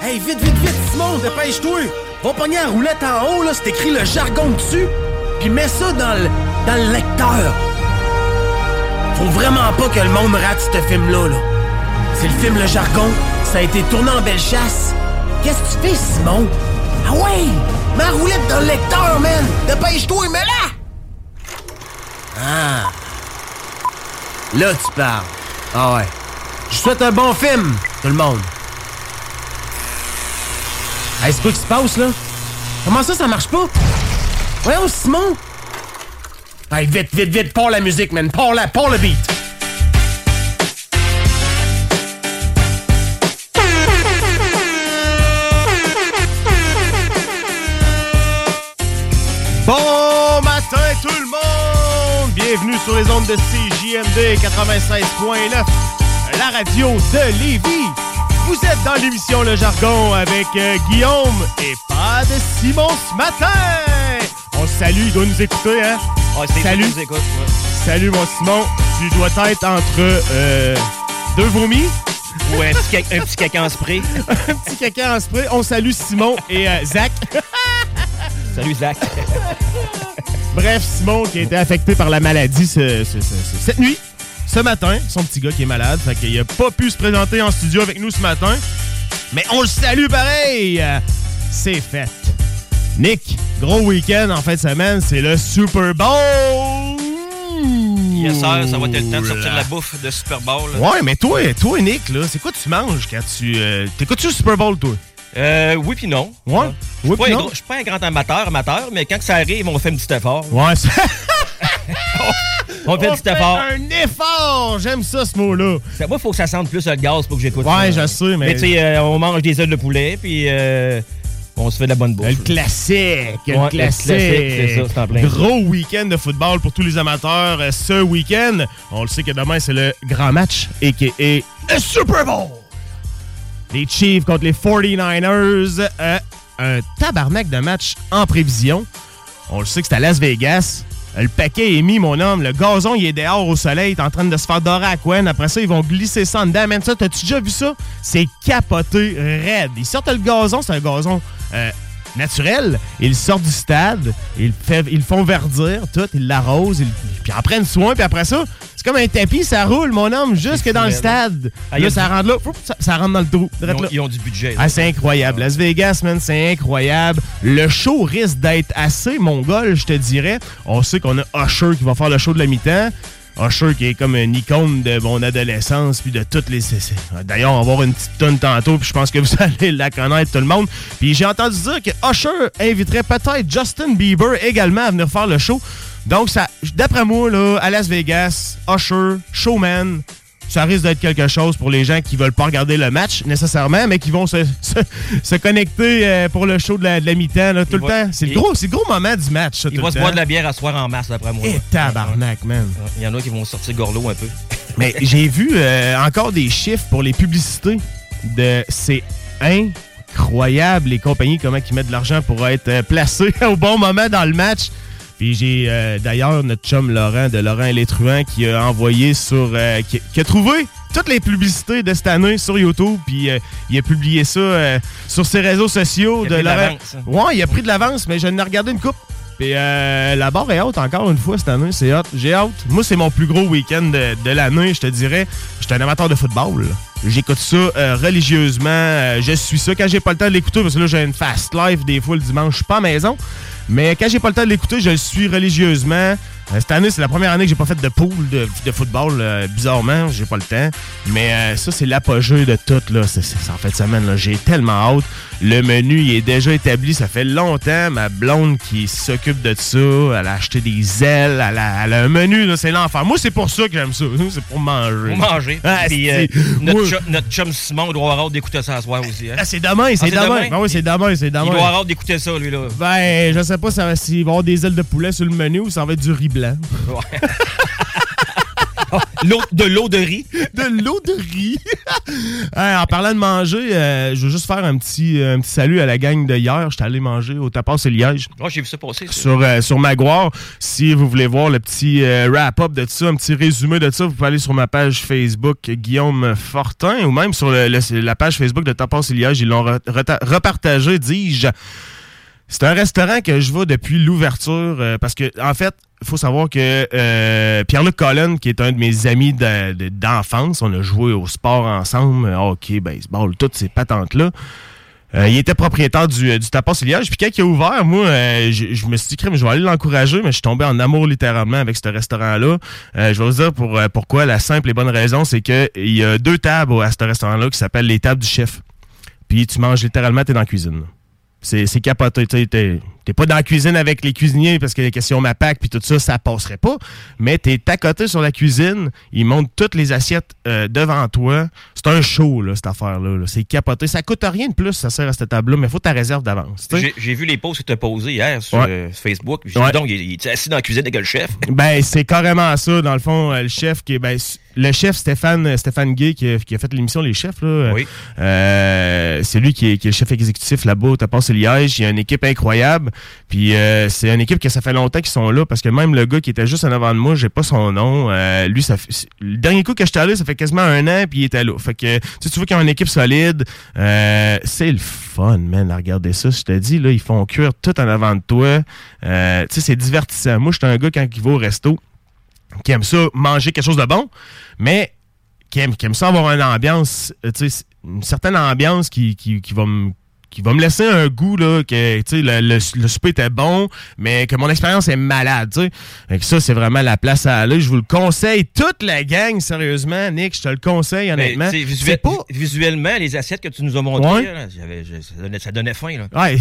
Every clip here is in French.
Hey, vite, vite, vite, Simon, dépêche-toi! Va pogner la roulette en haut, là, c'est écrit le jargon dessus, puis mets ça dans le, dans le lecteur. Faut vraiment pas que le monde rate ce film-là, là. C'est le film Le Jargon, ça a été tourné en belle chasse. Qu'est-ce que tu fais, Simon? Ah ouais! La roulette dans le lecteur, man! Dépêche-toi, mets-la! Ah! Là, tu parles. Ah ouais. Je souhaite un bon film, tout le monde. Hey, c'est quoi qui se passe, là? Comment ça, ça marche pas? Voyons, Simon! Hey, vite, vite, vite, pars la musique, man! Pars la, pars le beat! Bon matin, tout le monde! Bienvenue sur les ondes de CJMD 96.9, la radio de Lévis. Vous êtes dans l'émission Le Jargon avec euh, Guillaume et pas de Simon ce matin. On salue, il doit nous écouter, hein? Salut. Salut, mon Simon. Tu dois être entre euh, deux vomis. Ou un petit, caca, un petit caca en spray. un petit caca en spray. On salue Simon et euh, Zach. Salut, Zach. Bref, Simon qui a été affecté par la maladie ce- ce- ce- cette nuit, ce matin. Son petit gars qui est malade, fait qu'il a pas pu se présenter en studio avec nous ce matin. Mais on le salue pareil! C'est fait. Nick, gros week-end en fin de semaine, c'est le Super Bowl! Yes, sir, ça va être le temps de sortir la bouffe de Super Bowl. là. Ouais, mais toi, toi, Nick, là, c'est quoi tu manges quand tu. euh, T'écoutes-tu le Super Bowl, toi? Euh, oui puis non. Ouais? Oui, puis non? je suis pas un grand amateur, amateur, mais quand ça arrive, on fait un petit effort. Ouais, On fait un On petit fait effort. un effort! J'aime ça, ce mot-là. Ça, moi, il faut que ça sente plus le gaz pour que j'écoute ça. Ouais, je sais, mais- Mais tu sais, euh, on mange des œufs de poulet, puis euh, on se fait de la bonne bouffe. Le classique, le classique. c'est ça, c'est en plein Gros week-end de football pour tous les amateurs euh, ce week-end. On le sait que demain, c'est le grand match, a.k.a. le Super Bowl. Les Chiefs contre les 49ers. euh, un tabarnak de match en prévision. On le sait que c'est à Las Vegas. Le paquet est mis, mon homme. Le gazon, il est dehors au soleil. Il est en train de se faire dorer à. Après ça, ils vont glisser ça en dedans. T'as-tu déjà vu ça? C'est capoté raide. Ils sortent le gazon. C'est un gazon euh, naturel. Ils sortent du stade. Ils, fait- ils le font verdir, tout. Ils l'arrosent. Ils, puis en prennent soin. Puis après ça, c'est comme un tapis. Ça roule, mon homme, jusque dans le stade. Ah, là, ça du- rentre là. Ça, ça rentre dans le trou. Ils ont, là. ils ont du budget. Ah, c'est incroyable. Las Vegas, man, c'est incroyable. Le show risque d'être assez mongol, je te dirais. On sait qu'on a Usher qui va faire le show de la mi-temps. Usher qui est comme une icône de mon adolescence puis de toutes les... D'ailleurs, on va avoir une petite tonne tantôt puis je pense que vous allez la connaître tout le monde. Puis j'ai entendu dire que Usher inviterait peut-être Justin Bieber également à venir faire le show. Donc, ça, d'après moi, là, à Las Vegas, Usher, Showman, ça risque d'être quelque chose pour les gens qui veulent pas regarder le match nécessairement, mais qui vont se, se, se connecter euh, pour le show de la, de la mi-temps tout Il le va- temps. C'est le gros, c'est gros moment du match. Ça, Il tout va le se boire de la bière à soir en masse, d'après moi. Et là. tabarnak, man. Il y en a qui vont sortir gorlot un peu. Mais j'ai vu euh, encore des chiffres pour les publicités. de C'est incroyable, les compagnies, comment ils mettent de l'argent pour être euh, placés au bon moment dans le match. Puis j'ai euh, d'ailleurs notre chum Laurent de Laurent et les Truands qui a envoyé sur. euh, qui, qui a trouvé toutes les publicités de cette année sur YouTube. Puis euh, il a publié ça sur ses réseaux sociaux Il a de pris de Laurent. l'avance, hein. Ouais, il a pris de l'avance, mais je n'ai regardé une coupe. Puis euh, la barre est haute encore une fois cette année, c'est hot. J'ai hâte. Moi, c'est mon plus gros week-end de, l'année, je te dirais. Je suis un amateur de football. J'écoute ça euh, religieusement. Euh, je suis ça. Quand j'ai pas le temps de l'écouter, parce que là, j'ai une fast life des fois le dimanche, je suis pas à maison. Mais quand j'ai pas le temps de l'écouter, je le suis religieusement. Euh, cette année, c'est la première année que j'ai pas fait de pool de, football. bizarrement, j'ai pas le temps. Mais ça, c'est l'apogée de tout. Là. C'est, en fait de semaine. J'ai tellement hâte. Le menu il est déjà établi. Ça fait longtemps. Ma blonde qui s'occupe de ça, elle a acheté des ailes. Elle a, un menu. c'est l'enfer. Moi, c'est pour ça que j'aime ça. C'est pour manger. Pour manger. Ah, notre, chum Simon doit avoir hâte d'écouter ça ce soir aussi. Hein? Ah, c'est demain, c'est ah, demain. Ben oui, c'est demain, c'est demain. Il doit avoir hâte d'écouter ça, lui, là. Ben, je sais pas s'il va y avoir des ailes de poulet sur le menu ou ça va être du riz blanc. Ouais. de l'eau de riz. de l'eau de riz. en parlant de manger, euh, je veux juste faire un petit, un petit salut à la gang de hier. J'étais allé manger au Tapas et Liège. Oh, j'ai vu ça passer. Sur, euh, sur Maguire. Si vous voulez voir le petit euh, wrap-up de ça, un petit résumé de ça, vous pouvez aller sur ma page Facebook Guillaume Fortin ou même sur la page Facebook de Tapas et Liège. Ils l'ont repartagé, dis-je. C'est un restaurant que je vois depuis l'ouverture parce que, en fait, il faut savoir que euh, Pierre-Luc Collin, qui est un de mes amis d'enfance, on a joué au sport ensemble, hockey, baseball, toutes ces patentes-là. Euh, il était propriétaire du, du Tapas. Puis quand il a ouvert, moi, euh, je, me suis dit, je vais aller l'encourager, mais je suis tombé en amour littéralement avec ce restaurant-là. je vais vous dire pour, pourquoi. La simple et bonne raison, c'est qu'il y a deux tables à ce restaurant-là qui s'appellent les tables du chef. Puis tu manges littéralement, t'es dans la cuisine. C'est capoté. T'es pas dans la cuisine avec les cuisiniers parce que les questions MAPAC puis tout ça, ça passerait pas. Mais t'es à côté sur la cuisine, ils montent toutes les assiettes euh, devant toi. C'est un show, là, cette affaire-là. C'est capoté. Ça coûte rien de plus, ça sert à cette table-là, mais faut ta réserve d'avance. J'ai vu les posts que tu as posés hier sur euh, Facebook. Donc, il, est assis dans la cuisine avec le chef. Ben, c'est carrément ça. Dans le fond, euh, le chef qui est. Ben, le chef Stéphane, Stéphane Gay qui a, fait l'émission Les Chefs, là, oui. c'est lui qui est, le chef exécutif là-bas au passé Liège. Il y a une équipe incroyable. Puis euh, c'est une équipe que ça fait longtemps qu'ils sont là parce que même le gars qui était juste en avant de moi, j'ai pas son nom. Euh, lui, ça le dernier coup que j'étais allé, ça fait quasiment un an puis il était là. Fait que tu vois qu'ils ont une équipe solide. Euh, c'est le fun, man, à regarder ça. Je te dis, là, ils font cuire tout en avant de toi. tu sais, c'est divertissant. Moi, j'étais un gars quand il va au resto qui aime ça manger quelque chose de bon, mais qui aime, qui aime ça avoir une ambiance, une certaine ambiance qui, qui, qui va me qui va me laisser un goût là que le, le, le souper était bon mais que mon expérience est malade tu sais. Ça c'est vraiment la place à aller. Je vous le conseille toute la gang sérieusement Nick je te le conseil honnêtement. visuel, pas... visuellement les assiettes que tu nous as montrées ça, donnait, faim là. Ouais,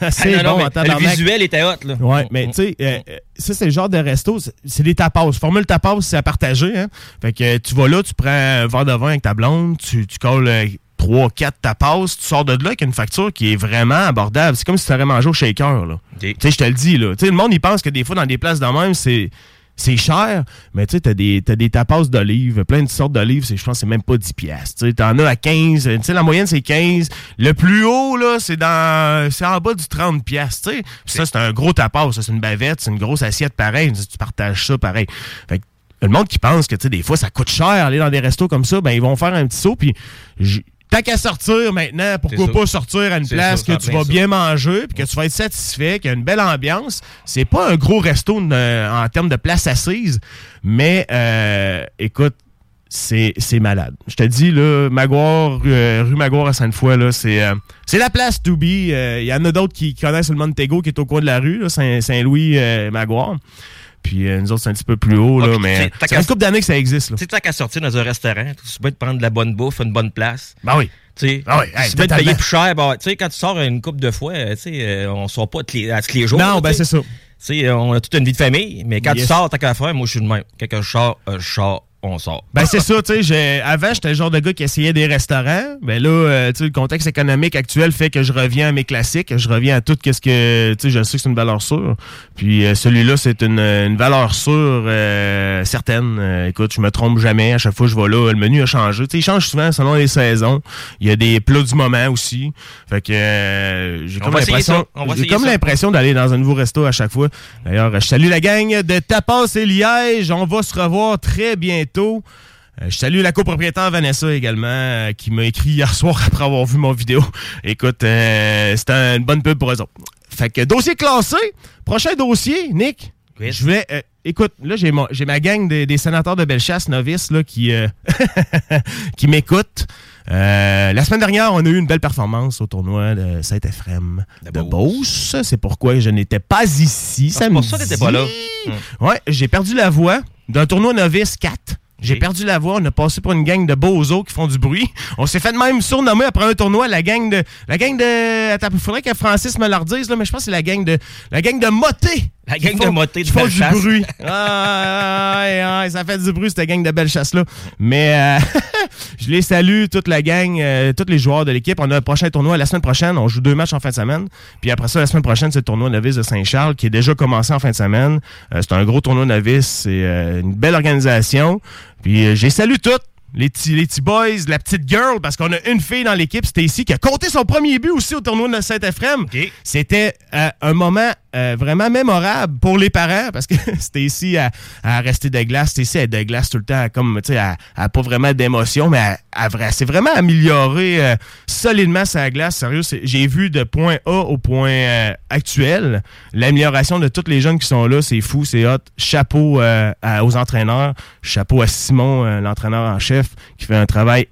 ah c'est bon le visuel était hot là. Ouais mais tu sais euh, euh, ça c'est le genre de resto c'est des tapas. Formule tapas c'est à partager hein. Fait que tu vas là tu prends un verre de vin avec ta blonde tu tu colles euh, 3, 4 tapas, tu sors de là avec une facture qui est vraiment abordable. C'est comme si tu aurais mangé au shaker. Là. Tu sais, je te le dis. Là. le monde, il pense que des fois, dans des places de même, c'est c'est cher, mais tu sais, t'as des, as des tapas d'olives, plein de sortes d'olives, je pense que c'est même pas 10 pièces. Tu t'en as à 15, tu sais, la moyenne c'est 15. Le plus haut, là, c'est dans, c'est en bas du 30 pièces, tu sais. Ça, c'est un gros tapas, ça, c'est une bavette, c'est une grosse assiette pareil, tu partages ça pareil. Fait que, le monde qui pense que, tu sais, des fois, ça coûte cher aller dans des restos comme ça, ben, ils vont faire un petit saut, puis Tant qu'à sortir maintenant, pourquoi pas sortir à une place que tu vas bien manger, puis que tu vas être satisfait, qu'il y a une belle ambiance. C'est pas un gros resto en termes de place assise, mais euh, écoute, c'est malade. Je te dis, là, Maguire, euh, rue Maguire à Sainte-Foy, c'est euh, c'est la place to be. Il y en a d'autres qui connaissent le Montego qui est au coin de la rue, Saint-Louis-Maguire. Puis euh, nous autres, c'est un petit peu plus haut, là, mais c'est une couple d'années que ça existe. Tu sais, t'as qu'à sortir dans un restaurant, tu peux te prendre de la bonne bouffe, une bonne place. Ben oui. Tu sais, ah oui, tu peux te payer plus cher. Ben, tu sais, quand tu sors une couple de fois, tu sais, euh, on sort pas tous les, les jours. Non, ben c'est ça. Tu sais, on a toute une vie de famille, mais quand tu sors, t'as qu'à faire. Moi, je suis le même. Quand je sors, je sors on sort. Ben c'est ça, tu sais, avant j'étais le genre de gars qui essayait des restaurants, ben là euh, tu sais le contexte économique actuel fait que je reviens à mes classiques, je reviens à tout qu'est-ce que tu sais, je sais que c'est une valeur sûre. Puis euh, celui-là c'est une, valeur sûre euh, certaine. écoute, je me trompe jamais, à chaque fois que je vais là, le menu a changé, tu sais, il change souvent selon les saisons. Il y a des plats du moment aussi. Fait que j'ai comme l'impression j'ai comme l'impression d'aller dans un nouveau resto à chaque fois. D'ailleurs, je salue la gang de Tapas et Liège, on va se revoir très bientôt euh, je salue la copropriétaire Vanessa également, euh, qui m'a écrit hier soir après avoir vu mon vidéo. Écoute, euh, c'était une bonne pub pour eux autres. fait que dossier classé. Prochain dossier, Nick. Je vais. Euh, écoute, là, j'ai ma gang des sénateurs de Bellechasse novices là, qui, euh, qui m'écoutent. Euh, la semaine dernière, on a eu une belle performance au tournoi de Saint-Ephrem de, Beauce. C'est pourquoi je n'étais pas ici. C'est pour ça que pas là. Ouais, j'ai perdu la voix d'un tournoi novice 4. J'ai perdu la voix. On a passé pour une gang de bozos qui font du bruit. On s'est fait de même surnommer après un tournoi la gang de. La gang de. Attends, il faudrait que Francis me le redise, là, mais je pense que c'est la gang de. La gang de moté. La gang de moté de font du bruit. ah, ça fait du bruit, cette gang de belle chasse-là. Mais euh, je les salue, toute la gang, euh, tous les joueurs de l'équipe. On a un prochain tournoi la semaine prochaine. On joue deux matchs en fin de semaine. Puis après ça, la semaine prochaine, c'est le tournoi novice de Saint-Charles qui est déjà commencé en fin de semaine. Euh, c'est un gros tournoi novice. C'est une belle organisation. Puis euh, j'ai salué toutes. Les petits, les petits boys, la petite girl, parce qu'on a une fille dans l'équipe, c'était ici, qui a compté son premier but aussi au tournoi de Saint-Ephraim. C'était euh, un moment euh, vraiment mémorable pour les parents parce que c'était ici à, rester de glace, à être de glace tout le temps, comme tu sais, à, pas vraiment d'émotion, mais à, vrai, c'est vraiment amélioré euh, solidement sa glace. Sérieux, j'ai vu de point A au point euh, actuel l'amélioration de tous les jeunes qui sont là, c'est fou, c'est hot. Chapeau aux entraîneurs, chapeau à Simon, l'entraîneur en chef, qui fait un travail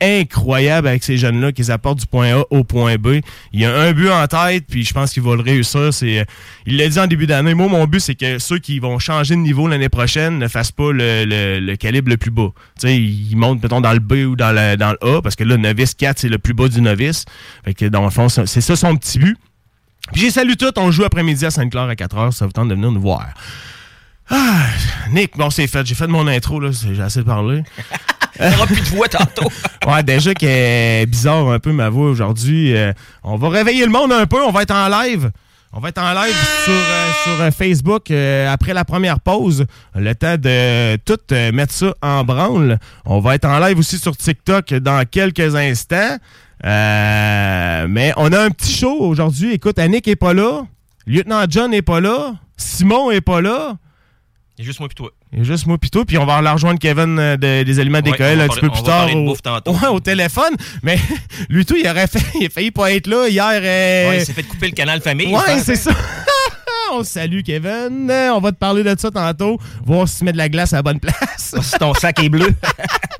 incroyable avec ces jeunes-là qui apportent du point A au point B. Il y a un but en tête, puis je pense qu'il va le réussir. C'est, il l'a dit en début d'année. Moi, mon but, c'est que ceux qui vont changer de niveau l'année prochaine ne fassent pas le, calibre le plus bas. Tu sais, ils montent, mettons, dans le B ou dans le, dans le A, parce que là, novice 4, c'est le plus bas du novice. Fait que dans le fond, c'est ça son petit but. Puis j'ai salué tout. On joue après-midi à Sainte-Claire à 4 h. Ça vous tente de venir nous voir. Ah, Nick, bon, c'est fait. J'ai fait mon intro, là. J'ai assez parlé. T'auras plus de voix tantôt. ouais, déjà est bizarre un peu ma voix aujourd'hui. Euh, on va réveiller le monde un peu. On va être en live. On va être en live sur, euh, sur euh, Facebook après la première pause. Le temps de tout mettre ça en branle. On va être en live aussi sur TikTok dans quelques instants. mais on a un petit show aujourd'hui. Écoute, Annick est pas là. Lieutenant John est pas là. Simon est pas là. Il y a juste moi et toi. Il y a juste moi pis toi, puis on va la rejoindre Kevin euh, des aliments d'école un petit peu plus tard au, ouais, au téléphone. Mais lui tout, il aurait fait, il a failli pas être là hier. Euh... Ouais, il s'est fait couper le canal famille. Ouais, c'est ça. on salue Kevin. On va te parler de ça tantôt. Voir si tu mets de la glace à la bonne place. si ton sac est bleu.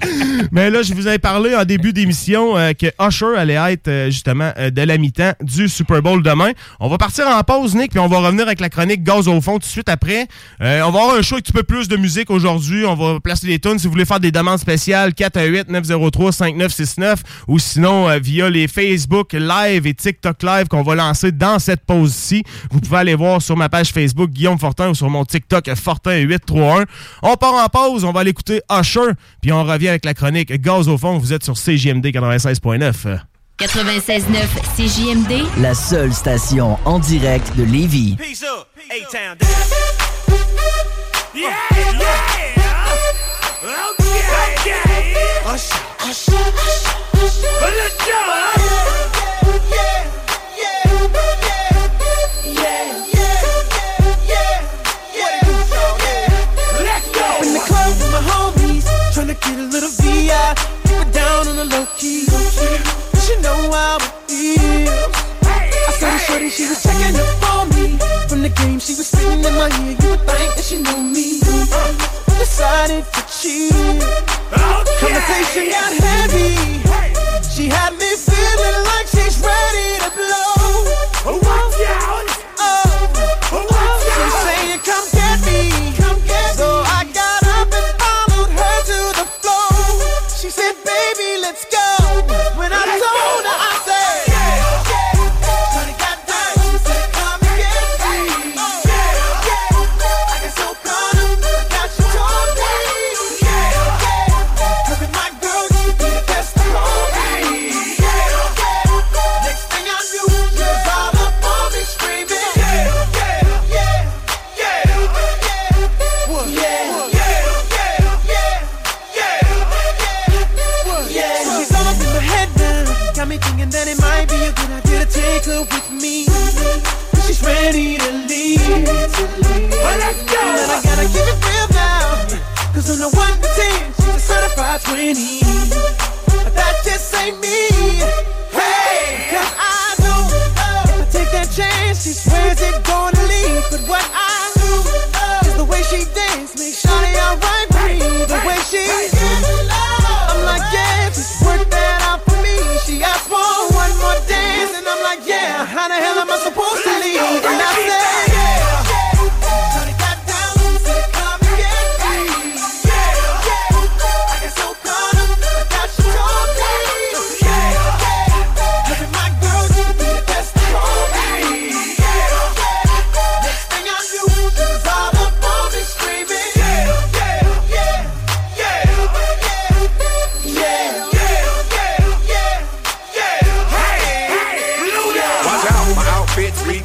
Mais là, je vous avais parlé en début d'émission euh, que Usher allait être euh, justement euh, de la mi-temps du Super Bowl demain. On va partir en pause, Nick, puis on va revenir avec la chronique Gaz au fond tout de suite après. on va avoir un show avec un petit peu plus de musique aujourd'hui. On va placer les tunes. Si vous voulez faire des demandes spéciales, 418-903-5969 ou sinon via les Facebook Live et TikTok Live qu'on va lancer dans cette pause-ci. Vous pouvez aller voir sur ma page Facebook Guillaume Fortin ou sur mon TikTok Fortin831. On part en pause, on va aller écouter Usher, puis on revient avec la chronique Gaz au fond. Vous êtes sur CJMD 96.9. 96.9 CJMD, la seule station en direct de Lévis. Peace up, A-Town. Yeah, yeah. Okay, okay. Usher, Usher, Usher. Let's go. A little VI. Keep it down on the low key. Cause you know how it feels. I saw the shorty, she was checking up on me. From the game, she was sitting in my ear. You would think that she knew me. Decided to cheat. Conversation got heavy. She had me feeling like she's ready to blow. take her with me. She's ready to leave. But let's go. and I gotta keep it real now. Cause on the one to ten, she's a certified 20. But that just ain't me. Hey! Cause I know uh, if I take that chance, she's where's it gonna lead? But what I do uh, is the way she dance makes Shawty alright me. The way she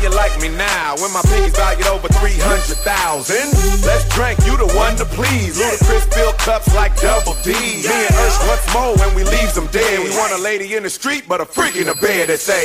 You like me now when my pinky's valued over 300,000? Let's drink, you the one to please. Ludacris fill cups like double D. Me and Ursh once more when we leaves them dead. We want a lady in the street, but a freak in the bed that say,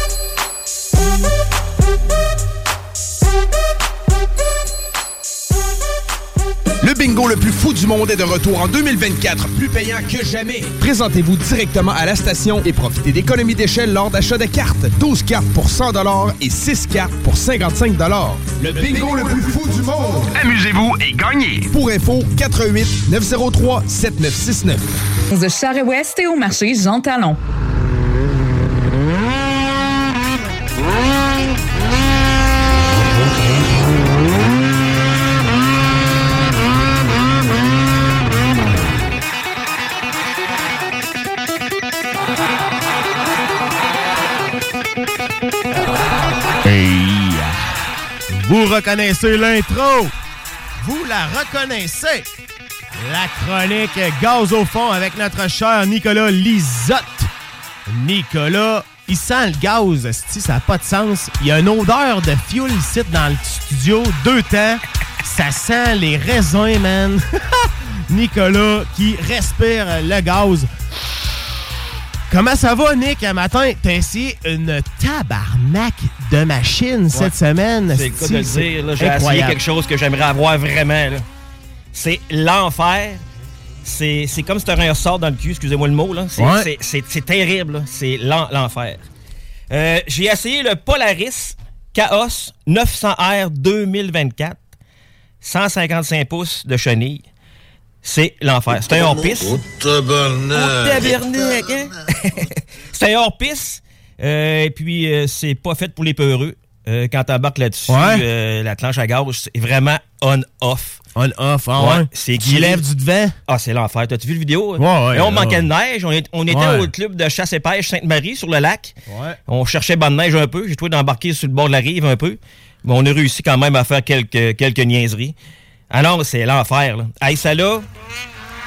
Le bingo le plus fou du monde est de retour en 2024, plus payant que jamais. Présentez-vous directement à la station et profitez d'économies d'échelle lors d'achat de cartes. 12 cartes pour 100 et 6 cartes pour 55 Le bingo le plus fou du monde. Amusez-vous et gagnez. Pour info, 88 903 7969. De Charest-Ouest et au marché Jean Talon. Vous reconnaissez l'intro. Vous la reconnaissez. La chronique Gaz au fond avec notre cher Nicolas Lisotte. Nicolas, il sent le gaz, esti, ça n'a pas de sens. Il y a une odeur de fuel ici dans le studio, deux temps. Ça sent les raisins, man. Nicolas qui respire le gaz. Comment ça va, Nick, un matin? T'as essayé une tabarnak de machine cette semaine. C'est le cas de le dire. là. J'ai essayé quelque chose que j'aimerais avoir vraiment. C'est l'enfer. C'est comme si tu un ressort dans le cul, excusez-moi le mot. C'est Ouais. terrible. C'est l'en- l'enfer. Euh, J'ai essayé le Polaris Chaos 900R 2024. 155 pouces de chenille. C'est l'enfer. C'est un hors-piste. Oh, tabarnak. tabarnak, hein? c'est un hors-piste. euh, et puis, euh, c'est pas fait pour les peureux. Euh, quand t'embarques là-dessus, Ouais. euh, la planche à gauche, c'est vraiment on-off. On-off, ah ouais? C'est Tu lèves du devant? Ah, c'est l'enfer. T'as-tu vu le vidéo? Ouais, ouais, Et on ouais, manquait ouais. de neige. On, est- on était Ouais. au club de chasse et pêche Sainte-Marie sur le lac. Ouais. On cherchait bonne neige un peu. J'ai trouvé d'embarquer sur le bord de la rive un peu. Mais on a réussi quand même à faire quelques, quelques niaiseries. Alors, c'est l'enfer. Là. Hey, ça là,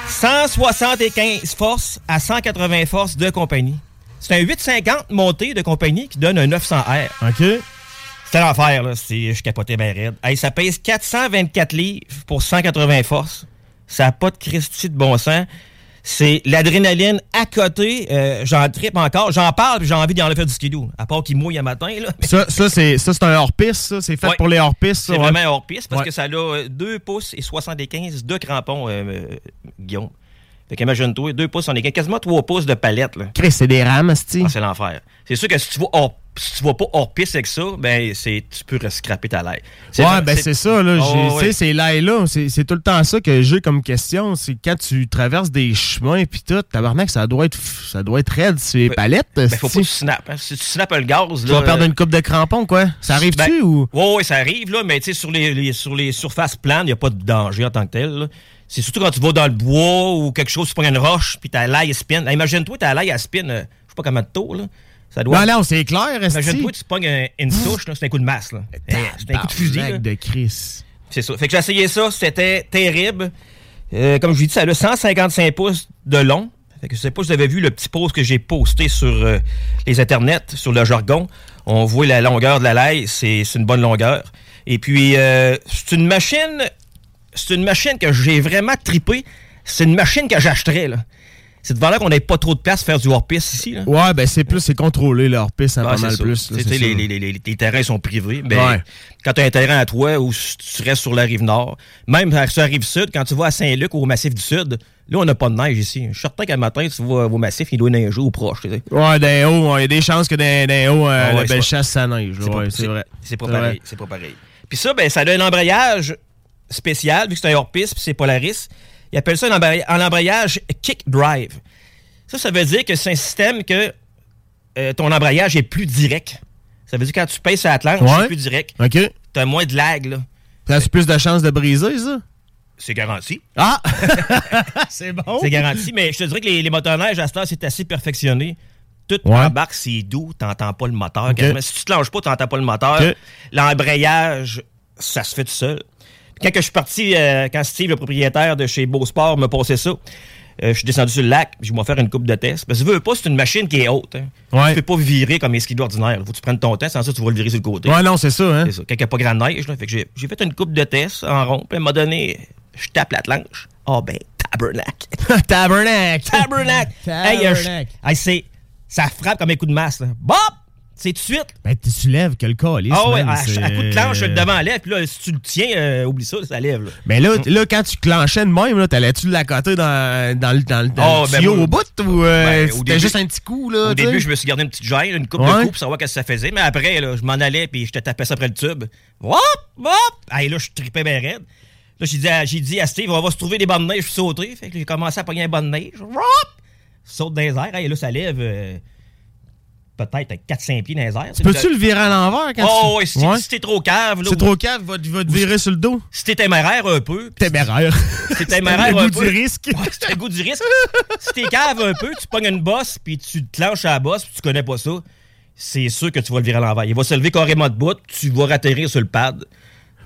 175 forces à 180 forces de compagnie. C'est un 850 monté de compagnie qui donne un 900R. OK. C'est l'enfer, là. Je capotais bien raide. Hey, ça pèse 424 livres pour 180 forces. Ça n'a pas de Christie de bon sens. C'est l'adrénaline à côté. Euh, j'en tripe encore. J'en parle puis j'ai envie d'y enlever faire du skidoo. À part qu'il mouille un matin, là. Ça, ça c'est ça, c'est un hors-piste, ça. C'est fait Ouais. pour les hors-pistes. C'est ouais. vraiment un hors-piste parce Ouais. que ça a 2 pouces et 75 de crampons, euh, euh, Guillaume. Fait qu'imagine-toi, 2 pouces, on est quasiment 3 pouces de palette, là. Chris, c'est des rames. Ah, c'est l'enfer. C'est sûr que si tu vas hors, si tu vas pas hors piste avec ça, ben c'est tu peux scraper ta laille. Ouais, ben c'est ça, là. Oh, Tu ouais. c'est là C'est tout le temps ça que j'ai comme question. C'est quand tu traverses des chemins puis tout, tabarnak, ça doit être, ça doit être raide, ces palettes. Ben, faut pas que tu snappes. hein. Si tu snappes le gaz, Tu là. vas perdre euh, une coupe de crampons, quoi. Ça arrive-tu ben, ou? Ouais, ouais, ça arrive, là, mais tu sais, sur les, les- sur les surfaces planes, il n'y a pas de danger en tant que tel. là. C'est surtout quand tu vas dans le bois ou quelque chose, tu prends une roche, puis ta laille spin. Imagine-toi, ta laille à spin, euh, je sais pas comment de tôt, là. Ça doit... Non, non, c'est clair. Imagine-toi, tu pognes un- une touche, c'est un coup de masse, C'est un coup de fusil, là. De Chris. C'est ça. Fait que j'ai essayé ça, c'était terrible. Euh, comme je vous dis, ça a 155 pouces de long. Fait que je sais pas si vous avez vu le petit post que j'ai posté sur euh, les internets, sur le jargon. On voit la longueur de la laille, c'est une bonne longueur. Et puis, euh, c'est une machine, c'est une machine que j'ai vraiment tripé. C'est une machine que j'achèterais, là. C'est devant là qu'on n'ait pas trop de place pour faire du hors-piste ici, là. Ouais, ben c'est plus, c'est contrôlé leur piste, hein, Ah, pas mal ça. plus. là, les, les- les- les- les terrains sont privés. Ouais. quand tu as un terrain à toi ou tu restes sur la rive nord, même sur la rive sud, quand tu vas à Saint-Luc ou au Massif du Sud, là, on n'a pas de neige ici. Je suis certain qu'un matin, tu vas au Massif, il doit neiger ou proche. tu sais. Ouais, d'un haut, il y a des chances que d'un haut, euh, Ah ouais, la belle chasse, ça neige. C'est Ouais, vrai. C'est pas pareil. C'est pas pareil. Puis ça, ben, ça donne un embrayage spécial, vu que c'est un hors-piste, puis c'est Polaris. Ils appellent ça un embrayage kick drive. Ça, ça veut dire que c'est un système que euh, ton embrayage est plus direct. Ça veut dire que quand tu pèses sur la planche, Ouais. c'est plus direct. OK. T'as moins de lag, là. A plus de chances de briser, ça? C'est garanti. Ah! c'est bon. C'est garanti, mais je te dirais que les, les motoneiges à cette heure, c'est assez perfectionné. Tout Ouais. embarque, c'est doux, t'entends pas le moteur. Si tu te lances pas, t'entends pas le moteur. L'embrayage, ça se fait tout seul. Quand que je suis parti, euh, quand Steve, le propriétaire de chez Beau Sport, m'a passé ça, euh, je suis descendu sur le lac, puis je vais faire une coupe de test. Parce que tu veux pas, c'est une machine qui est haute. Hein. Ouais. Tu peux pas virer comme un ski ordinaire. Faut que tu prennes ton temps, sans ça, tu vas le virer sur le côté. Ouais, non, c'est ça, hein? C'est ça. Quand il n'y a pas grande neige, là. Fait que j'ai, fait une coupe de tests en rond. Puis à un moment donné, je tape la planche. Ah ben, tabernacle. Tabernacle! tabernacle. Hey, euh, je- Tabernacle. hey, c'est, ça frappe comme un coup de masse. Là. Bop! C'est tout de suite. Ben, tu soulèves que le calice, Ah ouais, à, coup de planche, le devant lève. Puis là, si tu le tiens, euh, oublie ça, ça lève. Là. Mais là, là, quand tu clenchais de même, t'allais-tu l'accoter dans, dans, le- dans, le- dans Oh, le ben, tuyau au bout ou euh, Ben, c'était juste un petit coup, là? Au début, je me suis gardé une petite gêne, une coupe de coups pour savoir ce que ça faisait. Mais après, là, je m'en allais puis je te tapais ça après le tube. Hop! Hop! Hey, là, je tripais bien raide. Là, j'ai dit, à- j'ai dit à Steve, on va se trouver des bandes de neige pour sauter. Fait que j'ai commencé à pogner un banc de neige. Hop! Saute dans les airs. Hey, là, ça lève euh, peut-être 4-5 pieds dans les airs. Peux-tu le virer à l'envers quand Oh, tu... ouais, si, si t'es trop cave. là, C'est ou- trop cave, va, va te virer sur le dos. Si t'es téméraire un peu. Téméraire. Si t'es téméraire le un goût peu. du risque. Ouais, c'est goût du risque. si t'es cave un peu, tu pognes une bosse, puis tu te clenches à la bosse, puis tu connais pas ça, c'est sûr que tu vas le virer à l'envers. Il va se lever carrément de bout, tu vas ratterrir sur le pad.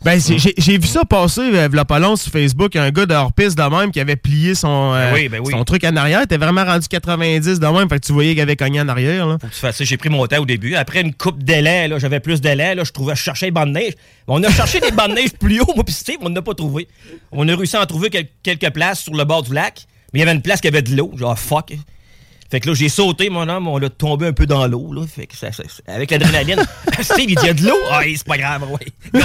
Ben, j'ai vu ça passer, euh, v'là pas long, sur Facebook, un gars de hors-piste de même qui avait plié son, euh, Ben oui, ben oui. son truc en arrière. Il était vraiment rendu 90 de même, fait que tu voyais qu'il avait cogné en arrière. Là. Faut que tu fasses ça. J'ai pris mon temps au début. Après une coupe d'élan, là, j'avais plus d'élan. Là, je trouvais, je cherchais les bandes de neige. On a cherché des bandes de neige plus haut, moi Steve, on n'a pas trouvé. On a réussi à en trouver quel- quelques places sur le bord du lac, mais il y avait une place qui avait de l'eau. Genre, fuck. Fait que là, j'ai sauté, mon homme, on l'a tombé un peu dans l'eau, là. Fait que ça, ça- avec l'adrénaline. Steve, il y a de l'eau? Ah, c'est pas grave, ouais.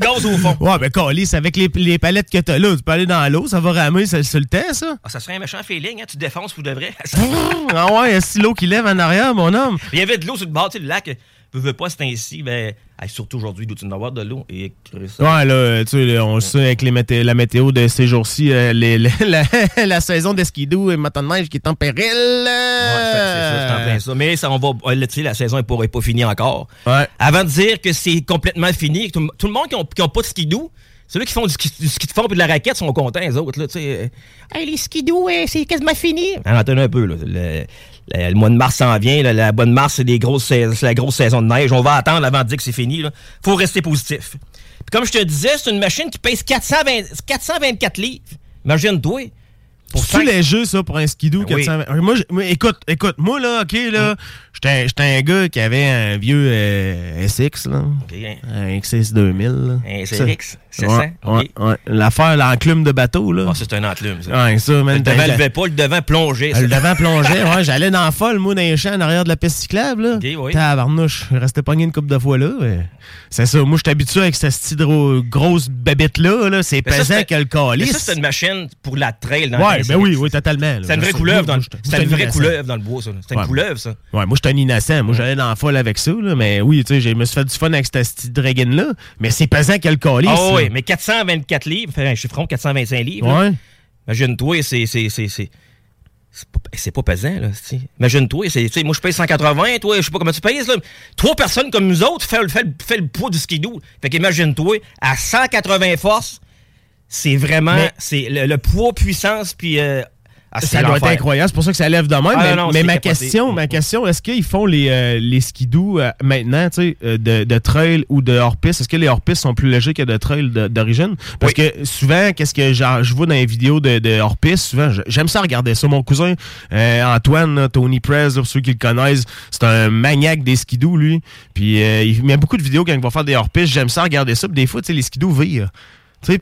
Gaz, au fond. Ouais, ben, calice, avec les, les palettes que t'as là, tu peux aller dans l'eau, ça va ramer sur, sur le temps, ça. Ah, ça serait un méchant feeling, hein. Tu défonces pour de vrai. ah ouais, il y a si l'eau qui lève en arrière, mon homme. Il y avait de l'eau sur le bord, tu sais, le lac. Veux, veux pas, c'est ainsi. Ben, hey, surtout aujourd'hui, doit-tu en avoir de l'eau? Et Christ. Ouais, là, tu sais, on le sait avec les mété- la météo de ces jours-ci, euh, la, la saison de skidoo et moto de neige qui est en péril. Ouais, c'est ça, c'est en plein ça. Mais ça, on va, euh, tu sais, la saison n'est pas, est pas finie encore. Ouais. Avant de dire que c'est complètement fini, tout, tout le monde qui n'a pas de skidoo, ceux-là qui font du ski, du ski de fond et de la raquette sont contents, les autres. Là, tu sais. Euh, Hey, les skidoo, euh, c'est quasiment fini. Alors, attendez un peu. Là, le, le- mois de mars s'en vient. la bonne mars, c'est la grosse saison de neige. On va attendre avant de dire que c'est fini. Il faut rester positif. Puis comme je te disais, c'est une machine qui pèse 420 424 livres. Imagine-toi. C'est-tu léger, ça, pour un skidoo? Ben oui. 420? Moi, écoute, écoute, moi, là, OK, là, j'étais j'étais un gars qui avait un vieux euh, SX, là. Ok, hein. Un XS 2000, là. Un. SRX, c'est ça? ouais. L'affaire, l'enclume de bateau, là. Ah, c'est un enclume, ça. Ouais, ça, man. Le devant levait pas, le devant plongeait. ça. Le devant plongeait, ouais. J'allais dans la folle, moi, dans les champs, en arrière de la piste cyclable, là. Ok, oui. Tabarnouche. Je restais pogné une couple de fois là. mais C'est ça. Moi, je habitué avec cette petite gro- grosse babette-là. Là. C'est Mais ça, pesant c'est- que le calice. ça, c'est une machine pour la trail dans Ouais, ben oui, oui, totalement. C'est une vraie couleuvre dans le j'étais- C'est j'étais une vraie innocent. couleuvre dans le bois, ça. C'est une couleuvre, ça. Ouais, moi, j'étais un innocent. Moi, j'allais dans la folle avec ça, là. Mais oui, tu sais, je me suis fait du fun avec cette petite dragon-là. Mais c'est pesant que le calice. Ah oui, mais 424 livres, fait un chiffron, 425 livres. Ouais. Imagine-toi, c'est. c'est- c'est- pas- pesant, là. Imagine-toi, moi je paye 180, toi, je sais pas comment tu payes, là. Trois personnes comme nous autres font, fait fait le poids du skidoo. Fait qu'imagine-toi, à 180 forces, c'est vraiment. C'est le, le poids, puissance, puis euh, Ah, ça doit être incroyable, c'est pour ça que ça lève de même. Ah, mais non, mais c'est ma, capoté. question, ma question, est-ce qu'ils font les, euh, les skidoo euh, maintenant, tu sais, euh, de, de trail ou de hors-piste? Est-ce que les hors-piste sont plus légers que de trail d'origine? Parce que souvent, qu'est-ce que je vois dans les vidéos de, de hors-piste, souvent, j'aime ça regarder ça. Mon cousin euh, Antoine, Tony Prez, pour ceux qui le connaissent, c'est un maniaque des skidoo, lui. Puis il met beaucoup de vidéos quand il va faire des hors-pistes. J'aime ça regarder ça. Puis des fois, tu sais, les skidoo virent.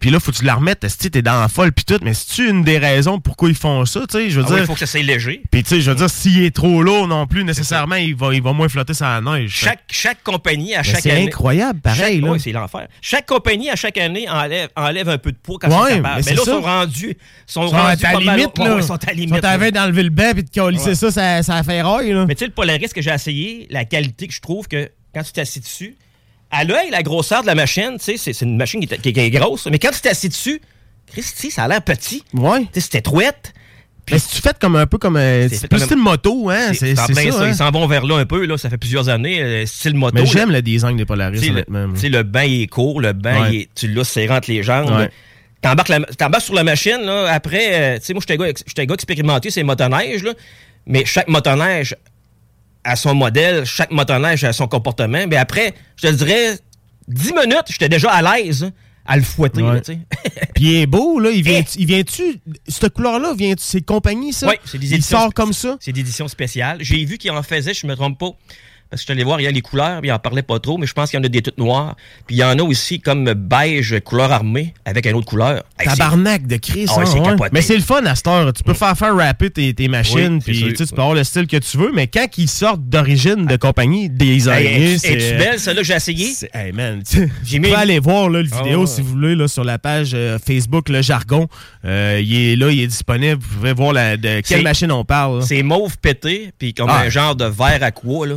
Puis là, faut que tu la remettes, si t'es dans la folle, puis tout. Mais c'est-tu une des raisons pourquoi ils font ça, tu sais? Je veux Ah dire? il faut que ça soit léger. Puis tu sais, je veux dire, s'il est trop lourd non plus, nécessairement, il va, il va moins flotter sur la neige. Chaque, chaque compagnie, à Mais chaque c'est année. incroyable, pareil, chaque- là. c'est l'enfer. Chaque compagnie, à chaque année, enlève, enlève un peu de poids quand Ouais, c'est mais Mais, c'est là, ils sont rendus. Sont Ils sont rendus à mal- limite, là. ouais, Ils sont à la Ils limite. sont à d'enlever le banc puis de colisser Ouais. ça, ça, ça fait rail, là. Mais tu sais, le Polaris que j'ai essayé, la qualité que je trouve que quand tu t'assis dessus, à l'œil, la grosseur de la machine, tu sais, c'est c'est une machine qui est, qui est grosse, mais quand tu t'assis dessus, Christy, ça a l'air petit. Ouais. Tu sais, c'était trouette. Mais si tu fais comme un peu comme. euh, fait plus comme- style moto, hein? C'est C'est c'est ça. ça. hein? Ils s'en vont vers là un peu, là. Ça fait plusieurs années, euh, style moto. Mais là. j'aime le design des Polaris, Tu sais, le, honnêtement. tu sais, le bain est court, le bain, Ouais. tu l'as serré entre les jambes. Ouais. T'embarques, la- t'embarques sur la machine, là, après, euh, tu sais, moi, j'étais un gars, j'étais un gars expérimenté, c'est motoneige, là, mais chaque motoneige a son modèle, chaque motoneige a son comportement, mais après, je te dirais, 10 minutes, j'étais déjà à l'aise à le fouetter, Ouais. Puis il est beau, là. Il vient, il vient-tu. Cette couleur-là, vient c'est compagnie, ça? Oui, c'est des Il éditions sort spé- comme ça? C'est des éditions spéciales. J'ai vu qu'il en faisait, je me trompe pas. Parce que je suis allé voir, il y a les couleurs, puis il en parlait pas trop, mais je pense qu'il y en a des toutes noires. Puis il y en a aussi comme beige couleur armée avec une autre couleur. Hey, Tabarnak de Chris, Ah hein, ouais. Mais c'est le fun à cette heure. Tu peux faire faire rapper tes, tes machines, Oui, puis tu peux avoir le style que tu veux, mais quand ils sortent d'origine de compagnie, des araignées, c'est... es-tu belle, celle-là que j'ai essayé? Hey man, tu J'ai vous mis pouvez une- aller voir là, le Ah vidéo si vous voulez là, sur la page euh, Facebook Le Jargon. Euh, il est là, il est disponible. Vous pouvez voir la, de quelle machine on parle. C'est mauve pété, puis comme Ah. un genre de verre à quoi, là.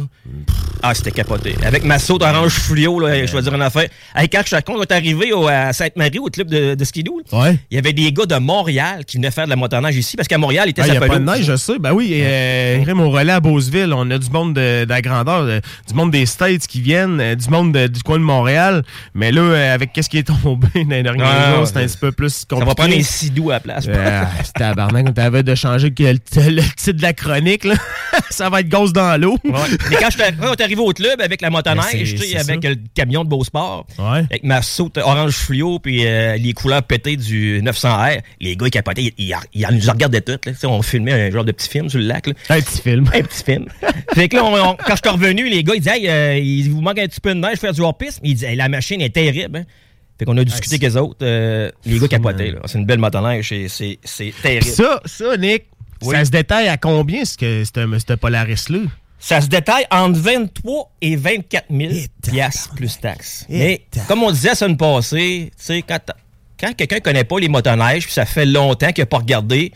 Ah, c'était capoté. Avec ma saute orange fluo, là, je dois dire une affaire. Hey, quand je suis on est arrivé au- à Sainte-Marie, au club de, de skidoo, là, Ouais. il y avait des gars de Montréal qui venaient faire de la motoneige ici, parce qu'à Montréal, il était Ah, Il sa n'y a pas de neige, je sais. Ben oui, euh, au relais à Beauceville, on a du monde de, de la grandeur, euh, du monde des States qui viennent, euh, du monde de- du coin de Montréal. Mais là, euh, avec qu'est-ce qui est tombé dans les derniers Ah, jours, c'est un petit peu plus Ça compliqué. va prendre sidou à la place. Euh, C'était tabarnak, on t'avait de changer le, le titre de la chronique, là. ça va être gosse dans l'eau. Ouais. Mais quand je on est arrivé au club avec la Ben, motoneige, tu sais, c'est avec ça. le camion de Beausport, Ouais. avec ma saute orange fluo puis euh, les couleurs pétées du 900R, les gars ils capotaient, ils, ils, nous regardaient. Là, sais, on filmait un genre de petit film sur le lac. Là. Un petit film. Un petit film. fait que là, on- on- quand je suis revenu, les gars ils disaient hey, euh, il vous manque un petit peu de neige, faire du hors-piste? Ils disaient Hey, la machine est terrible. Hein. Fait qu'on a discuté avec les autres. euh, les gars capotaient. là. C'est une belle motoneige, c'est- terrible. Pis ça, ça, Nick, Oui. ça se détaille à combien, ce que ce ce Polaris-là? Ça se détaille entre 23 et 24 000 piastres plus taxes. Mais comme on disait la semaine passée, tu sais, quand, quand quelqu'un connaît pas les motoneiges, puis ça fait longtemps qu'il n'a pas regardé,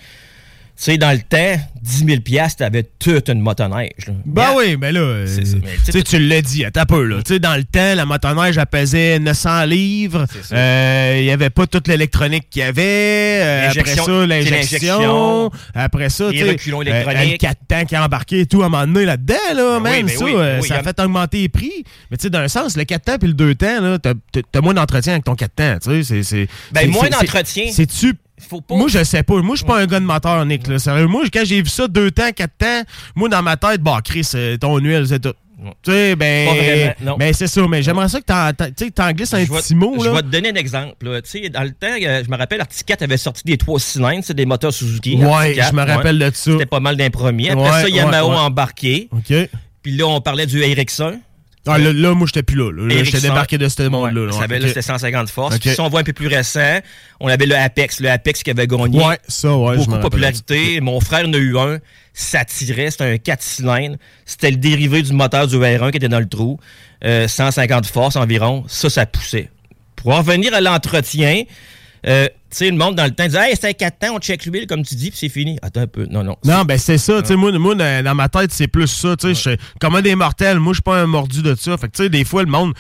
sais, dans le temps, 10 000 piastres, t'avais toute une motoneige. là. Ben oui, mais là, euh, C'est ça, mais tu l'as dit, un peu, là. Tu sais, dans le temps, la motoneige, elle pesait 900 livres. Euh, Il y avait pas toute l'électronique qu'il y avait. Euh, après ça, l'injection. Après ça, tu reculons électroniques. le 4 temps qui a embarqué et tout à un moment donné là-dedans, là, Ben même ben ça, oui, ben oui, ça a fait augmenter les prix. Mais tu sais, d'un sens, le 4 temps puis le 2 temps, là, t'as- t'as moins d'entretien avec ton 4 temps, tu sais. Ben, moins d'entretien. c'est- C'est-tu Faut pas. moi, je sais pas. Moi, je suis pas un gars de moteur, Nick. Là. Sérieux, moi, quand j'ai vu ça deux temps, quatre temps, moi, dans ma tête, bah, Chris, euh, ton huile, c'est tout. Tu sais, ben. Non. Ben, c'est ça. Mais j'aimerais ça que tu glisses un Je petit mot, Je là. vais te donner un exemple. là. Tu sais, dans le temps, euh, je me rappelle, Arctic 4 avait sorti des trois cylindres, c'est des moteurs Suzuki. Ouais, Arctic 4, je me rappelle de ça. C'était pas mal d'un premier. Après Ouais, ça, Yamaha ouais, embarqué. OK. Puis là, on parlait du Ericsson. Ah, là, là, moi, j'étais plus là. là. J'étais débarqué de ce monde-là. là. Ça avait, Ok. là, c'était 150 forces. Puis si on voit un peu plus récent, on avait le Apex. Le Apex qui avait gagné Ouais, ça, ouais, beaucoup de popularité. Mon frère en a eu un. Ça tirait. C'était un 4 cylindres. C'était le dérivé du moteur du R1 qui était dans le trou. Euh, 150 forces environ. Ça, ça poussait. Pour en revenir à l'entretien, euh, tu sais, le monde dans le temps disait Hey, c'est un 4 temps, on check l'huile, comme tu dis, puis c'est fini. Attends un peu. Non, non. Non, ben c'est ça. Tu sais, moi, moi, dans ma tête, c'est plus ça. Tu sais, comme un des mortels, moi, je suis pas un mordu de ça. Fait que, tu sais, des fois, le monde.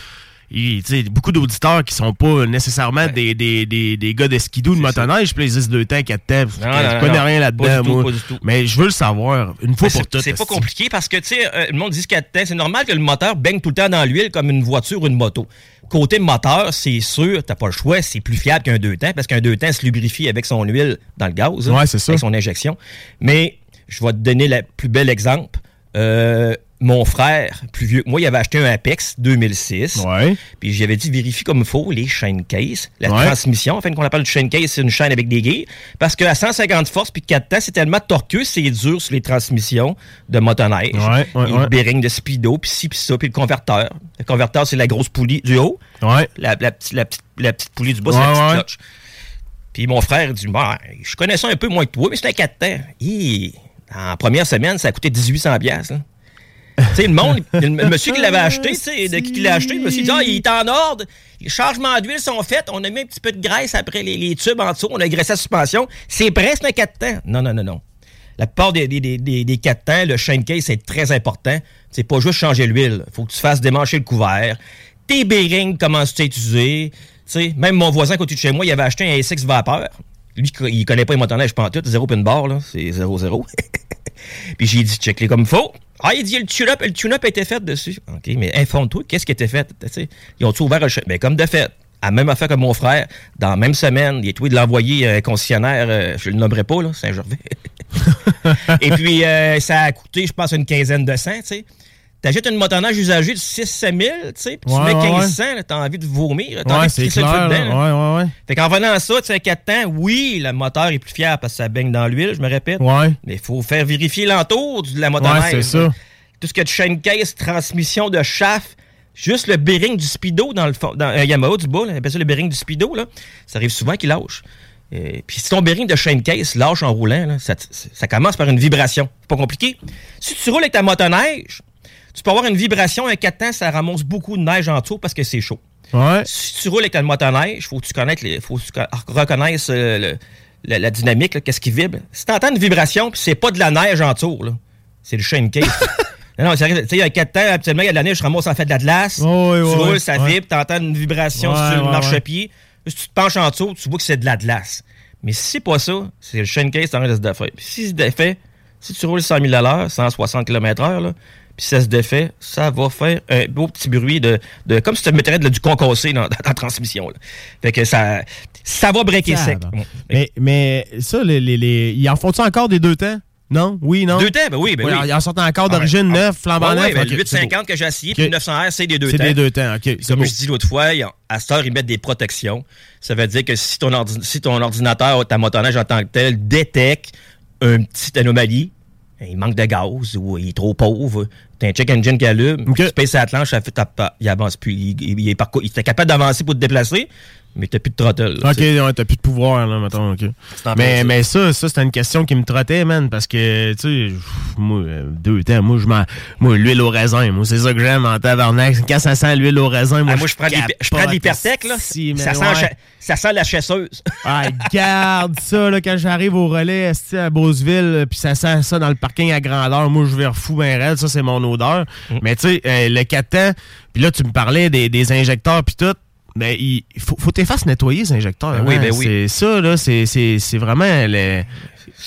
il- beaucoup d'auditeurs qui sont pas nécessairement des, des, des, des gars de skidoo de motoneige, puis ils disent deux temps, quatre temps. Je connais rien là-dedans. Mais je veux le savoir, une fois Mais pour toutes. C'est pas compliqué parce que, tu sais, euh, le monde dit 4 temps. C'est normal que le moteur baigne tout le temps dans l'huile comme une voiture ou une moto. Côté moteur, c'est sûr, t'as pas le choix, c'est plus fiable qu'un deux temps, parce qu'un deux temps se lubrifie avec son huile dans le gaz. Ouais, c'est ça. Avec son injection. Mais je vais te donner le plus bel exemple. Euh, mon frère, plus vieux que moi, il avait acheté un Apex 2006. Ouais. Puis j'avais dit vérifie comme il faut les chaînes case, la Ouais. transmission. Enfin, qu'on appelle de chaîne case, c'est une chaîne avec des guilles. Parce qu'à 150 forces puis 4 temps, c'est tellement tortueux, c'est dur sur les transmissions de motoneige. Ouais, ouais, le bearing de speedo, puis ci, puis ça, puis le converteur. Le converteur, c'est la grosse poulie du haut. Ouais. La, la petite- la petite- la petite poulie du bas, c'est la petite cloche. Puis mon frère dit bah, Je connais ça un peu moins que toi, mais c'était un 4 temps. Hi, en première semaine, ça a coûté 1800$. piastres, là. Sais, le monde, le, monsieur qui l'avait acheté, de qui l'a acheté, le monsieur dit Ah, il est en ordre, les changements d'huile sont faits, on a mis un petit peu de graisse après les, les tubes en dessous, on a graissé la suspension, c'est c'est un 4 temps. Non, non, non, non. La plupart des, des, des, des, des 4 temps, le chain case, c'est très important. C'est pas juste changer l'huile. faut que tu fasses démancher le couvert. Tes bearings, comment tu utiliser. Tu sais, même mon voisin à côté de chez moi, il avait acheté un SX Vapeur. Lui, il connaît pas les motoneiges, tout. Zéro pin bar, là. C'est 0-0. Puis j'ai dit, check-les comme il faut. Ah, il dit, le tune-up, le tune-up a été fait dessus. OK, mais informe-toi, qu'est-ce qui a été fait? Ils ont-tu ouvert le ch- Mais comme de fait, à même affaire que mon frère, dans la même semaine, il est tout de l'envoyer un concessionnaire, euh, je le nommerai pas, là, Saint-Gervais. Et puis, euh, ça a coûté, je pense, une quinzaine de cents, tu sais. T'achètes une motoneige usagée de 6-7 000, tu sais, puis Ouais, tu mets ouais, 1500, là, t'as envie de vomir, t'as Ouais, envie de crisser le clair. dedans. Ouais, ouais, Fait qu'en venant à ça, tu sais, 4 temps, oui, le moteur est plus fier parce que ça baigne dans l'huile, je me répète. ouais. Ouais. Mais il faut faire vérifier l'entour de la motoneige. Ouais, c'est ça. Tout ce que de chaîne case, transmission de shaft, juste le bearing du speedo dans le fond, dans un Yamaha du bas, là, on appelle ça le bearing du speedo, là, ça arrive souvent qu'il lâche. Euh, Puis si ton bearing de chaîne case lâche en roulant, là, ça, ça commence par une vibration. C'est pas compliqué. Si tu roules avec ta motoneige, tu peux avoir une vibration, un 4 temps, ça ramasse beaucoup de neige en dessous parce que c'est chaud. Ouais. Si tu roules avec ta motoneige, faut que tu connaisses les, faut que tu co- reconnaisses euh, le- la, la dynamique, qu'est-ce qui vibre. Si tu entends une vibration, puis c'est pas de la neige en dessous, là, c'est le chain case. non, non, sérieux, il y a 4 temps, habituellement, il y a de la neige, je ramasse en fait de la glace. Oh, oui, tu roules, ça vibre, tu entends une vibration sur le marchepied. Si tu te penches en dessous, tu vois que c'est de la glace. Mais si c'est pas ça, c'est le chain case en train de se défaire. Si c'est défait, si tu roules 100 000 à l'heure, 160 km/h, puis ça se défait, ça va faire un beau petit bruit de, de comme si tu mettrais de- du concassé dans, dans la transmission. Là. Fait que ça, ça va breaker sec. Mais, mais ça, les, les, les- ils en font-tu encore des deux temps? Non? Oui, non? Deux temps, ben oui, ben oui. Ils en sortent encore Ah, d'origine ouais. neuf, flambant Ouais, neuf. ouais, ben, le c'est 850 que j'ai essayé, Ok. puis le 900R, c'est des deux C'est temps. des deux temps, OK. c'est Comme beau. je dis l'autre fois, à cette heure, ils mettent des protections. Ça veut dire que si ton, ordi- si ton ordinateur, ta motoneige en tant que tel, détecte une petite anomalie, il manque de gaz ou il est trop pauvre, t'as un check engine qui allume, Ok. tu pèses sa planche, il avance plus. Il, il- il est il était capable d'avancer pour te déplacer, mais t'as plus de throttle. là, Ok, ouais, t'as plus de pouvoir, là, mettons, ok. en plein Mais, ça. mais ça, ça, c'était une question qui me trottait, man, parce que, tu sais, moi, euh, deux temps, moi, je m'en. Moi, l'huile au raisin, moi, c'est ça que j'aime en tabarnak. Quand ça sent l'huile au raisin, moi, Ah, moi, je prends je prends de l'hypertech, là. Si, Ça sent, ça sent la chasseuse. Ah, garde ça, là, quand j'arrive au relais à Beauceville, puis ça sent ça dans le parking à grandeur. Moi, je vais refou ben raide, ça, c'est mon odeur. Mm. Mais tu sais, euh, le 4 temps, puis là, tu me parlais des, des injecteurs, puis tout. Mais il faut, faut fasses nettoyer, ces injecteurs. Ben oui, hein. ben oui. C'est ça, là, c'est, c'est, c'est vraiment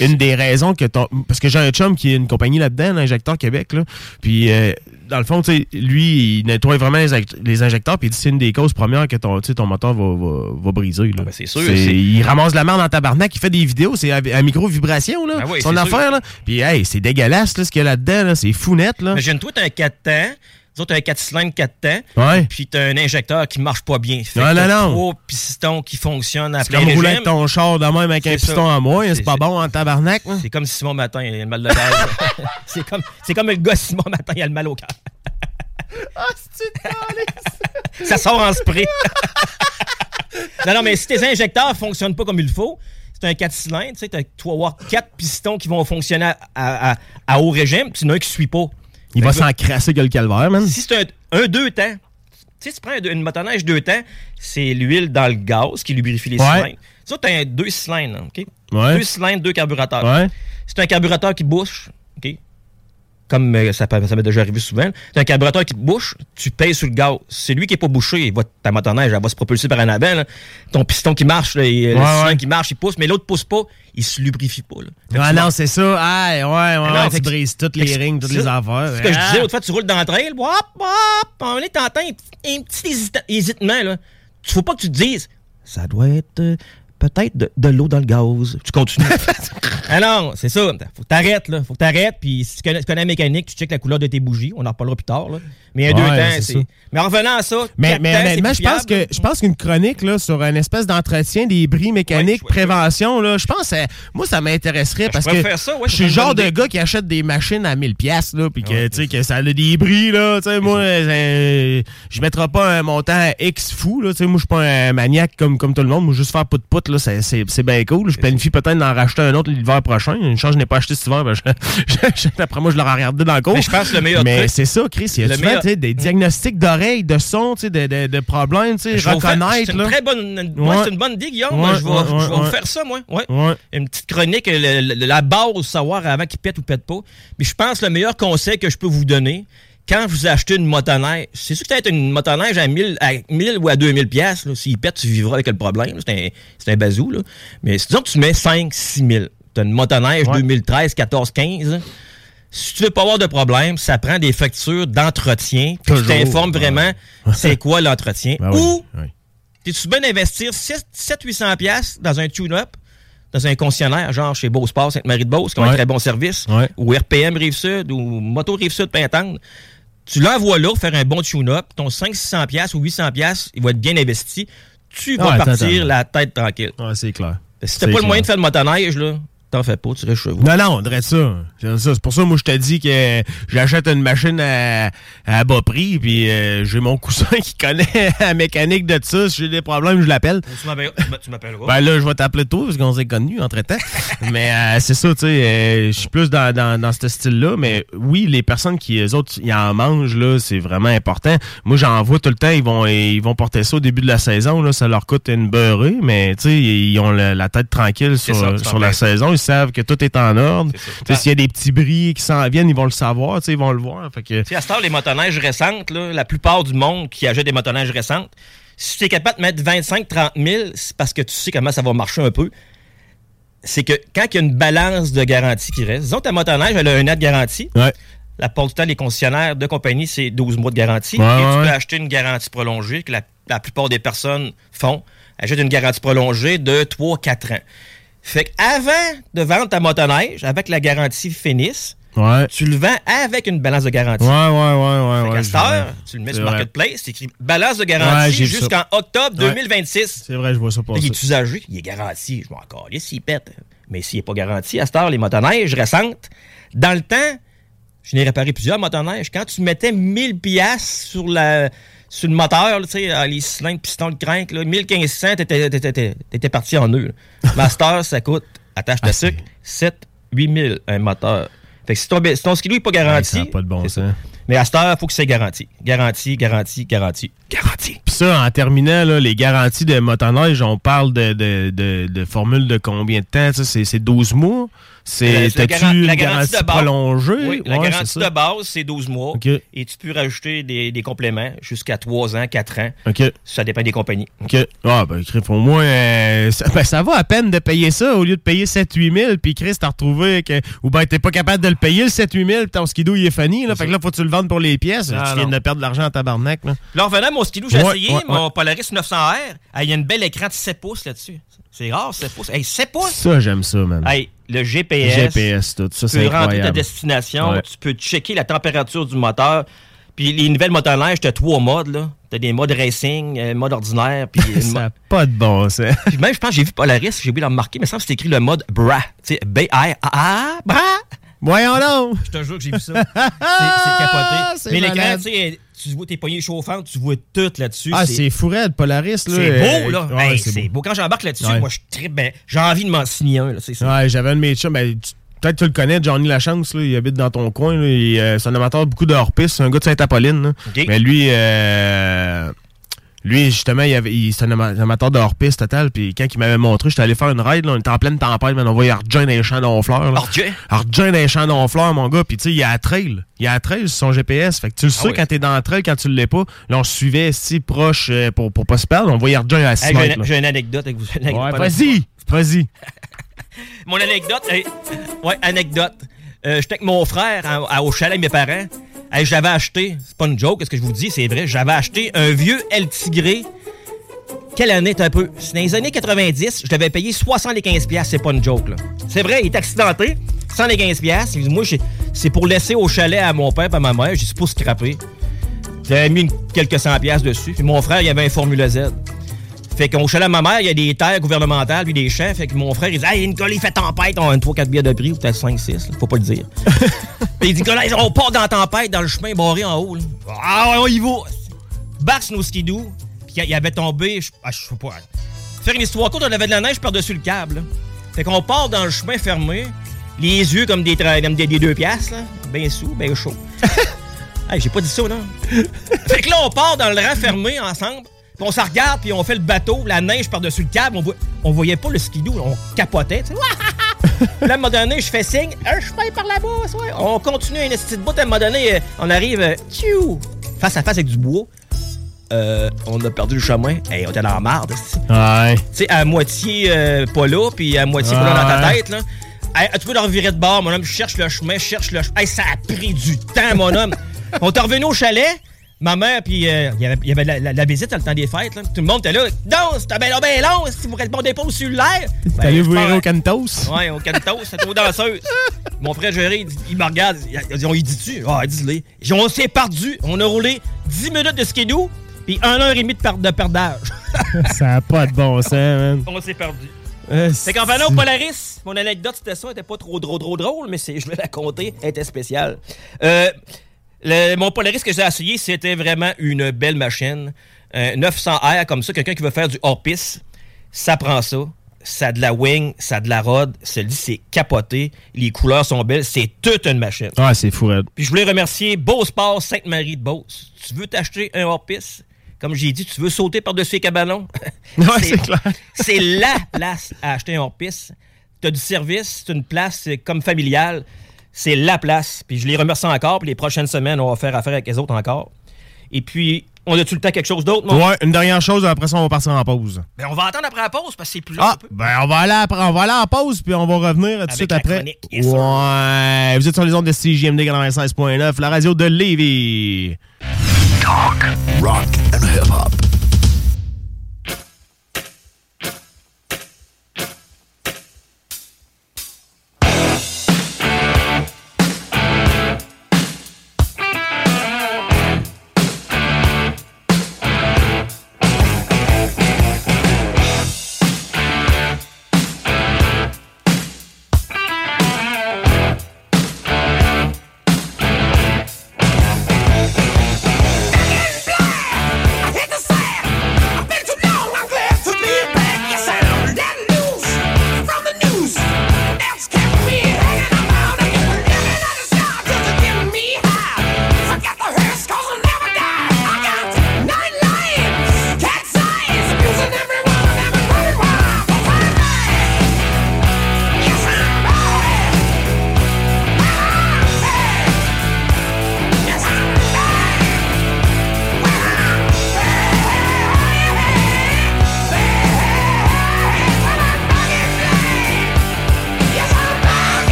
une des raisons que ton. Parce que j'ai un chum qui a une compagnie là-dedans, l'Injecteur Québec, là. Puis, euh, dans le fond, lui, il nettoie vraiment les, inject- les injecteurs, puis il dit c'est une des causes premières que ton, ton moteur va, va, va briser. Là. ben, c'est sûr, Il ramasse la merde dans tabarnak, il fait des vidéos, c'est à, à micro-vibration, là. Ben oui, son affaire, sûr. là. Puis, hey, c'est dégueulasse, là, ce qu'il y a là-dedans, là. C'est fou net, là. Imagine-toi, t'as un 4 temps, nous autres, t'as un 4 cylindres 4 temps, Ouais. puis t'as un injecteur qui marche pas bien. Fait Non, que non, non. trois pistons qui fonctionnent à C'est plein comme rouler avec ton char de même avec un C'est piston en moins, c'est C'est- pas c'est- bon en tabarnak, là. C'est comme Simon Matin, il a le mal de gaz. c'est comme, c'est comme le gars Simon Matin, il a le mal au cœur. Ah, Ça sort en spray. non, non, mais si tes injecteurs fonctionnent pas comme il faut, c'est un 4 cylindres, tu sais, t'as- tu avoir 4 pistons qui vont fonctionner à, à- à- à haut régime, puis il y en a un qui suit pas. Il va Fait que- s'en crasser que le calvaire, man. Si c'est un, un deux temps, tu sais, tu prends un- une motoneige deux temps, c'est l'huile dans le gaz qui lubrifie les Ouais. cylindres. Ça, t'as un deux cylindres, OK? Ouais. Deux cylindres, deux carburateurs. Ouais. C'est un carburateur qui bouche, OK? Comme euh, ça, m'est déjà arrivé souvent, t'as un carburateur qui te bouche, tu payes sur le gaz. C'est lui qui est pas bouché, il va, ta motoneige, elle va se propulser par un avant. là. Ton piston qui marche, là, le ouais. qui marche, il pousse, mais l'autre pousse pas, il se lubrifie pas. Là. Ah non, c'est ça. Ouais, ouais, non, tu brises toutes les rings, toutes c'est les affaires. Ce que je Ah. disais, l'autre fois, tu roules dans le trail, hop, hop, on est tentant, un, un petit hésitement, là. Tu faut pas que tu te dises, ça doit être peut-être de, de l'eau dans le gaz. Tu continues. ah non, c'est ça. Faut que t'arrêtes, là. Faut que t'arrêtes, puis si tu connais, tu connais la mécanique, tu checkes la couleur de tes bougies. On en reparlera plus tard, là. Mais il y a deux Ouais, temps, c'est. Mais en revenant à ça, Mais, mais temps, honnêtement, c'est je pense que je pense qu'une chronique là, sur une espèce d'entretien des bris mécaniques, prévention, là, je pense euh, moi ça m'intéresserait parce que faire ça, ouais, je suis le genre de gars qui achète des machines à 1000 pièces là puis que tu sais que ça a des bris là, tu sais moi euh, je mettrai pas un montant X fou là, tu sais moi je suis pas un maniaque comme comme tout le monde, moi juste faire pout là, c'est bien cool, je planifie peut-être d'en racheter un autre l'hiver prochain, une chance je n'ai pas acheté cet hiver, ben, je- après moi je l'aurais regardé dans le cours. Mais je pense que le meilleur Mais c'est ça Chris, il y a meilleur- des diagnostics d'oreilles, de son, de, de, de problèmes, Je reconnaître C'est une très bonne, une- ouais, c'est une bonne idée, Guillaume. Ouais, Moi, je vais, ouais, je vais ouais, vous faire ça, moi. Une petite chronique, le- le- la base, savoir avant qu'il pète ou pète pas. Mais je pense que le meilleur conseil que je peux vous donner, quand vous achetez une motoneige, c'est sûr que peut-être une motoneige à 1000, à 1000 ou à 2000 pièces. S'il pète, tu vivras avec le problème. C'est un, un bazou. Là. Mais disons que tu mets 5 6 000. Tu as une motoneige 2013, 14, 15. Si tu veux pas avoir de problème, ça prend des factures d'entretien. Tu t'informes vraiment c'est quoi l'entretien. Ben Ou oui. T'es-tu bien d'investir 700-800$ piastres dans un tune-up, dans un concessionnaire, genre chez Beausport, Sainte-Marie-de-Beauce, qui ont un Ouais. très bon service, Ouais. ou RPM Rive-Sud, ou Moto Rive-Sud, Pintendre. Tu l'envoies là, faire un bon tune-up, ton 500-600$ piastres ou 800$, piastres, il va être bien investi. Tu vas Ouais, partir la tête tranquille. Ouais, c'est clair. Si t'as pas le moyen de faire de motoneige, là, t'en fais pas, tu restes chez vous. Non, non, on dirait ça. C'est pour ça, moi, je te dis que j'achète une machine à, à bas prix, puis euh, j'ai mon cousin qui connaît la mécanique de ça. Si j'ai des problèmes, je l'appelle. Tu m'appelleras. Ben là, je vais t'appeler toi, parce qu'on s'est connus entre-temps. mais euh, c'est ça, tu sais, euh, je suis plus dans, dans, dans ce style-là. Mais oui, les personnes qui, eux autres, ils en mangent, là, c'est vraiment important. Moi, j'en vois tout le temps, ils vont ils vont porter ça au début de la saison, là, ça leur coûte une beurrée, mais tu sais, ils ont la, la tête tranquille sur, ça, sur la saison. Ils savent que tout est en ordre. S'il y a des petits bris qui s'en viennent, ils vont le savoir, ils vont le voir. Fait que... À ce temps, les motoneiges récentes, là, la plupart du monde qui achète des motoneiges récentes, si tu es capable de mettre 25-30 000, c'est parce que tu sais comment ça va marcher un peu. C'est que quand il y a une balance de garantie qui reste, disons que ta motoneige, elle a un an de garantie. Ouais. La plupart du temps, les concessionnaires de compagnie, c'est 12 mois de garantie. Ouais, et tu ouais, peux acheter une garantie prolongée que la, la plupart des personnes font. Achètent une garantie prolongée de 3-4 ans. Fait qu'avant de vendre ta motoneige, avec la garantie finisse, Ouais. tu le vends avec une balance de garantie. Ouais, ouais, ouais, ouais. Fait je cette heure, tu le mets sur vrai. Marketplace, c'est écrit balance de garantie jusqu'en octobre Ouais. 2026. C'est vrai, je vois ça Là, il est usagé, il est garanti. Je m'en calais s'il pète. Mais s'il n'est pas garanti, à cette heure, les motoneiges récentes, dans le temps, je n'ai réparé plusieurs motoneiges. Quand tu mettais 1000 piastres sur, la, sur le moteur, là, sais, ah, les cylindres, pistons, le crank, là, 1500, t'étais, parti en là. Master, ça coûte, attache Ah, de sucre, 7 8000 un moteur. Fait que si ton, si ton skidoo n'est pas Ouais, garanti, ça a pas de bon sens. ça. Mais à cette heure, il faut que c'est garanti. Garanti, garanti, garanti. Garanti. Puis ça, en terminant, là, les garanties de motoneige, on parle de, de, de, de formule de combien de temps? ça? C'est c'est 12 mois? C'est C'est la garan- la garantie, garantie de base? prolongée? Oui, la Ouais, garantie de base, c'est 12 mois. Et tu peux rajouter des, des compléments jusqu'à 3 ans, 4 ans. Ça dépend des compagnies. OK. Ah, ben, Chris, au moins, euh, ça, ben, ça va à peine de payer ça au lieu de payer 7-8 000. Puis, Chris, t'as retrouvé que. Ou ben, t'es pas capable de le payer, le 7-8 000, puis ton skidoo, il est funny. Là, fait que là, faut que tu le vendes pour les pièces. Ah, tu viens non. de perdre de l'argent en tabarnak. Là. Là, en revenant à mon skidoo, j'ai Ouais, essayé ouais, mon Polaris 900R. Ah, Il y a une belle écran de 7 pouces là-dessus. C'est rare, 7 pouces. Hey, 7 pouces! Ça, j'aime ça, man. Hey, le GPS. GPS, tout ça, Tu c'est peux rentrer ta destination, tu peux checker la température du moteur. Puis les nouvelles motoneiges, t'as trois modes, là. T'as des modes racing, euh, mode ordinaire, puis Ça n'a pas de bon sens. Puis même, je pense, que j'ai vu Polaris, j'ai oublié de le remarquer, mais ça c'est écrit le mode BRA. Tu sais, B-I-A-A, BRA? Voyons donc! Je te jure que j'ai vu ça. C'est capoté. c'est Mais l'écran, tu sais, tu vois tes poignées chauffantes, tu vois tout là-dessus. Ah, c'est fourré, Polaris. là. C'est beau, là. ouais, Hey, c'est beau. beau. Quand j'embarque là-dessus, Ouais. moi, je tripe. Ben, j'ai envie de m'en signer un, là. C'est ça. Ouais, j'avais un de mes chums, ben, tu- peut-être tu le connais, Johnny Lachance, là, il habite dans ton coin. Là, il, euh, c'est un amateur beaucoup de hors-piste, c'est un gars de. OK. Mais lui, euh, Lui, justement, il avait, il, c'est un ama- un amateur de hors-piste total. Puis quand il m'avait montré, j'étais allé faire une ride. Là, on était en pleine tempête. Man, on voyait Arjun dans les champs. Arjun? Arjun dans les champs mon gars. Puis tu sais, il y a la trail. Il y a la trail sur son GPS. Fait que tu le sais oui. quand t'es dans la trail, quand tu l'es pas. Là, on se suivait si proche euh, pour, pour pas se perdre. On voyait Arjun à 6 Hey, mètres. j'ai, une anecdote avec vous. Ouais, vas-y. Vas-y. Mon anecdote, ouais, anecdote. Euh, J'étais avec mon frère à- au chalet mes parents. J'avais acheté, c'est pas une joke, ce que je vous dis, c'est vrai, j'avais acheté un vieux El Tigré. Quelle année t'as un peu? C'est dans les années 90, je l'avais payé 75$, piastres, c'est pas une joke, là. C'est vrai, il est accidenté, 115$. piastres. Il dit, Moi, c'est pour laisser au chalet à mon père et à ma mère, j'ai c'est pour scraper. J'avais mis quelques cent piastres dessus. Puis mon frère, il avait un Formule Z. Fait qu'au chalet à ma mère, il y a des terres gouvernementales, puis des champs. Fait que mon frère, il dit Hey, Nicolas, il fait tempête. On a 3-4 billets de prix, ou peut-être 5-6, là, faut pas le dire. puis il dit Nicolas, on part dans la tempête, dans le chemin barré en haut. là. Ah on y va. Bax nos skidoo. Puis il avait tombé, je ah, je sais pas. Faire une histoire courte, on avait de la neige par-dessus le câble. là. Fait qu'on part dans le chemin fermé, les yeux comme des, comme des, des deux piastres, là. bien sous, bien chaud. hey, j'ai pas dit ça, non? fait que là, on part dans le rang fermé ensemble, puis on se regarde, puis on fait le bateau, la neige par-dessus le câble, on, voit- on voyait pas le skidoo, on capotait, tu sais. Puis là, à un moment donné, je fais signe, un chemin par là-bas, ouais. On continue une petite bout, à un moment donné, euh, on arrive, euh, tchou, face à face avec du bois. Euh, on a perdu le chemin. Hey, on était dans la marde. Ouais. Tu sais, à moitié euh, pas là, puis à moitié pas là dans ta tête, là. Hey, tu peux leur virer de bord, mon homme? Je cherche le chemin, je cherche le chemin. Hey, ça a pris du temps, mon homme. On est revenu au chalet. Ma mère, puis euh, il y avait, il y avait la, la- la visite à le temps des fêtes. Là. Tout le monde était là. Non, c'était bien long, bien long. Si vous répondez pas au cellulaire. T'es allé je vous au Cantos? Ouais, au cantos, c'était aux danseuses. Mon frère Géré, il, me regarde, il, il dit, on y dit-tu? Ah, dis-le. J'ai dit, On s'est perdu. On a roulé 10 minutes de skidoo, puis 1 heure et demie de, per- de perdage. Ça a pas de bon sens, man. on s'est perdu. Euh, Fait qu'en venant au Polaris, mon anecdote c'était ça, elle était pas trop trop trop drôle, mais c'est, je vais la compter, elle était spéciale. Euh, le- mon Polaris que j'ai essayé, c'était vraiment une belle machine. Euh, 900R comme ça, quelqu'un qui veut faire du hors-piste, ça prend ça. Ça a de la wing, ça a de la rod, celui c'est capoté, les couleurs sont belles, c'est toute une machine. Ah, c'est fou, Red. Puis je voulais remercier Beau Sport Sainte-Marie de Beauce. Tu veux t'acheter un hors-piste? Comme j'ai dit, tu veux sauter par-dessus les cabanons? Ouais, c'est clair. C'est la place à acheter un hors-piste. Tu as du service, c'est une place c'est comme familiale. C'est la place. Puis je les remercie encore. Puis les prochaines semaines, on va faire affaire avec les autres encore. Et puis, on a tout le temps quelque chose d'autre? Ouais, une dernière chose, après ça, on va partir en pause. Ben, on va attendre après la pause parce que c'est plus long. Ah, ben on va aller après, on va aller en pause puis on va revenir tout de suite la après. chronique, yes, sir. ouais, vous êtes sur les ondes de CJMD 96.9, la radio de Lévis. Talk, rock and hip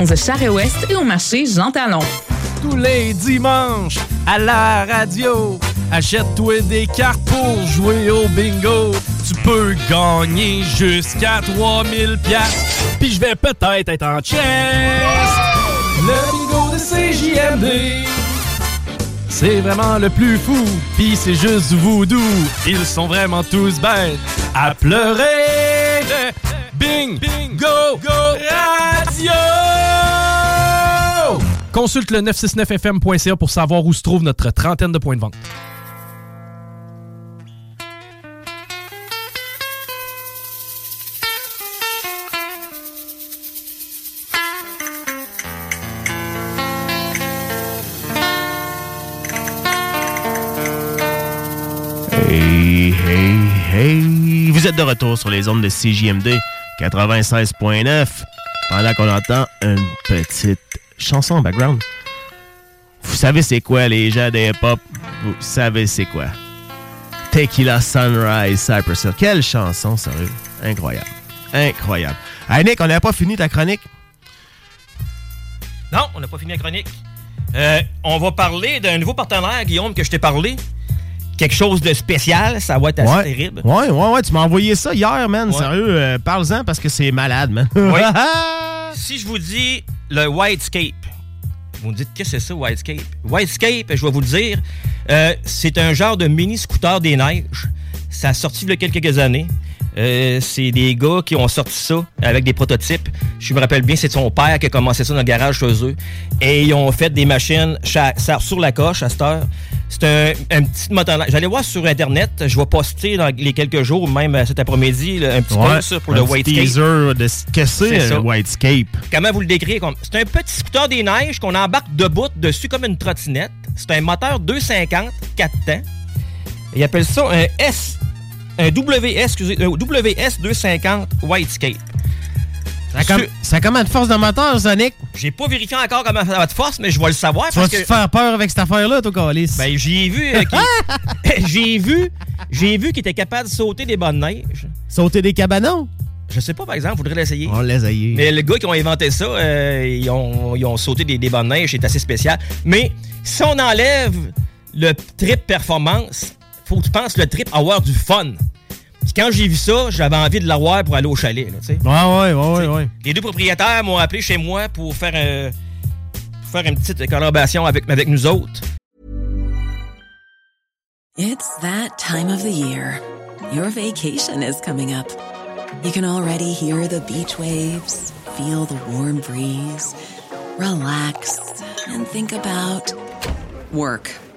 11 Charest-Ouest et au marché Jean Talon. Tous les dimanches, à la radio, achète-toi des cartes pour jouer au bingo. Tu peux gagner jusqu'à 3000 pièces. Puis je vais peut-être être en chess. Le bingo de CJMD. C'est vraiment le plus fou, pis c'est juste voodoo. Ils sont vraiment tous bêtes à pleurer. Bing, bingo, go, radio! Consulte le 969fm.ca pour savoir où se trouve notre trentaine de points de vente. Hey, hey, hey! Vous êtes de retour sur les ondes de CJMD 96.9 pendant qu'on entend une petite chanson en background. Vous savez c'est quoi les gens des hip-hop? Vous savez c'est quoi? Tequila Sunrise Cypress Hill. Quelle chanson, sérieux? Incroyable. Incroyable. Hey Nick, on n'avait pas fini ta chronique? Non, on n'a pas fini la chronique. Euh, on va parler d'un nouveau partenaire, Guillaume, que je t'ai parlé. Quelque chose de spécial, ça va être assez ouais. terrible. Ouais, ouais, ouais. Tu m'as envoyé ça hier, man. Ouais. Sérieux, euh, parle-en parce que c'est malade, man. Oui. si je vous dis le Whitescape, vous me dites qu'est-ce que c'est ça, Whitescape? Whitescape, je vais vous le dire, euh, c'est un genre de mini scooter des neiges. Ça a sorti il y a quelques années. Euh, c'est des gars qui ont sorti ça avec des prototypes. Je me rappelle bien, c'est son père qui a commencé ça dans le garage chez eux. Et ils ont fait des machines sur la coche à cette heure. C'est un, un petit moteur. J'allais voir sur Internet. Je vais poster dans les quelques jours, même cet après-midi, un petit Ouais, post pour un le Whitescape. teaser de ce que c'est, un Whitescape. Comment vous le décrivez? C'est un petit scooter des neiges qu'on embarque debout dessus comme une trottinette. C'est un moteur 250, 4 temps. Ils appellent ça un S, un WS, excusez, un WS 250 Whitescape. Ça a, comme- ça a combien de force de moteur, Sonic? J'ai pas vérifié encore comment ça va de force, mais je vais le savoir. Tu parce vas-tu que... te faire peur avec cette affaire-là, toi, Calis? Ben, j'ai vu euh, j'ai vu, j'ai vu qu'il était capable de sauter des bonnes neiges. Sauter des cabanons? Je sais pas, par exemple, faudrait l'essayer. On l'a essayé. Mais le gars qui ont inventé ça, euh, ils, ont, ils ont sauté des, des bonnes neiges, c'est assez spécial. Mais si on enlève le trip performance, faut que tu penses le trip avoir du fun. Puis quand j'ai vu ça, j'avais envie de l'avoir pour aller au chalet. Là, tu sais. Ouais, ouais, ouais, ouais, ouais. Les deux propriétaires m'ont appelé chez moi pour faire, faire une petite collaboration avec, avec nous autres. It's that time of the year. Your vacation is coming up. You can already hear the beach waves, feel the warm breeze, relax, and think about work.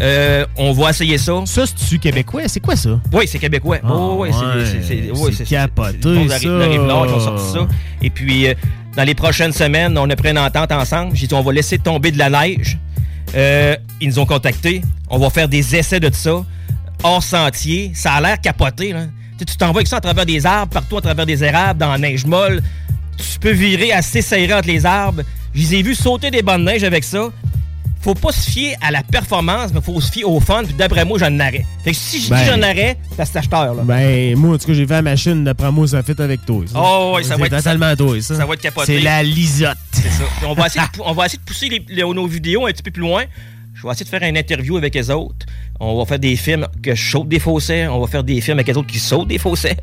Euh, on va essayer ça. Ça, c'est-tu québécois? C'est quoi ça? Oui, c'est québécois. Oh, ouais, c'est- capoté, ça. La Rive-Nord qui ont sorti ça. Et puis, euh, dans les prochaines semaines, on a pris une entente ensemble. J'ai dit, on va laisser tomber de la neige. Euh, ils nous ont contactés. On va faire des essais de ça, hors sentier. Ça a l'air capoté. Là. Tu t'envoies avec ça à travers des arbres, partout à travers des érables, dans la neige molle. Tu peux virer assez serré entre les arbres. Je les ai vus sauter des bonnes neiges avec ça faut pas se fier à la performance, mais faut se fier au fun. Puis d'après moi, j'en arrête. Fait que si je Ben. dis j'en arrête, c'est cet acheteur là. Ben, moi, en tout cas, j'ai fait la machine, d'après moi, ça fait avec toi. ça. Oh, ouais, ça va être- totalement toi, ça. ça va être capoté. C'est la lisotte. C'est ça. On va essayer de, on va essayer de pousser les- les- nos vidéos un petit peu plus loin. Je vais essayer de faire une interview avec les autres. On va faire des films que je saute des fossés. On va faire des films avec les autres qui sautent des fossés.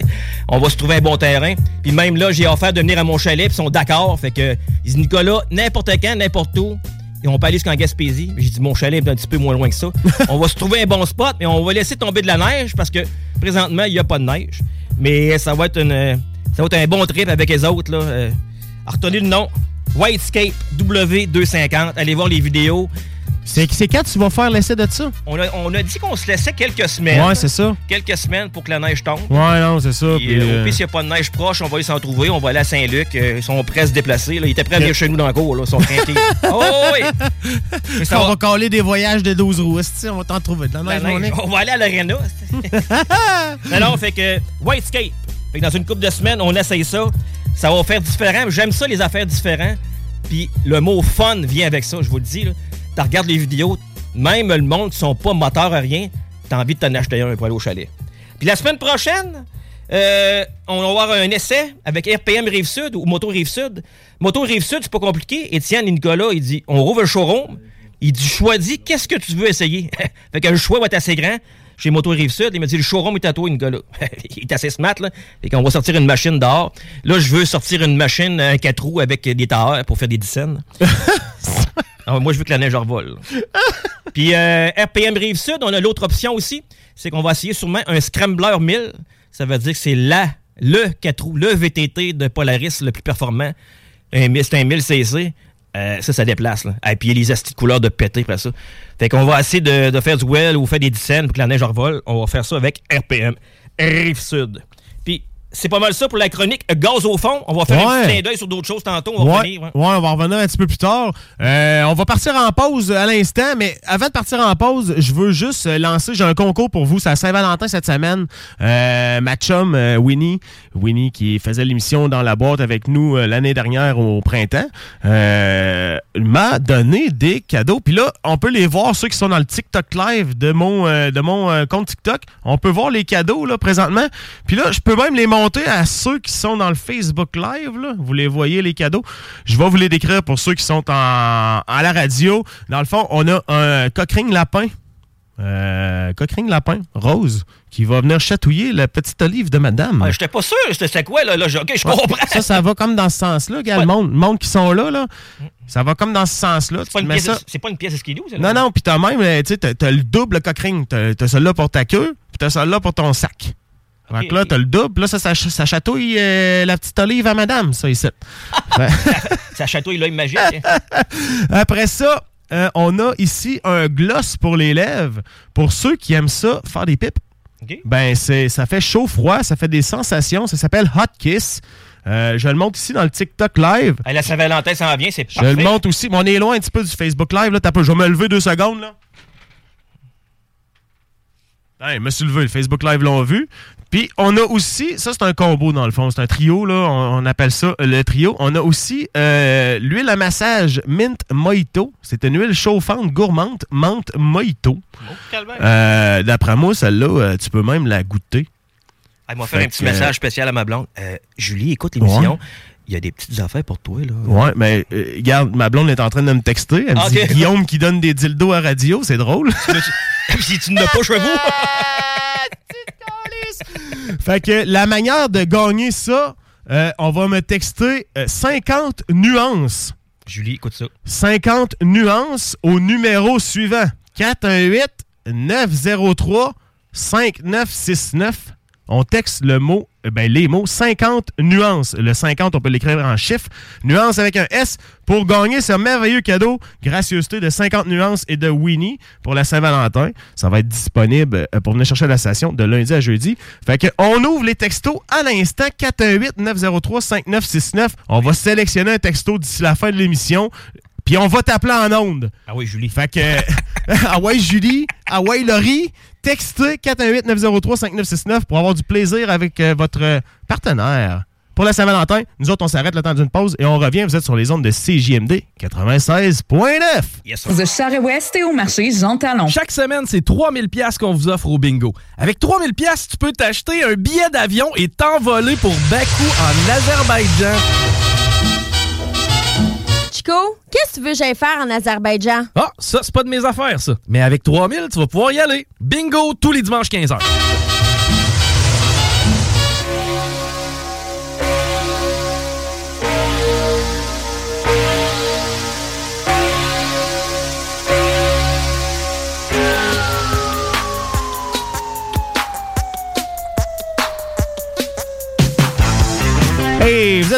On va se trouver un bon terrain. Puis même là, j'ai offert de venir à mon chalet. Puis ils sont d'accord. Fait que, ils disent, Nicolas, n'importe quand, n'importe où. Et on peut aller jusqu'en Gaspésie. J'ai dit, mon chalet est un petit peu moins loin que ça. on va se trouver un bon spot, mais on va laisser tomber de la neige parce que présentement, il n'y a pas de neige. Mais ça va être une, Ça va être un bon trip avec les autres. Là. Euh, retenez le nom. Whitescape W250. Allez voir les vidéos. C'est quand tu vas faire l'essai de ça? On a, on a dit qu'on se laissait quelques semaines. Ouais, c'est ça. Quelques semaines pour que la neige tombe. Ouais, non, c'est ça. Puis, euh, Au pire, s'il n'y a pas de neige proche, on va y s'en trouver. On va aller à Saint-Luc. Euh, ils sont prêts à se déplacer. Là. Ils étaient prêts à venir chez nous dans la cour. Là. Ils sont craintés. oh, oui! Mais ça on va... caler des voyages de 12 roues. On va t'en trouver. Dans la neige, on va aller à l'Arena. Alors, fait que Whitescape. Fait que dans une couple de semaines, on essaye ça. Ça va faire différent. J'aime ça, les affaires différentes. Puis le mot fun vient avec ça, je vous le dis. Tu les vidéos, même le monde qui sont pas moteurs à rien, t'as envie de t'en acheter un pour aller au chalet. Puis la semaine prochaine, euh, on va avoir un essai avec RPM Rive-Sud ou Moto Rive-Sud. Moto Rive-Sud, c'est pas compliqué. Étienne et Nicolas, il dit on rouvre le showroom. Il dit choisis qu'est-ce que tu veux essayer? fait que le choix va être assez grand chez Moto Rive-Sud. Il m'a dit le showroom est à toi, Nicolas. il est assez smart, là. Fait qu'on va sortir une machine dehors. Là, je veux sortir une machine, un 4 roues avec des tailleurs pour faire des dizaines. Ah, moi, je veux que la neige revole. Puis euh, RPM Rive-Sud, on a l'autre option aussi. C'est qu'on va essayer sûrement un Scrambler 1000. Ça veut dire que c'est la, le 4 roues, le VTT de Polaris le plus performant. C'est un 1000 cc. Euh, ça, ça déplace. Là. Et puis, il y a les astis de couleur de pété après ça. Fait qu'on va essayer de, faire du well ou faire des dizaines pour que la neige revole. On va faire ça avec RPM Rive-Sud c'est pas mal ça pour la chronique Gaz au fond. On va faire un petit clin d'œil sur d'autres choses tantôt. On va revenir. Ouais. on va revenir un petit peu plus tard. Euh, on va partir en pause à l'instant, mais avant de partir en pause, je veux juste lancer, j'ai un concours pour vous. C'est à Saint-Valentin cette semaine. Euh, ma chum, euh, Winnie, Winnie qui faisait l'émission dans la boîte avec nous l'année dernière au printemps, m'a donné des cadeaux. Puis là, on peut les voir, ceux qui sont dans le TikTok live de mon, de mon compte TikTok. On peut voir les cadeaux là présentement. Puis là, je peux même les montrer à ceux qui sont dans le Facebook Live. Vous les voyez, les cadeaux. Je vais vous les décrire pour ceux qui sont en, à la radio. Dans le fond, on a un coquering lapin. Euh, lapin, rose, qui va venir chatouiller la petite olive de madame. Je J'étais pas sûr, c'était quoi, là? là je comprends. Ça, ça va comme dans ce sens-là, gars. Le monde, monde qui sont là, là, ça va comme dans ce sens-là. C'est pas, pas, une pièce skidoo, ça? Non, non, puis t'as même, tu sais, t'as le double coquering. T'as as celle-là pour ta queue, puis t'as celle-là pour ton sac. Donc là, t'as le double. Là, ça, ça, chatouille euh, la petite olive à madame, ça, ici. ça chatouille l'œil magique. Après ça, euh, on a ici un gloss pour les lèvres. Pour ceux qui aiment ça, faire des pipes. Ben, c'est, ça fait chaud-froid, ça fait des sensations. Ça s'appelle Hot Kiss. Euh, je le montre ici dans le TikTok live. la Saint-Valentin s'en vient, c'est parfait. Je le montre aussi. Mais on est loin un petit peu du Facebook live. Là, je vais me lever deux secondes. Là. Hey, me suis levé, le Facebook Live l'ont vu. Puis on a aussi, ça c'est un combo dans le fond, c'est un trio, là, on, appelle ça le trio. On a aussi euh, l'huile à massage Mint Mojito. C'est une huile chauffante gourmande menthe Mojito. Oh, euh, D'après moi, celle-là, euh, tu peux même la goûter. Elle m'a fait un petit message spécial à ma blonde. Euh, Julie, écoute l'émission. Il y a des petites affaires pour toi, là. Ouais, mais regarde, ma blonde est en train de me texter. Elle me dit Guillaume qui donne des dildos à radio, c'est drôle. si tu n'as pas chez vous. fait que la manière de gagner ça, euh, on va me texter 50 euh, nuances. Julie, écoute ça. 50 nuances au numéro suivant 418 903 5969 on texte le mot, euh, ben, les mots 50 nuances. Le 50, on peut l'écrire en chiffres. Nuances avec un S pour gagner ce merveilleux cadeau, gracieuseté de 50 nuances et de Winnie pour la Saint-Valentin. Ça va être disponible euh, pour venir chercher la station de lundi à jeudi. Fait que on ouvre les textos à l'instant 418-903-5969. On va sélectionner un texto d'ici la fin de l'émission. Puis on va t'appeler en onde. Ah oui, Julie. Fait que. ah ouais, Julie. Ah ouais, Laurie. Textez 418-903-5969 pour avoir du plaisir avec euh, votre partenaire. Pour la Saint-Valentin, nous autres, on s'arrête le temps d'une pause et on revient. Vous êtes sur les ondes de CJMD 96.9. Yes, The Charest et au marché Jean Talon. Chaque semaine, c'est 3000 pièces qu'on vous offre au bingo. Avec 3000 pièces, tu peux t'acheter un billet d'avion et t'envoler pour Bakou en Azerbaïdjan. Qu'est-ce que tu veux que j'aille faire en Azerbaïdjan? Ah, ça, c'est pas de mes affaires, ça. Mais avec 3000, tu vas pouvoir y aller. Bingo tous les dimanches 15h.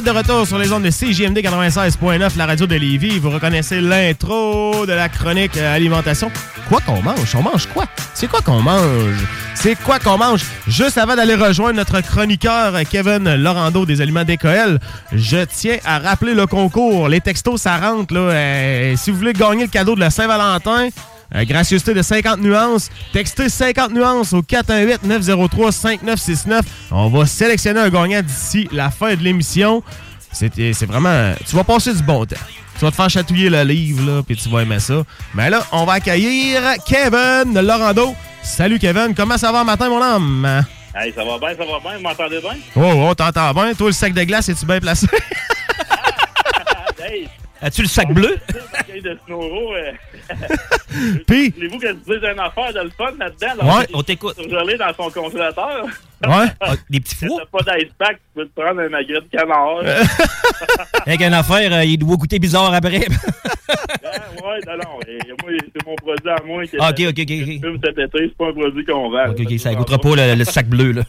De retour sur les ondes de CJMD 96.9, la radio de Lévis. Vous reconnaissez l'intro de la chronique euh, alimentation. Quoi qu'on mange? On mange quoi? C'est quoi qu'on mange? C'est quoi qu'on mange? Juste avant d'aller rejoindre notre chroniqueur Kevin Laurando des Aliments DKL, je tiens à rappeler le concours. Les textos, ça rentre. Là. Euh, si vous voulez gagner le cadeau de la Saint-Valentin, euh, gracieuseté de 50 nuances. Textez 50 nuances au 418-903-5969. On va sélectionner un gagnant d'ici la fin de l'émission. C'est c'est vraiment... Tu vas passer du bon temps. Tu vas te faire chatouiller le livre, là, puis tu vas aimer ça. Mais là, on va accueillir Kevin Lorando. Salut Kevin, comment ça va matin, mon homme? Hey, ça va bien, ça va bien, vous m'entendez bien? Oh, oh, t'entends bien. Toi, le sac de glace, es-tu bien placé? Hey, As-tu le sac bleu? l'accueil de Snoro, euh... Puis? Voulez-vous que je dise une affaire de le fun là-dedans? là? Ouais, on t'écoute. Surgelé dans son congélateur. Ouais? Ah, des petits Si fours? t'as pas d'ice pack, tu peux te prendre un magret de canard. Avec une affaire, euh, il doit goûter bizarre après. ouais, non, non. moi, c'est mon produit à moi. Que, Ah, ok, ok, ok, cet été, c'est pas un produit qu'on vend. ok, ok, ça goûtera pas le, le sac bleu, là.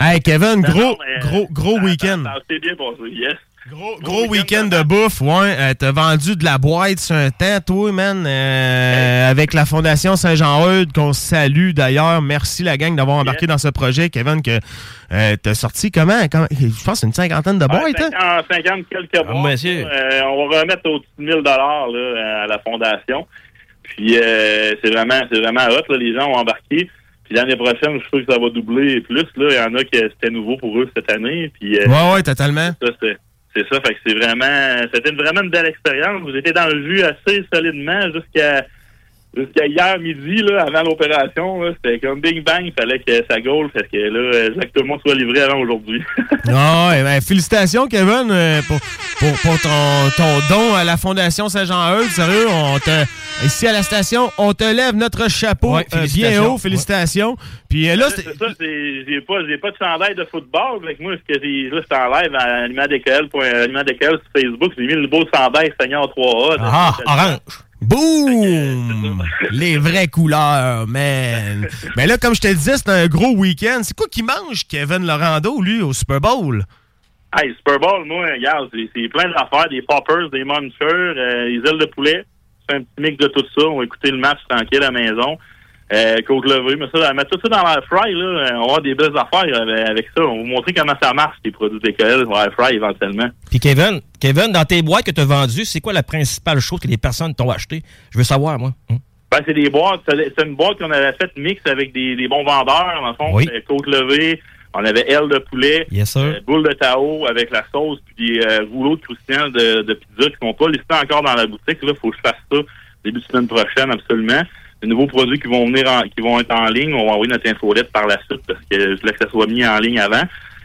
Hey, Kevin, Non, gros, non, mais, gros, gros ça- week-end. s'est bien passé, yes. Gros week-end de bouffe, ouais. Euh, T'as vendu de la boîte sur un temps, toi, man, euh, avec la Fondation Saint-Jean-Eudes, qu'on salue d'ailleurs. Merci la gang d'avoir embarqué dans ce projet, Kevin, que euh, t'as sorti comment? Je pense une cinquantaine de boîtes, Ouais, hein? 50, 50 quelques mois. monsieur. Euh, on va remettre au-dessus de 1000 là, à la fondation. Puis c'est vraiment c'est vraiment hot. Là, les gens ont embarqué. Puis l'année prochaine, je sûr que ça va doubler plus. Là. Il y en a qui c'était nouveau pour eux cette année. Puis, Ouais, ouais, totalement. ça, c'est ça. Fait que c'est vraiment c'était vraiment une belle expérience. Vous étiez dans le jus assez solidement jusqu'à jusqu'à hier midi, là, avant l'opération. C'était comme Big Bang, il fallait que ça gaule. Fait que là, euh, que tout le monde soit livré avant aujourd'hui. Ah, ouais, ben, félicitations, Kevin, euh, pour, pour, pour ton, ton don à la Fondation Saint-Jean-Eudes. Sérieux, on te, ici à la station, on te lève notre chapeau Ouais, euh, bien félicitations. haut. Félicitations. Puis là, c'est c'est- ça, c'est- j'ai pas, j'ai pas de chandail de football. Avec moi, ce que j'ai, là, c'est en live à Aliment DKL, pour Aliment DKL sur Facebook. J'ai mis le beau chandail Seigneur 3A. Ah, orange. Boum! Les vraies couleurs, man! Mais là, comme je te disais, c'est un gros week-end. C'est quoi qui mange Kevin Lorando, lui, au Super Bowl? Hey, Super Bowl, moi, regarde, c'est, plein d'affaires, des poppers, des munchers, euh, des ailes de poulet. C'est un petit mix de tout ça. On va écouter le match tranquille à la maison. Euh, côte levée, mais ça, mettre tout ça dans l'air fry, là, euh, on va avoir des belles affaires avec, ça. On va vous montrer comment ça marche, les produits sur l'air fry, éventuellement. Puis Kevin, Kevin, dans tes boîtes que tu as vendues, c'est quoi la principale chose que les personnes t'ont acheté? Je veux savoir, moi. Hum. Ben, c'est des boîtes. C'est une boîte qu'on avait faite mix avec des, des bons vendeurs, dans le fond. Oui. Côte levée. On avait aile de poulet. Yes, euh, boule de Tao avec la sauce, puis des euh, rouleaux de croustillants de, de pizza qui sont pas listés encore dans la boutique. Là, faut que je fasse ça début de semaine prochaine, absolument. Des nouveaux produits qui vont venir en, qui vont être en ligne. On va envoyer notre infolette par la suite parce que je voulais que ça soit mis en ligne avant.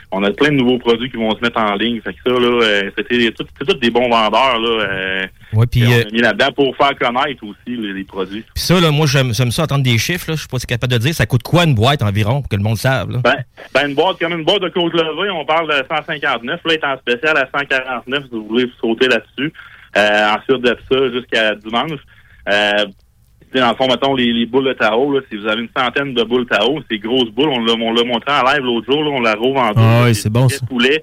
On a plein de nouveaux produits qui vont se mettre en ligne. Fait que ça, là, euh, c'était tout, c'est tous des bons vendeurs, là. euh, Ouais, puis on euh, a mis là-dedans pour faire connaître aussi les, les produits. puis ça, là, moi, j'aime j'aime ça entendre des chiffres. Là. Je suis pas si capable de dire. Ça coûte quoi une boîte environ pour que le monde sache? Là? Ben, ben, une boîte, comme une boîte de côte levée, on parle de 159. Là, est en spécial à 149 si vous voulez sauter là-dessus. Euh, ensuite de ça, jusqu'à dimanche. Euh, dans le fond, mettons, les, les boules de Tao, là, si vous avez une centaine de boules Tao, c'est grosses boules. On l'a, on l'a montré en live l'autre jour, là, on la rouvre en deux. Ah Des c'est bon, ça. poulets.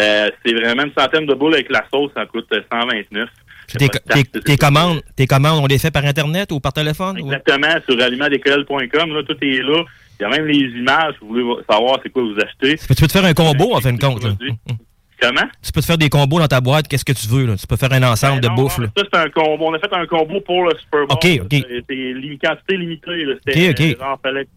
Euh, c'est vraiment une centaine de boules avec la sauce, ça coûte euh, 129. Puis Tes, tes- tes commandes, tes commandes, on les fait par Internet ou par téléphone? ou- Exactement, sur alimentdécolle.com, là, tout est là. Il y a même les images, si vous voulez savoir c'est quoi vous achetez. Tu peux te faire un combo, en fin de compte. Comment? Tu peux te faire des combos dans ta boîte. Qu'est-ce que tu veux? Là? Tu peux faire un ensemble de Ben Non, bouffe. non. Ça, c'est un combo. On a fait un combo pour le Super Bowl. OK, OK. C'est quantité limitée. là. OK, OK. genre, fallait-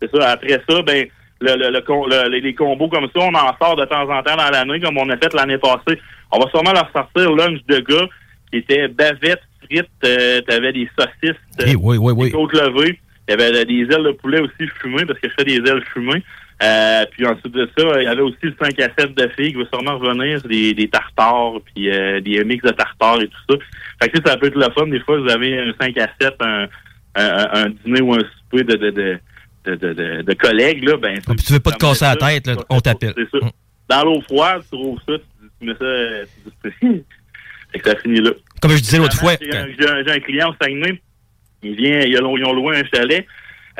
C'est ça. Après ça, ben, le, le, le com- le- les, combos comme ça, on en sort de temps en temps dans l'année, comme on a fait l'année passée. On va sûrement leur sortir lunch de gars qui était bavette, frites, euh, t'avais des saucisses, Eh oui, oui, oui. des côtes levées. Il y avait des ailes de poulet aussi fumées, parce que je fais des ailes fumées. Euh, puis ensuite de ça, il y avait aussi le 5 à 7 de filles qui va sûrement revenir, des, des tartares, puis euh, des mix de tartares et tout ça. Fait que ça, peut être le fun. Des fois, vous avez un 5 à 7, un, un, un dîner ou un souper de, de, de, de, de, collègues, là, ben, Ah, puis tu veux pas te casser la tête, là, on t'appelle. c'est ça. Dans l'eau froide, tu rouvres ça, tu, tu mets ça, tu, fait que ça finit là. Comme je disais l'autre fois. Un, j'ai un client au Saguenay, il vient, ils ont, ils ont loué un chalet,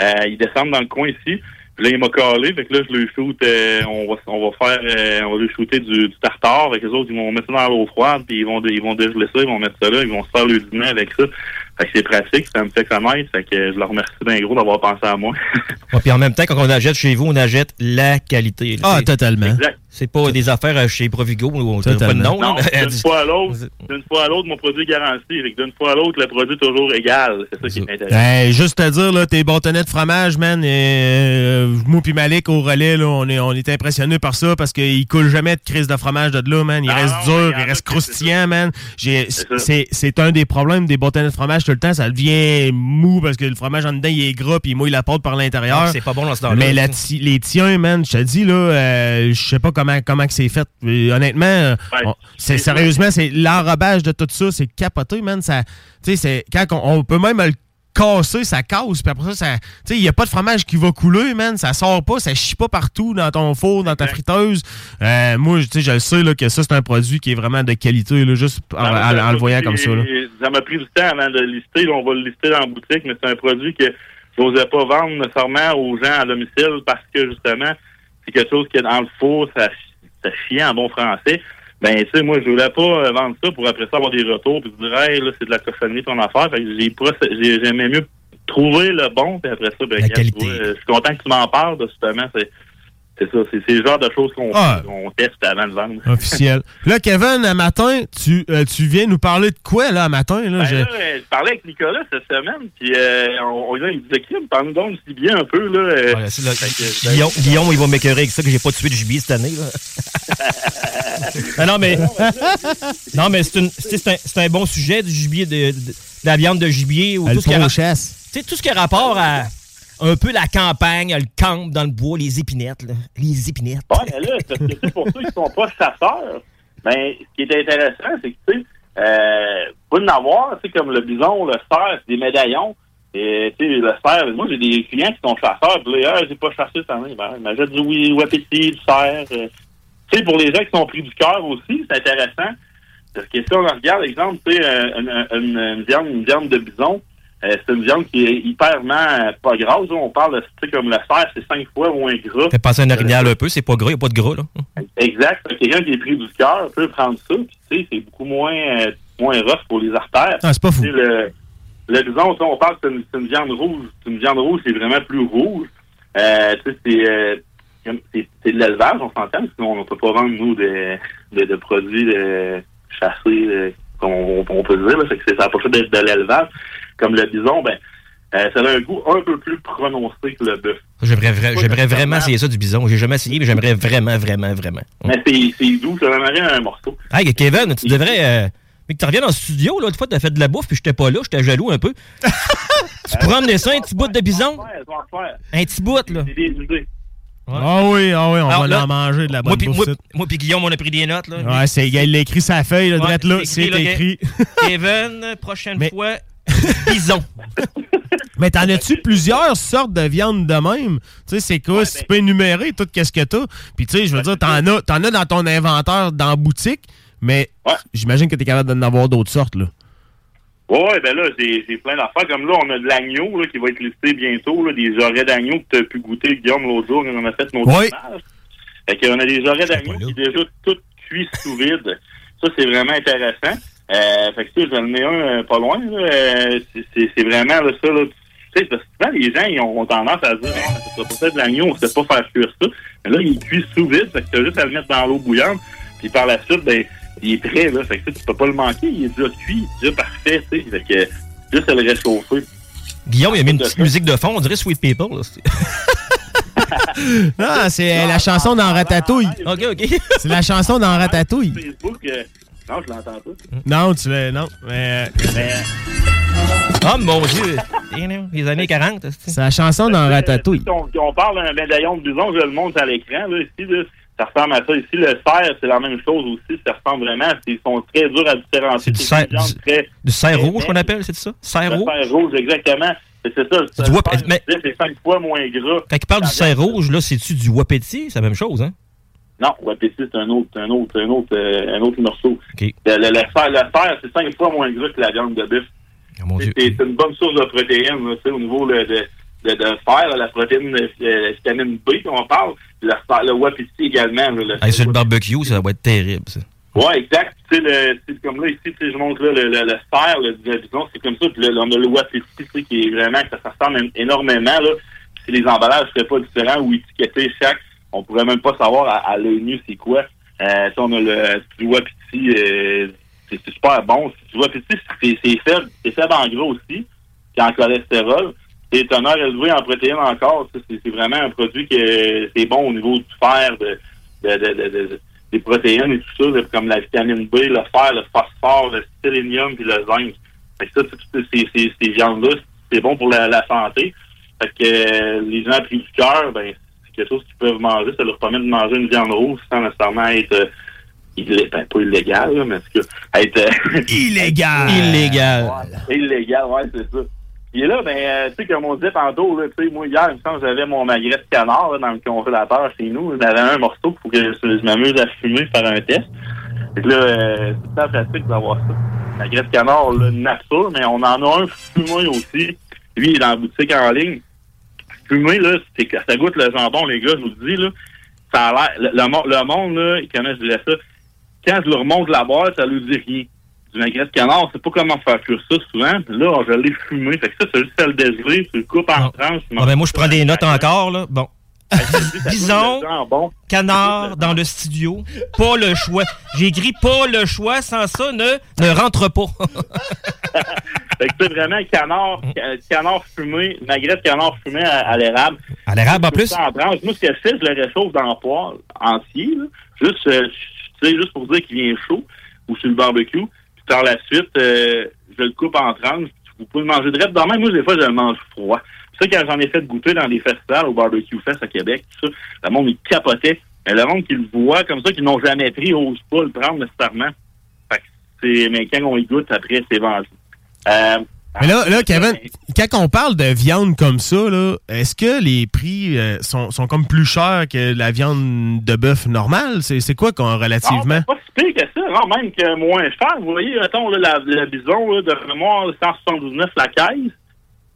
euh, ils descendent dans le coin ici, Puis là, il m'a calé, fait que là, je lui shoot, euh, on va, on va faire, euh, on va lui shooter du, du tartare, avec les autres, ils vont mettre ça dans l'eau froide, puis ils vont, ils vont dégeler ça, ils vont mettre ça là, ils vont se faire le dîner avec ça. Fait que c'est pratique, ça me fait connaître, fait que je leur remercie bien gros d'avoir pensé à moi. Ouais, puis en même temps, quand on achète chez vous, on achète la qualité. là. Ah, totalement. Exact. C'est pas des affaires euh, chez Provigo on ne pas de nom. Non, d'une fois à l'autre, d'une fois à l'autre, mon produit est garanti. D'une fois à l'autre, le produit est toujours égal. C'est ça qui est intéressant. Hey, juste te dire, là, tes bâtonnets de fromage, man, et, euh, moi puis Malik au relais, là, on est, on est impressionnés par ça parce qu'il coule jamais de crise de fromage de là, man. Il reste non, dur, il reste croustillant, man. C'est un des problèmes des bâtonnets de fromage tout le temps. Ça devient mou parce que le fromage en dedans, il est gras puis il mouille la pâte par l'intérieur. C'est pas bon dans ce temps-là. Mais la les tiens, man, je te dis, là, euh, je sais pas comment, comment que c'est fait. Honnêtement, euh, c'est sérieusement, c'est l'enrobage de tout ça, c'est capoté, man. Ça, c'est quand on, on peut même le casser, ça casse, puis après ça, ça il y a pas de fromage qui va couler, man. Ça sort pas, ça chie pas partout dans ton four, dans ta friteuse. Euh, moi, tu sais, je le sais, là, que ça, c'est un produit qui est vraiment de qualité, là, juste en, en- ça en le voyant comme ça, là. Ça m'a pris du temps avant de le lister. Là, on va le lister dans la boutique, mais c'est un produit que j'osais pas vendre nécessairement aux gens à domicile parce que justement, c'est quelque chose qui est dans le four, ça, ça chie en bon français. Ben, tu sais, moi, je voulais pas euh, vendre ça pour après ça avoir des retours puis dire, hey, là, c'est de la cochonnerie ton affaire. Fait que j'ai j'aimais mieux trouver le bon, puis après ça, ben, regarde, tu vois, euh, je suis content que tu m'en parles, là, justement, c'est, c'est ça, c'est, le genre de choses qu'on Ah. teste avant de vendre. Officiel. Là, Kevin, un matin, tu, euh, tu viens nous parler de quoi, là, un matin? Là, Ben Je- là, euh, je parlais avec Nicolas cette semaine, puis euh, on, on, il disait Kim, parle-nous donc du bien un peu. Là, euh, Ouais, c'est là- que, ben, Guillaume, Guillaume, il va m'écœurer avec ça que j'ai pas tué de gibier cette année. Là. Ah non, mais, non, mais c'est, un, c'est un bon sujet du gibier, de, de- de la viande de gibier. Ou Elle tout, ce qui a, sais, tout ce qui a rapport à un peu la campagne, le camp dans le bois, les épinettes. là. Les épinettes. Mais là, parce que c'est pour ceux qui sont pas chasseurs. Ben, ce qui est intéressant, c'est que, tu sais, euh, pas en avoir, sais, comme le bison, le cerf, c'est des médaillons. Et, tu sais, le cerf, moi, j'ai des clients qui sont chasseurs, puis là, ah, j'ai pas chassé cette année. Ben, mais j'ai du oui, wapiti, du cerf. euh. Tu sais, pour les gens qui sont pris du cœur aussi, c'est intéressant. Parce que si on regarde, exemple, tu sais, une, une viande, une viande de bison, euh, c'est une viande qui est hyperement euh, pas grasse. là. On parle de, tu sais, comme le cerf, c'est cinq fois moins gras. Fait passer un orignal un peu, c'est pas gras, il a pas de gras. Là. Exact. Quelqu'un qui est pris du cœur peut prendre ça, puis tu sais, c'est beaucoup moins, euh, moins rough pour les artères. Ah, c'est pas fou. Le, le bison, on parle que c'est une, c'est viande rouge. C'est une viande rouge, c'est vraiment plus rouge. Euh, tu sais, c'est, euh, c'est, c'est de l'élevage, on s'entend, sinon on ne peut pas vendre, nous, de, de, de produits de chassés, comme on, on peut dire. Là, fait que c'est- ça n'a pas fait d'être de l'élevage. Comme le bison, ben, euh, ça a un goût un peu plus prononcé que le bœuf. J'aimerais, vra- j'aimerais vraiment essayer ça du bison. J'ai jamais essayé, mais j'aimerais vraiment, vraiment, vraiment. Mais c'est, c'est doux, ça m'aimerait un morceau. Hey, Kevin, tu devrais. euh, mais que tu reviennes en studio, là, une fois, tu as fait de la bouffe, puis j'étais pas là, j'étais jaloux un peu. tu pourras emmener ça, un petit bout de bison? Ouais. Un petit bout, là. Idées. Ah oui, ah oui, on Alors va là, en manger de la Moi bonne puis bouffe. moi, moi puis Guillaume, on a pris des notes. Là. Ouais, c'est, il l'a écrit sa feuille, là, Ouais, là, c'est c'est écrit, là, écrit. Kevin, prochaine fois, bison. Mais t'en as-tu plusieurs sortes de viande de même? Tu sais, c'est quoi? si tu peux énumérer tout qu'est-ce que t'as. Puis tu sais, je veux dire, t'en as, t'en as dans ton inventaire dans la boutique, mais j'imagine que t'es capable d'en avoir d'autres sortes, là. Ouais, ben là, j'ai plein d'affaires. Comme là, on a de l'agneau là, qui va être listé bientôt, là, des oreilles d'agneau que tu as pu goûter, Guillaume, l'autre jour, quand on a fait nos Ouais. tournages. Fait qu'on a des oreilles d'agneau qui déjà toutes cuites sous vide. Ça, c'est vraiment intéressant. Euh, fait que ça, j'en ai un euh, pas loin. là. Euh, c'est- vraiment là, ça. Là, tu sais, parce que souvent, les gens ils ont tendance à dire Ah, ça sera peut-être de l'agneau, on ne sait pas faire cuire ça. Mais là, il cuit sous vide, fait que tu as juste à le mettre dans l'eau bouillante. Puis par la suite, ben, il est prêt, là. Fait que tu peux pas le manquer, il est déjà cuit, il est déjà parfait, tu sais. Fait que juste à le réchauffer. Guillaume, il a mis une petite musique de fond, on dirait Sweet People. là. Ah, c'est la chanson dans Ratatouille. OK, OK. C'est la chanson dans Ratatouille. Facebook, euh, non, je l'entends pas. Non, tu l'as. Non. Mais. Oh mon Dieu! Les années 40. C'est la chanson dans Ratatouille. Si on, on parle d'un médaillon de bison, je le montre à l'écran. Là, ici, là, ça ressemble à ça. Ici, le cerf, c'est la même chose aussi. Ça ressemble vraiment. Ils sont très durs à différencier. C'est du cerf, une viande du, très- du cerf très rouge qu'on appelle, c'est ça? Cerf Le rouge? cerf rouge, exactement. C'est c'est ça. C'est du le cerf, mais- C'est cinq fois moins gras. Quand il parle du cerf rouge, là, c'est-tu du wapiti? C'est la même chose, hein? Non, wapiti, c'est un autre, un autre, un autre, euh, un autre morceau. OK. Le, le, le fer, le fer, c'est cinq fois moins gras que la viande de bœuf. mon C'est une bonne source de protéines, là, au niveau le- de, de, de fer, la protéine, euh, la vitamine B qu'on parle, le, le wapiti également. là, le- Hey, sur le barbecue, ça va être terrible, ça. Ouais, exact. Le, c'est comme là, ici, je montre là, le, le, le fer, le, le bison, c'est comme ça. Puis là, on a le sais, qui est vraiment, ça, ça ressemble énormément, là. Si les emballages seraient pas différents ou étiquetés chaque, on pourrait même pas savoir à, l'œil nu c'est quoi. Euh, sais, on a le du wapiti, euh, c'est super bon. Du wapiti, c'est c'est faible, c'est faible en gras aussi, puis en cholestérol. C'est teneur élevé en protéines encore. C'est vraiment un produit que c'est bon au niveau du fer, de, de, de, de- de- des protéines et tout ça, comme la vitamine B, le fer, le phosphore, le sélénium puis le zinc. Ça, ces, ces, ces viandes-là, c'est bon pour la, santé. Fait que euh, les gens pris du cœur, ben, quelque chose qu'ils peuvent manger. Ça leur permet de manger une viande rouge sans nécessairement être euh, illé- ben, pas illégal, là, mais en tout cas, être euh, Illégal. Illégal. illégal, ouais, c'est ça. Et là, ben, euh, tu sais, comme on disait tantôt, là, tu sais, moi, hier, il me semble que j'avais mon magret de canard là, dans le congélateur chez nous. J'avais un morceau pour que je, je m'amuse à fumer, faire un test. Que là, euh, c'est très pratique d'avoir ça. Magret de canard, là, nature, mais on en a un fumé aussi. Lui, il est dans la boutique en ligne. Fumé, là, ça goûte le jambon, les gars, je vous le dis, là. Ça a l'air, le, le mo- le monde, là, comment je dirais ça, quand je leur montre la boîte, ça lui dit rien. Du magret de canard, c'est pas comment faire cuire ça souvent. Puis Là, je l'ai fumé. Fait que ça, c'est juste à le dégeler, tu le coupes en tranches. Ah ben, moi, je prends des notes ça. encore, là. Bon. Bison, canard dans le studio. Pas le choix. J'ai écrit pas le choix. Sans ça, ne, ne rentre pas. Fait que c'est vraiment canard, ca- canard fumé, de canard fumé à, à l'érable. À l'érable, en plus? en tranches. Moi, ce que je fais, je le réchauffe dans le poêle entier, là. Juste, euh, juste pour dire qu'il vient chaud, ou sur le barbecue. Puis par la suite, euh, je le coupe en tranches. Vous pouvez le manger direct. Dans moi, des fois, je le mange froid. Ça, quand j'en ai fait goûter dans des festivals au Barbecue Fest à Québec, tout ça, le monde, il capotait. Mais le monde qui le voit comme ça, qui n'ont jamais pris, n'ose pas le prendre nécessairement. Fait que c'est, mais quand on y goûte, après, c'est vendu. Euh, Mais là, là, Kevin, quand on parle de viande comme ça, là, est-ce que les prix euh, sont, sont comme plus chers que la viande de bœuf normale? C'est quoi qu'on relativement? Non, pas si pire que ça, non, même que moins cher. Vous voyez, mettons, là, la, la bison, là, de mémoire, 179 la caisse,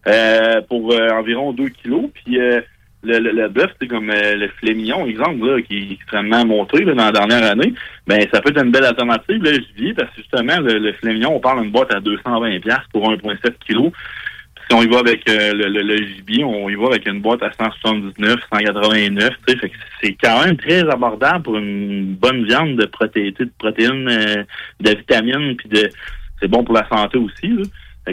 euh, pour euh, environ 2 kilos. Puis euh, le, le, le bœuf, c'est comme euh, le filet exemple, là, qui est extrêmement monté là, dans la dernière année. Ben, ça peut être une belle alternative, là, je parce que justement, le, le on parle d'une boîte à 220$ pour 1,7 kg. Si on y va avec euh, le, gibier, on y va avec une boîte à 179, 189, tu sais, c'est quand même très abordable pour une bonne viande de, de protéines, euh, de vitamines, puis de c'est bon pour la santé aussi. Là.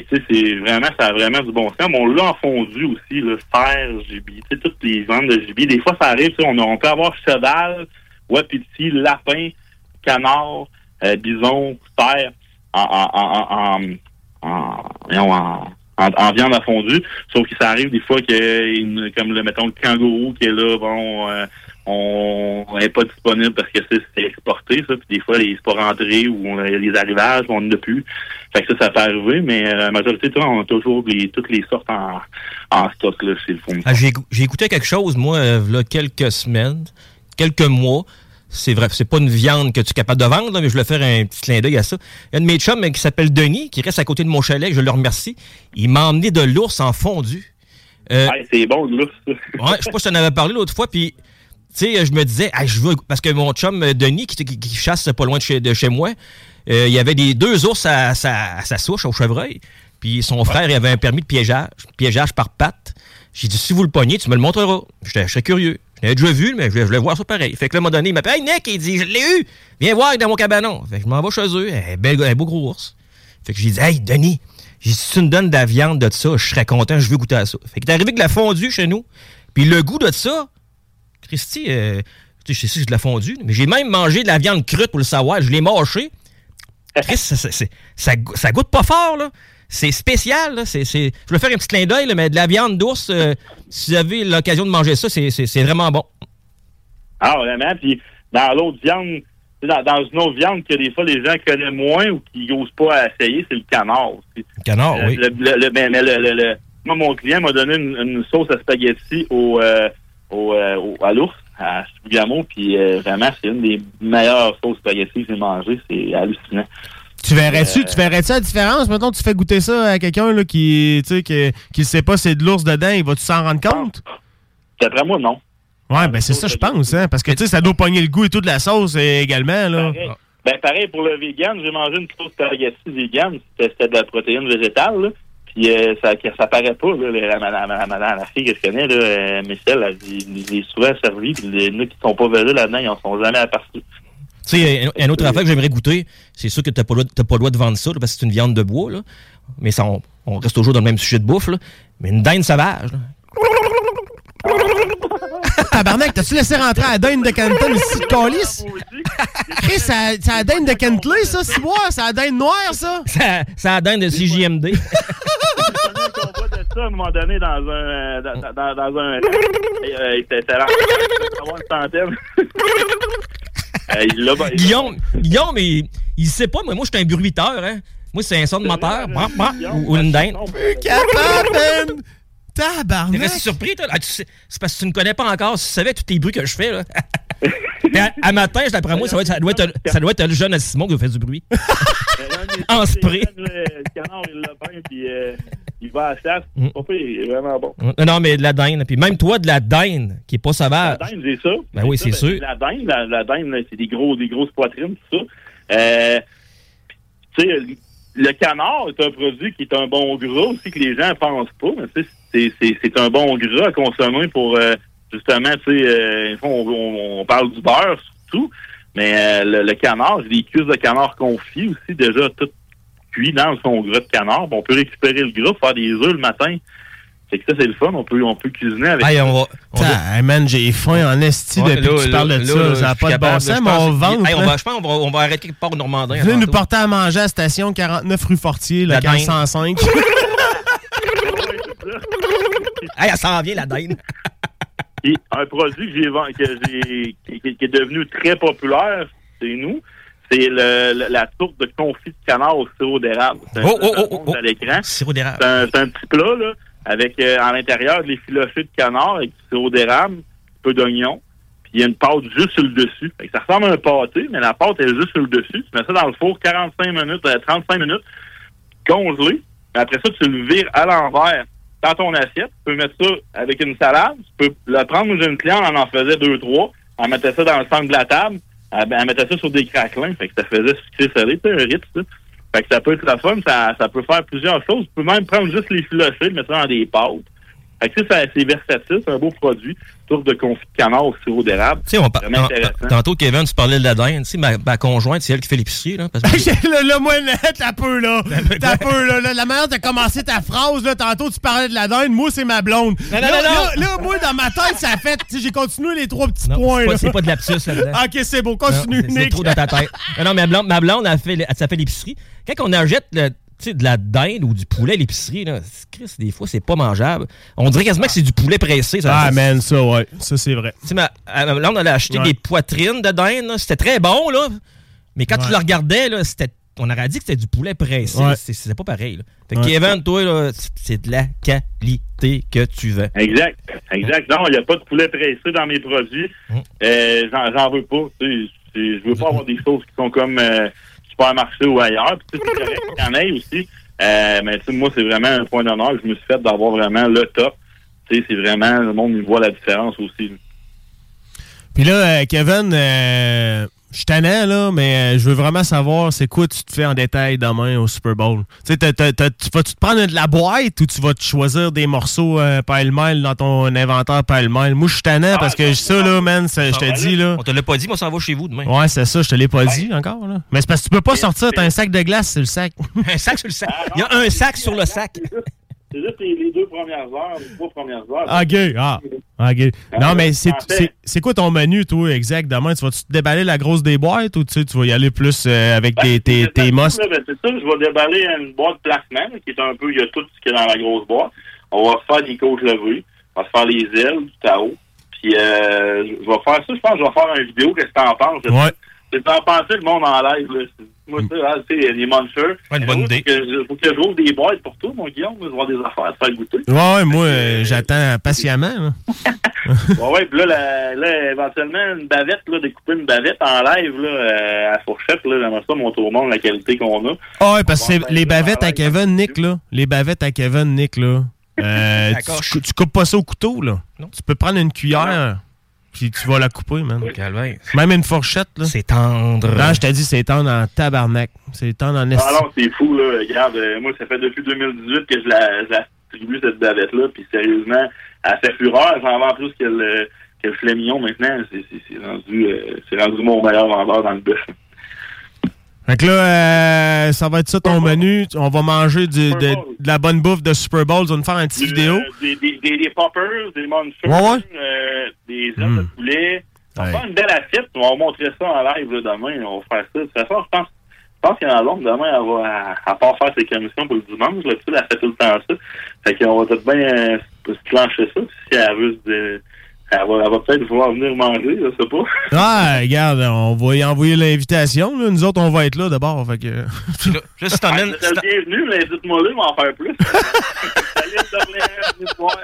C'est vraiment, ça a vraiment du bon sens. Mais on l'a en fondu aussi, le fer, gibier, toutes les viandes de gibier. Des fois, ça arrive, on, peut avoir cheval, wapiti, lapin, canard, euh, bison, cerf, en, en, en, en, viande à fondu. Sauf que ça arrive des fois que, comme le, mettons, le kangourou qui est là, bon, euh, on n'est pas disponible parce que c'est exporté, ça. Puis des fois, les- c'est pas rentré ou on les arrivages, on n'en a plus. Fait que ça, ça peut arriver, mais euh, la majorité, tu vois, on a toujours les, toutes les sortes en, en stock, là, chez le fournisseur. Ah, J'ai écouté quelque chose, moi, euh, là, quelques semaines, quelques mois. C'est vrai, c'est pas une viande que tu es capable de vendre, là, mais je vais faire un petit clin d'œil à ça. Il y a un de mes chums euh, qui s'appelle Denis, qui reste à côté de mon chalet, je le remercie. Il m'a emmené de l'ours en fondu. Euh, Ouais, c'est bon, ça. Ouais, je sais pas si tu en avais parlé l'autre fois, puis tu sais, je me disais, ah, je veux, parce que mon chum euh, Denis, qui, qui- qui chasse pas loin de chez, de chez moi, euh, il y avait des deux ours à, sa- souche, au chevreuil, puis son frère, il avait un permis de piégeage, piégeage par patte. J'ai dit, si vous le pognez, tu me le montreras. J'étais- Je serais curieux. Je l'avais déjà vu, mais je, je voulais voir ça pareil. Fait que là, à un moment donné, il m'appelle, hey Nick, il dit, je l'ai eu, viens voir dans mon cabanon. Fait que je m'en vais chez eux, un, bel, un beau gros ours. Fait que j'ai dit, hey, Denis, j'ai dit, si tu me donnes de la viande de ça, je serais content, je veux goûter à ça. Fait que t'es arrivé avec de la fondue chez nous, puis le goût de ça, Christy, euh, tu sais, je sais que c'est de la fondue, mais j'ai même mangé de la viande crue pour le savoir. Je l'ai mâché. Chris, ça, ça, goûte pas fort, là. C'est spécial, là. Je vais faire un petit clin d'œil, mais de la viande d'ours, euh, si vous avez l'occasion de manger ça, c'est, vraiment bon. Ah, vraiment? Puis dans l'autre viande, dans, dans une autre viande que des fois les gens connaissent moins ou qui n'osent pas essayer, c'est le canard aussi. Le canard, Euh, oui. le- le- le- mais moi, mon client m'a donné une, une sauce à spaghetti au, euh, au, euh, au- à l'ours, à Stugamo, puis euh, vraiment, c'est une des meilleures sauces spaghetti que j'ai mangées. C'est hallucinant. Tu verrais-tu, tu verrais-tu la différence? Mettons, tu fais goûter ça à quelqu'un là, qui, sais, qui, qui sait pas c'est de l'ours dedans, il va-tu s'en rendre compte? D'après moi, non. Ouais, ben c'est ça, je pense, hein. Parce que, tu sais, ça doit pogner le goût et tout de la sauce euh, également, là. Pareil. Ben, pareil pour le vegan, j'ai mangé une sauce spaghetti vegan, c'était c'était de la protéine végétale, là. Puis euh, ça, ça paraît pas, là, la, la, la, la- fille que je connais, là, euh, Michel, elle il est souvent servi, puis les nous qui sont pas velus là-dedans, ils en sont jamais aperçus. Tu sais, un, un autre affaire que j'aimerais goûter, c'est sûr que droit- t'as pas le droit de vendre ça, parce que c'est une viande de bois, là. Mais ça, on, reste toujours dans le même sujet de bouffe, là. Mais une dinde sauvage. Tabarnak, t'as-tu laissé rentrer à la dinde de Canton ici de Calis? Chris, c'est la dinde de Kentley, ça, c'est moi, c'est la dinde noire, ça? C'est la dinde de CJMD. ça à un moment donné dans un. Dans, dans, dans un. Euh, il était là. avoir une centaine. Euh, il l'a- Guillaume, Guillaume, il, il sait pas, mais moi, je suis un bruiteur, hein. Moi, c'est un son de moteur, ou, une dinde. Capable! Tabarnak! T'es resté surpris, toi? Ah, tu sais, c'est parce que tu ne connais pas encore. Si tu savais tous les bruits que je fais, là. À, à matin, d'après moi, ça doit, être, ça, doit être, ça doit être le jeune à Simon qui fait du bruit. en spray. Le canard, il l'a peint, puis euh, il va à la chasse. Mm. Il est vraiment bon. Non, non, mais de la dinde. Puis même toi, de la dinde, qui est pas sauvage. La dinde, c'est ça. Ben oui, c'est ça, sûr. La dinde, la, la dinde, c'est des, gros, des grosses poitrines, tout ça. Euh, tu sais, le canard est un produit qui est un bon gras aussi que les gens pensent pas. Mais c'est- un bon gras à consommer pour euh, justement, tu sais, euh, on, on- parle du beurre surtout, mais euh, le, le canard, j'ai des cuisses de canard confit aussi déjà tout cuit dans son gras de canard. On peut récupérer le gras, faire des œufs le matin. C'est que ça, c'est le fun. On peut, on peut cuisiner avec Hey, on va. on va- Hey, man, j'ai faim en esti Ouais, depuis là, que tu là, parles de là, ça. là, ça n'a pas de bon sens, mais on vend. Hey, on va, je pense qu'on va, on va arrêter quelque part au Normandin. Venez nous porter à manger à la station 49 rue Fortier, La le dinde. 1505. Hey, elle s'en vient, la dinde. Un produit que j'ai vend- que j'ai qui, est devenu très populaire chez nous, c'est le, le- la tourte de confit de canard au sirop d'érable. C'est un- Oh, oh, oh, à l'écran. Sirop d'érable. C'est un, c'est un petit plat là, avec euh, à l'intérieur des filochés de canard avec du sirop d'érable, un peu d'oignon, puis il y a une pâte juste sur le dessus. Fait que ça ressemble à un pâté, mais la pâte est juste sur le dessus. Tu mets ça dans le four 45 minutes, euh, 35 minutes, congelé. Après ça, tu le vires à l'envers dans ton assiette. Tu peux mettre ça avec une salade. Tu peux le prendre. J'ai une cliente, elle en faisait deux, trois. Elle mettait ça dans le centre de la table. Elle, elle mettait ça sur des craquelins. Fait que ça faisait sucré salé. Un rythme, ça. Fait que ça peut être la fun. Ça, ça peut faire plusieurs choses. Tu peux même prendre juste les filochés, le mettre ça dans des pâtes. Fait que ça- c'est versatile. C'est un beau produit. Tourte de confit de canard au sirop d'érable. Tu sais, on. Tantôt, Kevin, tu parlais de la dinde. Tu sais, ma, ma conjointe, c'est elle qui fait l'épicerie, là. Parce que là, là, moi, net, t'as peu, là. T'as peu, là. La- La manière de commencer ta phrase, là, tantôt, tu parlais de la dinde. Moi, c'est ma blonde. Non, non, là, non, non. Là, là, moi, dans ma tête, ça a fait. J'ai continué les trois petits Non, points, c'est pas- là. c'est pas de lapsus là-dedans. ok, c'est bon. Continue, Non, c'est- trop dans ta tête. Non, non, ma blonde, ma blonde elle fait, elle, ça fait l'épicerie. Quand on achète le- tu sais, de la dinde ou du poulet à l'épicerie, là, c'est- Chris, des fois, c'est pas mangeable. On dirait quasiment que c'est du poulet pressé. Ça, Ah, ça- man, ça, ouais. Ça, c'est vrai. Tu sais, là, on allait acheter Ouais. des poitrines de dinde. là. C'était très bon, là. Mais quand Ouais. tu le regardais, là, c'était, on aurait dit que c'était du poulet pressé. Ouais. C'est- C'était pas pareil. Là. Fait que Ouais. Kevin, toi, là, c'est de la qualité que tu vends. Exact. Exact. Non, il n'y a pas de poulet pressé dans mes produits. Euh, J'en veux pas. Tu sais, c'est- Je veux pas avoir des choses qui sont comme euh, supermarché ou ailleurs. Puis, c'est correct qu'il y en ait aussi. Euh, mais moi, c'est vraiment un point d'honneur que je me suis fait d'avoir vraiment le top. Tu sais, c'est vraiment, le monde il voit la différence aussi. Puis là, euh, Kevin, euh, je suis tannant, là, mais euh, je veux vraiment savoir c'est quoi tu te fais en détail demain au Super Bowl. Tu sais, t'as- t'as- t'as- tu vas-tu te prendre de la boîte ou tu vas te choisir des morceaux euh, pile-mile dans ton inventaire pile-mile? Moi, je suis tannant parce que ça, là, man, je te dis, là. On te l'a pas dit, mais on s'en va chez vous demain. Ouais, c'est ça, je te l'ai pas dit encore, là. Mais c'est parce que tu peux pas sortir, t'as un sac de glace sur le sac. un sac sur le sac. Il y a un sac sur le sac. C'est juste les, les deux premières heures, les trois premières heures. Ok, ah. Ok. Non, mais c'est c'est- c'est quoi ton menu, toi, exact, demain? Tu vas-tu te déballer la grosse des boîtes ou tu sais, tu vas y aller plus euh, avec tes, tes, tes must? Ben, c'est ça, je vais déballer une boîte placement, qui est un peu, il y a tout ce qu'il y a dans la grosse boîte. On va faire des côtes levées, on va se faire les ailes, du tao. Puis euh, je vais faire ça, je pense que je vais faire une vidéo, qu'est-ce que t'en penses? Ouais. C'est t'en penser le monde en live, là. C'est- Moi, tu sais, hein, tu sais, les munchers. Ouais, une bonne idée. Faut que, je- faut que j'ouvre des boîtes pour toi, mon Guillaume. Je vais avoir des affaires à te faire goûter. Ouais, ouais, moi, euh, j'attends patiemment. là. Ouais, ouais, puis là, là, éventuellement, une bavette, là, découper une bavette en live, là, euh, à fourchette, là, j'aimerais ça au monde la qualité qu'on a. Ah ouais, parce que c'est faire les bavettes à. Kevin, Nick, là. Les bavettes à Kevin, Nick, là. Euh, tu, tu coupes pas ça au couteau, là. Tu peux prendre une cuillère, puis tu vas la couper, man. Même une fourchette, là. C'est tendre. Non, je t'ai dit, c'est tendre en tabarnak. C'est tendre en esti. Ah non, c'est fou, là. Regarde, euh, moi, ça fait depuis 2018 que je la, je la distribue, cette bavette-là, puis sérieusement, elle fait fureur. J'en vends plus que le, que le mignon maintenant. C'est rendu, euh, c'est rendu mon meilleur vendeur dans le bœuf. Fait que là, euh, ça va être ça ton menu. On va manger du- de, de la bonne bouffe de Super Bowl. On va nous faire une petite vidéo. Euh, des, des, des, des poppers, des monsters, Ouais, ouais. euh, des ailes Mm. de poulet. On va Ouais. faire une belle assiette. On va montrer ça en live là, demain. On va faire ça. De toute façon, je pense, je pense qu'il y en a d'autres. Demain, elle va, à, à part faire ses commissions pour le dimanche, là, elle fait tout le temps ça. Fait qu'on va peut-être bien euh, se plancher ça. Si elle veut se... Elle va, elle va peut-être vouloir venir manger, je sais pas. Ah, regarde, on va y envoyer l'invitation. Nous autres, on va être là d'abord. Fait que... Là, si t'emmènes. Bienvenus, mais dites-moi là, m'en faire plus. Salut, D'Orléans, venez te voir.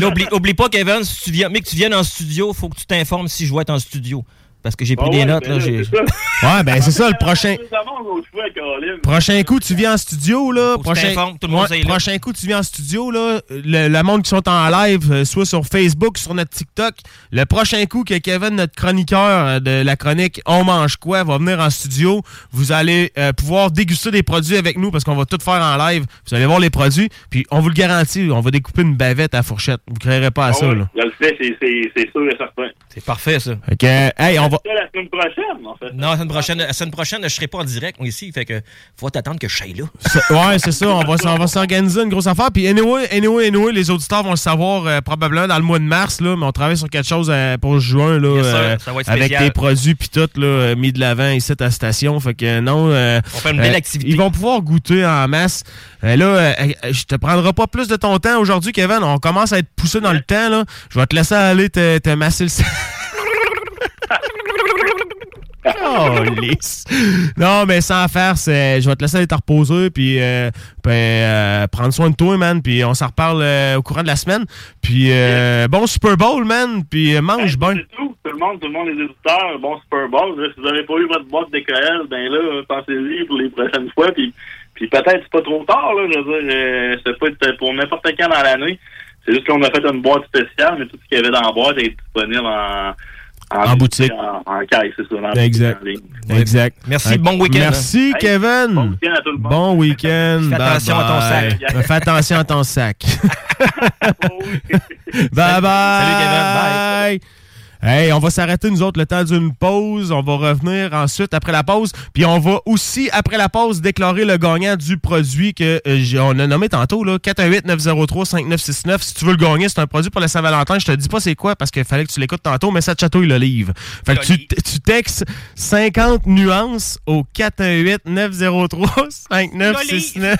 Là, oublie, oublie pas, Kevin, si tu viens, mais que tu viennes en studio, faut que tu t'informes si je vais être en studio. Parce que j'ai pris Ah des notes. ben Là. Ouais, ben c'est ça, le prochain. Prochain coup, tu viens en studio, là. Prochain, tout le monde Ouais, sait, là. prochain coup, tu viens en studio, là. Le, le monde qui sont en live, euh, soit sur Facebook, sur notre TikTok. Le prochain coup que Kevin, notre chroniqueur euh, de la chronique On mange quoi, va venir en studio, vous allez euh, pouvoir déguster des produits avec nous parce qu'on va tout faire en live. Vous allez voir les produits, puis on vous le garantit, on va découper une bavette à fourchette. Vous créerez pas à Ah ça, ouais, là. Je le sais, c'est- c'est c'est sûr et certain. C'est parfait, ça. Euh, hey, on va. La semaine prochaine, en fait. Non, la semaine prochaine, la semaine prochaine, je serai pas en direct moi, ici. Fait que faut t'attendre que je sois là. Ouais, c'est ça. On va, s- on va s'organiser une grosse affaire. Puis, anyway, anyway, anyway, les auditeurs vont le savoir euh, probablement dans le mois de mars, là, mais on travaille sur quelque chose euh, pour juin, là, Yes, euh, Ça va être avec des produits puis tout, là, mis de l'avant ici à la station. Fait que non. euh, On fait une belle activité. Ils vont pouvoir goûter en masse. Là, je te prendrai pas plus de ton temps aujourd'hui, Kevin. On commence à être poussé dans le temps, là. Je vais te laisser aller te, te masser le sang. Oh, lisse. Non, mais sans faire, c'est, je vais te laisser aller te reposer, puis euh, ben, euh, prendre soin de toi, man, puis on s'en reparle euh, au courant de la semaine. Puis bon Super Bowl, man, puis mange bien. C'est tout. Tout le monde, tout le monde, les éditeurs, bon Super Bowl. là, si vous n'avez pas eu votre boîte d'école, ben là, pensez-y pour les prochaines fois. Puis, puis peut-être c'est pas trop tard, là. Je veux dire, peut être pour n'importe quand dans l'année. C'est juste qu'on a fait une boîte spéciale, mais tout ce qu'il y avait dans la boîte est disponible en, En boutique. En, en caisse, c'est ça. Exact. en. Exact. Merci, bon week-end, Merci, hein. Kevin. Bon week-end à tout le monde. Bon week-end. Fais attention à ton sac. Fais attention à ton sac. bye bye. Salut, Kevin. Bye. Hey, on va s'arrêter nous autres le temps d'une pause. On va revenir ensuite après la pause. Puis on va aussi, après la pause, déclarer le gagnant du produit que euh, on a nommé tantôt, là, 418-903-5969. Si tu veux le gagner, c'est un produit pour la Saint-Valentin. Je te dis pas c'est quoi parce qu'il fallait que tu l'écoutes tantôt, mais ça te chatouille le livre. Fait que tu, tu textes 50 nuances au 418-903-5969.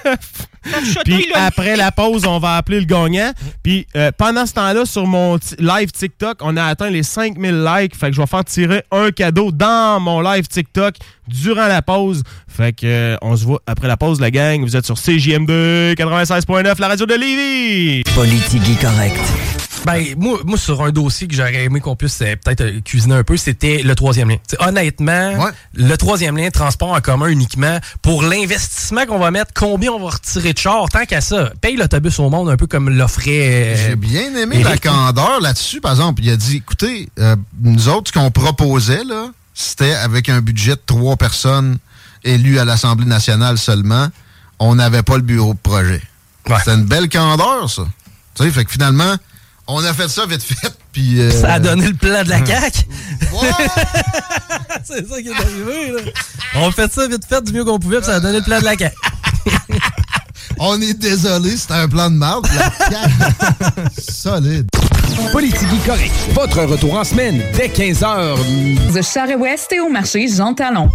Puis après la pause, on va appeler le gagnant. Puis euh, pendant ce temps-là, sur mon live TikTok, on a atteint les 5000 likes. Fait que je vais faire tirer un cadeau dans mon live TikTok durant la pause. Fait que euh, on se voit après la pause, la gang. Vous êtes sur CJM2 96.9, la radio de Lévis. Politique correct. Ben, moi, moi, sur un dossier que j'aurais aimé qu'on puisse euh, peut-être euh, cuisiner un peu, c'était le troisième lien. T'sais, honnêtement, le troisième lien, transport en commun uniquement, pour l'investissement qu'on va mettre, combien on va retirer de char, tant qu'à ça, paye l'autobus au monde un peu comme l'offrait. euh, J'ai bien aimé la candeur là-dessus, par exemple. Il a dit, écoutez, nous autres, ce qu'on proposait, là, c'était avec un budget de trois personnes élues à l'Assemblée nationale seulement, on n'avait pas le bureau de projet. C'était une belle candeur, ça. Tu sais, fait que finalement, on a fait ça vite fait, puis... euh, Ça a donné le plan de la CAQ? C'est ça qui est arrivé, là. On a fait ça vite fait du mieux qu'on pouvait, puis ça a donné le plan de la CAQ. On est désolé, c'était un plan de marde. La CAQ, solide. Politique correct. Votre retour en semaine dès 15h. De Charest et au marché Jean Talon.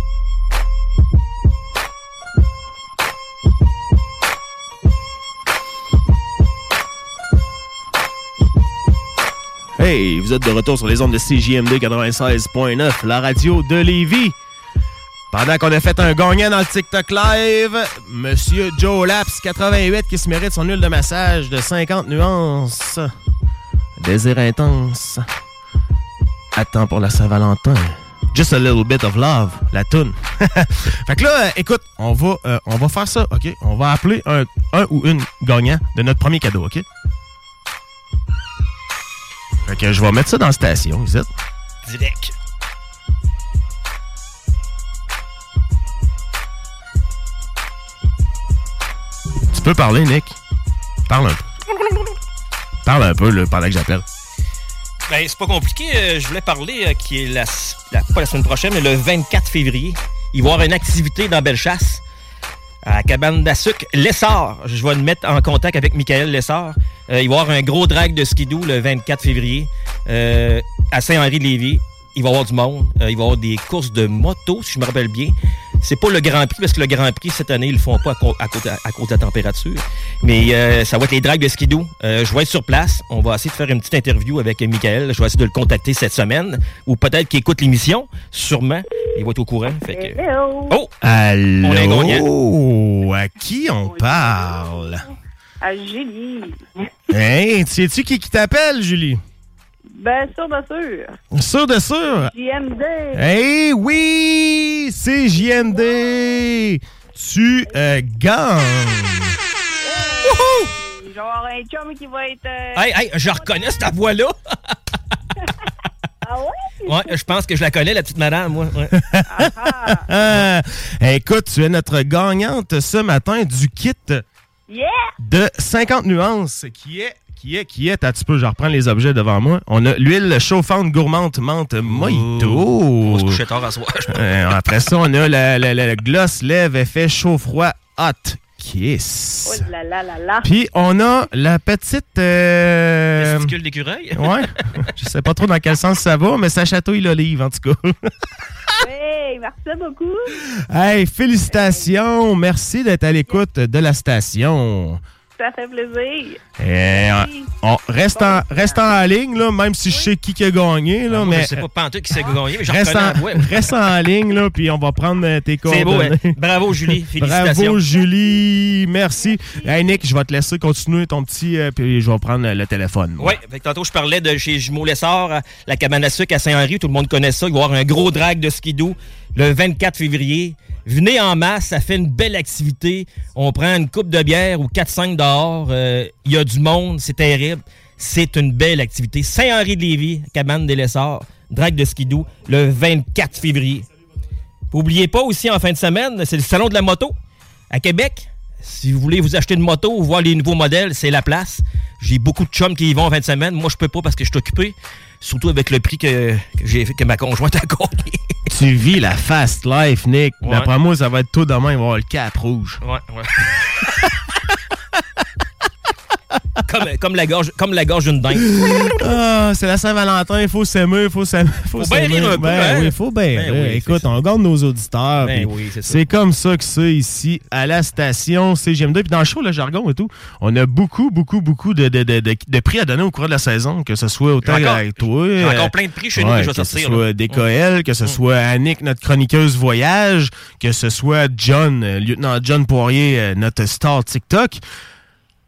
Hey, vous êtes de retour sur les ondes de CJMD 96.9, la radio de Lévis. Pendant qu'on a fait un gagnant dans le TikTok Live, Monsieur Joe Laps 88 qui se mérite son huile de massage de 50 nuances Désir intense. Attends pour la Saint-Valentin. Just a little bit of love, la toune. fait que là, écoute, on va, euh, on va faire ça, OK? On va appeler un, un ou une gagnant de notre premier cadeau, OK? Fait que je vais mettre ça dans la station, ici. Direct. Tu peux parler, Nick? Parle un peu. Parle un peu, là, pendant que j'appelle. Ben, c'est pas compliqué. Euh, je voulais parler, euh, qui est la, la- pas la semaine prochaine, mais le 24 février. Il va y avoir une activité dans Bellechasse, à cabane d'Assuc. Lessard, je vais me mettre en contact avec Michael Lessard. Euh, il va y avoir un gros drag de skidoo le 24 février euh, à Saint-Henri-de-Lévis. Il va y avoir du monde. Euh, il va y avoir des courses de moto, si je me rappelle bien. C'est pas le Grand Prix, parce que le Grand Prix, cette année, ils le font pas à, à cause, de- à cause de la température. Mais euh, ça va être les drags de skidoo. Euh, je vais être sur place. On va essayer de faire une petite interview avec Michael. Je vais essayer de le contacter cette semaine. Ou peut-être qu'il écoute l'émission. Sûrement. Il va être au courant. Fait que... Oh! Allô? On est gagnant. À qui on parle? À Julie. Hey, sais-tu qui, qui t'appelle, Julie? Ben, sûr de sûr. Sûr de sûr? JMD. Eh oui! C'est JMD! Tu euh, gagnes! Genre un chum qui va être. euh, Hey, hey, je reconnais cette voix-là. Ah ouais? Ouais, je pense que je la connais, la petite madame, moi. Ouais. Ah, écoute, tu es notre gagnante ce matin du kit Yeah! de 50 nuances qui est qui est qui est un petit peu je reprends les objets devant moi on a l'huile chauffante gourmande menthe mojito On se coucher tard à soir. je pense. Euh, après ça on a la, la- la gloss lèvres effet chaud froid hot kiss Oh là là là là. puis on a la petite euh, Testicule d'écureuil? ouais je sais pas trop dans quel sens ça va mais ça chatouille l'olive en tout cas Hey, merci beaucoup. hey félicitations merci d'être à l'écoute de la station Ça fait plaisir. Et, euh, on reste, en, reste en ligne, là, même si je sais qui qui a gagné. Là, Moi, mais je sais pas pantoute qui s'est gagné, mais je reste, en, reste en ligne, là, puis on va prendre euh, tes C'est beau, coordonnées. hein? Bravo, Julie. Félicitations. Bravo, Julie. Merci. Hey, Nick, je vais te laisser continuer ton petit, euh, puis je vais prendre euh, le téléphone. moi. Oui, fait que tantôt je parlais de chez Jumeau Lessard, la cabane à sucre à Saint-Henri, tout le monde connaît ça. Il va y avoir un gros drag de skidoo le 24 février. Venez en masse, ça fait une belle activité. On prend une coupe de bière ou 4-5 dehors. euh, Il y a du monde, c'est terrible. C'est une belle activité. Saint-Henri-de-Lévis, cabane des Lessards, drag de skidoo, le 24 février. Puis Oubliez pas aussi en fin de semaine, c'est le salon de la moto à Québec. Si vous voulez vous acheter une moto ou voir les nouveaux modèles, c'est la place. J'ai beaucoup de chums qui y vont en fin de semaine. Moi, je peux pas parce que je suis occupé. Surtout avec le prix que, que j'ai que ma conjointe a gagné. Tu vis la fast life, Nick. Ouais. D'après moi, ça va être tout demain. Il va avoir le cap rouge. Ouais, ouais. comme, comme la gorge, comme la gorge d'une dingue. Ah, c'est la Saint-Valentin, il faut s'aimer, il faut s'aimer. Faut, Faut bien s'aimer. rire un peu, Ben hein? oui, il faut bien Ben oui, Écoute, on garde nos auditeurs. Ben oui, c'est comme ça que c'est ici à la station CGM2. Puis dans le show, le jargon et tout, on a beaucoup, beaucoup, beaucoup de, de, de, de- prix à donner au cours de la saison, que ce soit autant encore- avec toi. j'ai euh, encore plein de prix chez nous que je vais que sortir, ce soit. DKL, que Mm. ce soit Annick, notre chroniqueuse voyage, que ce soit John, euh, lieutenant John Poirier, euh, notre star TikTok.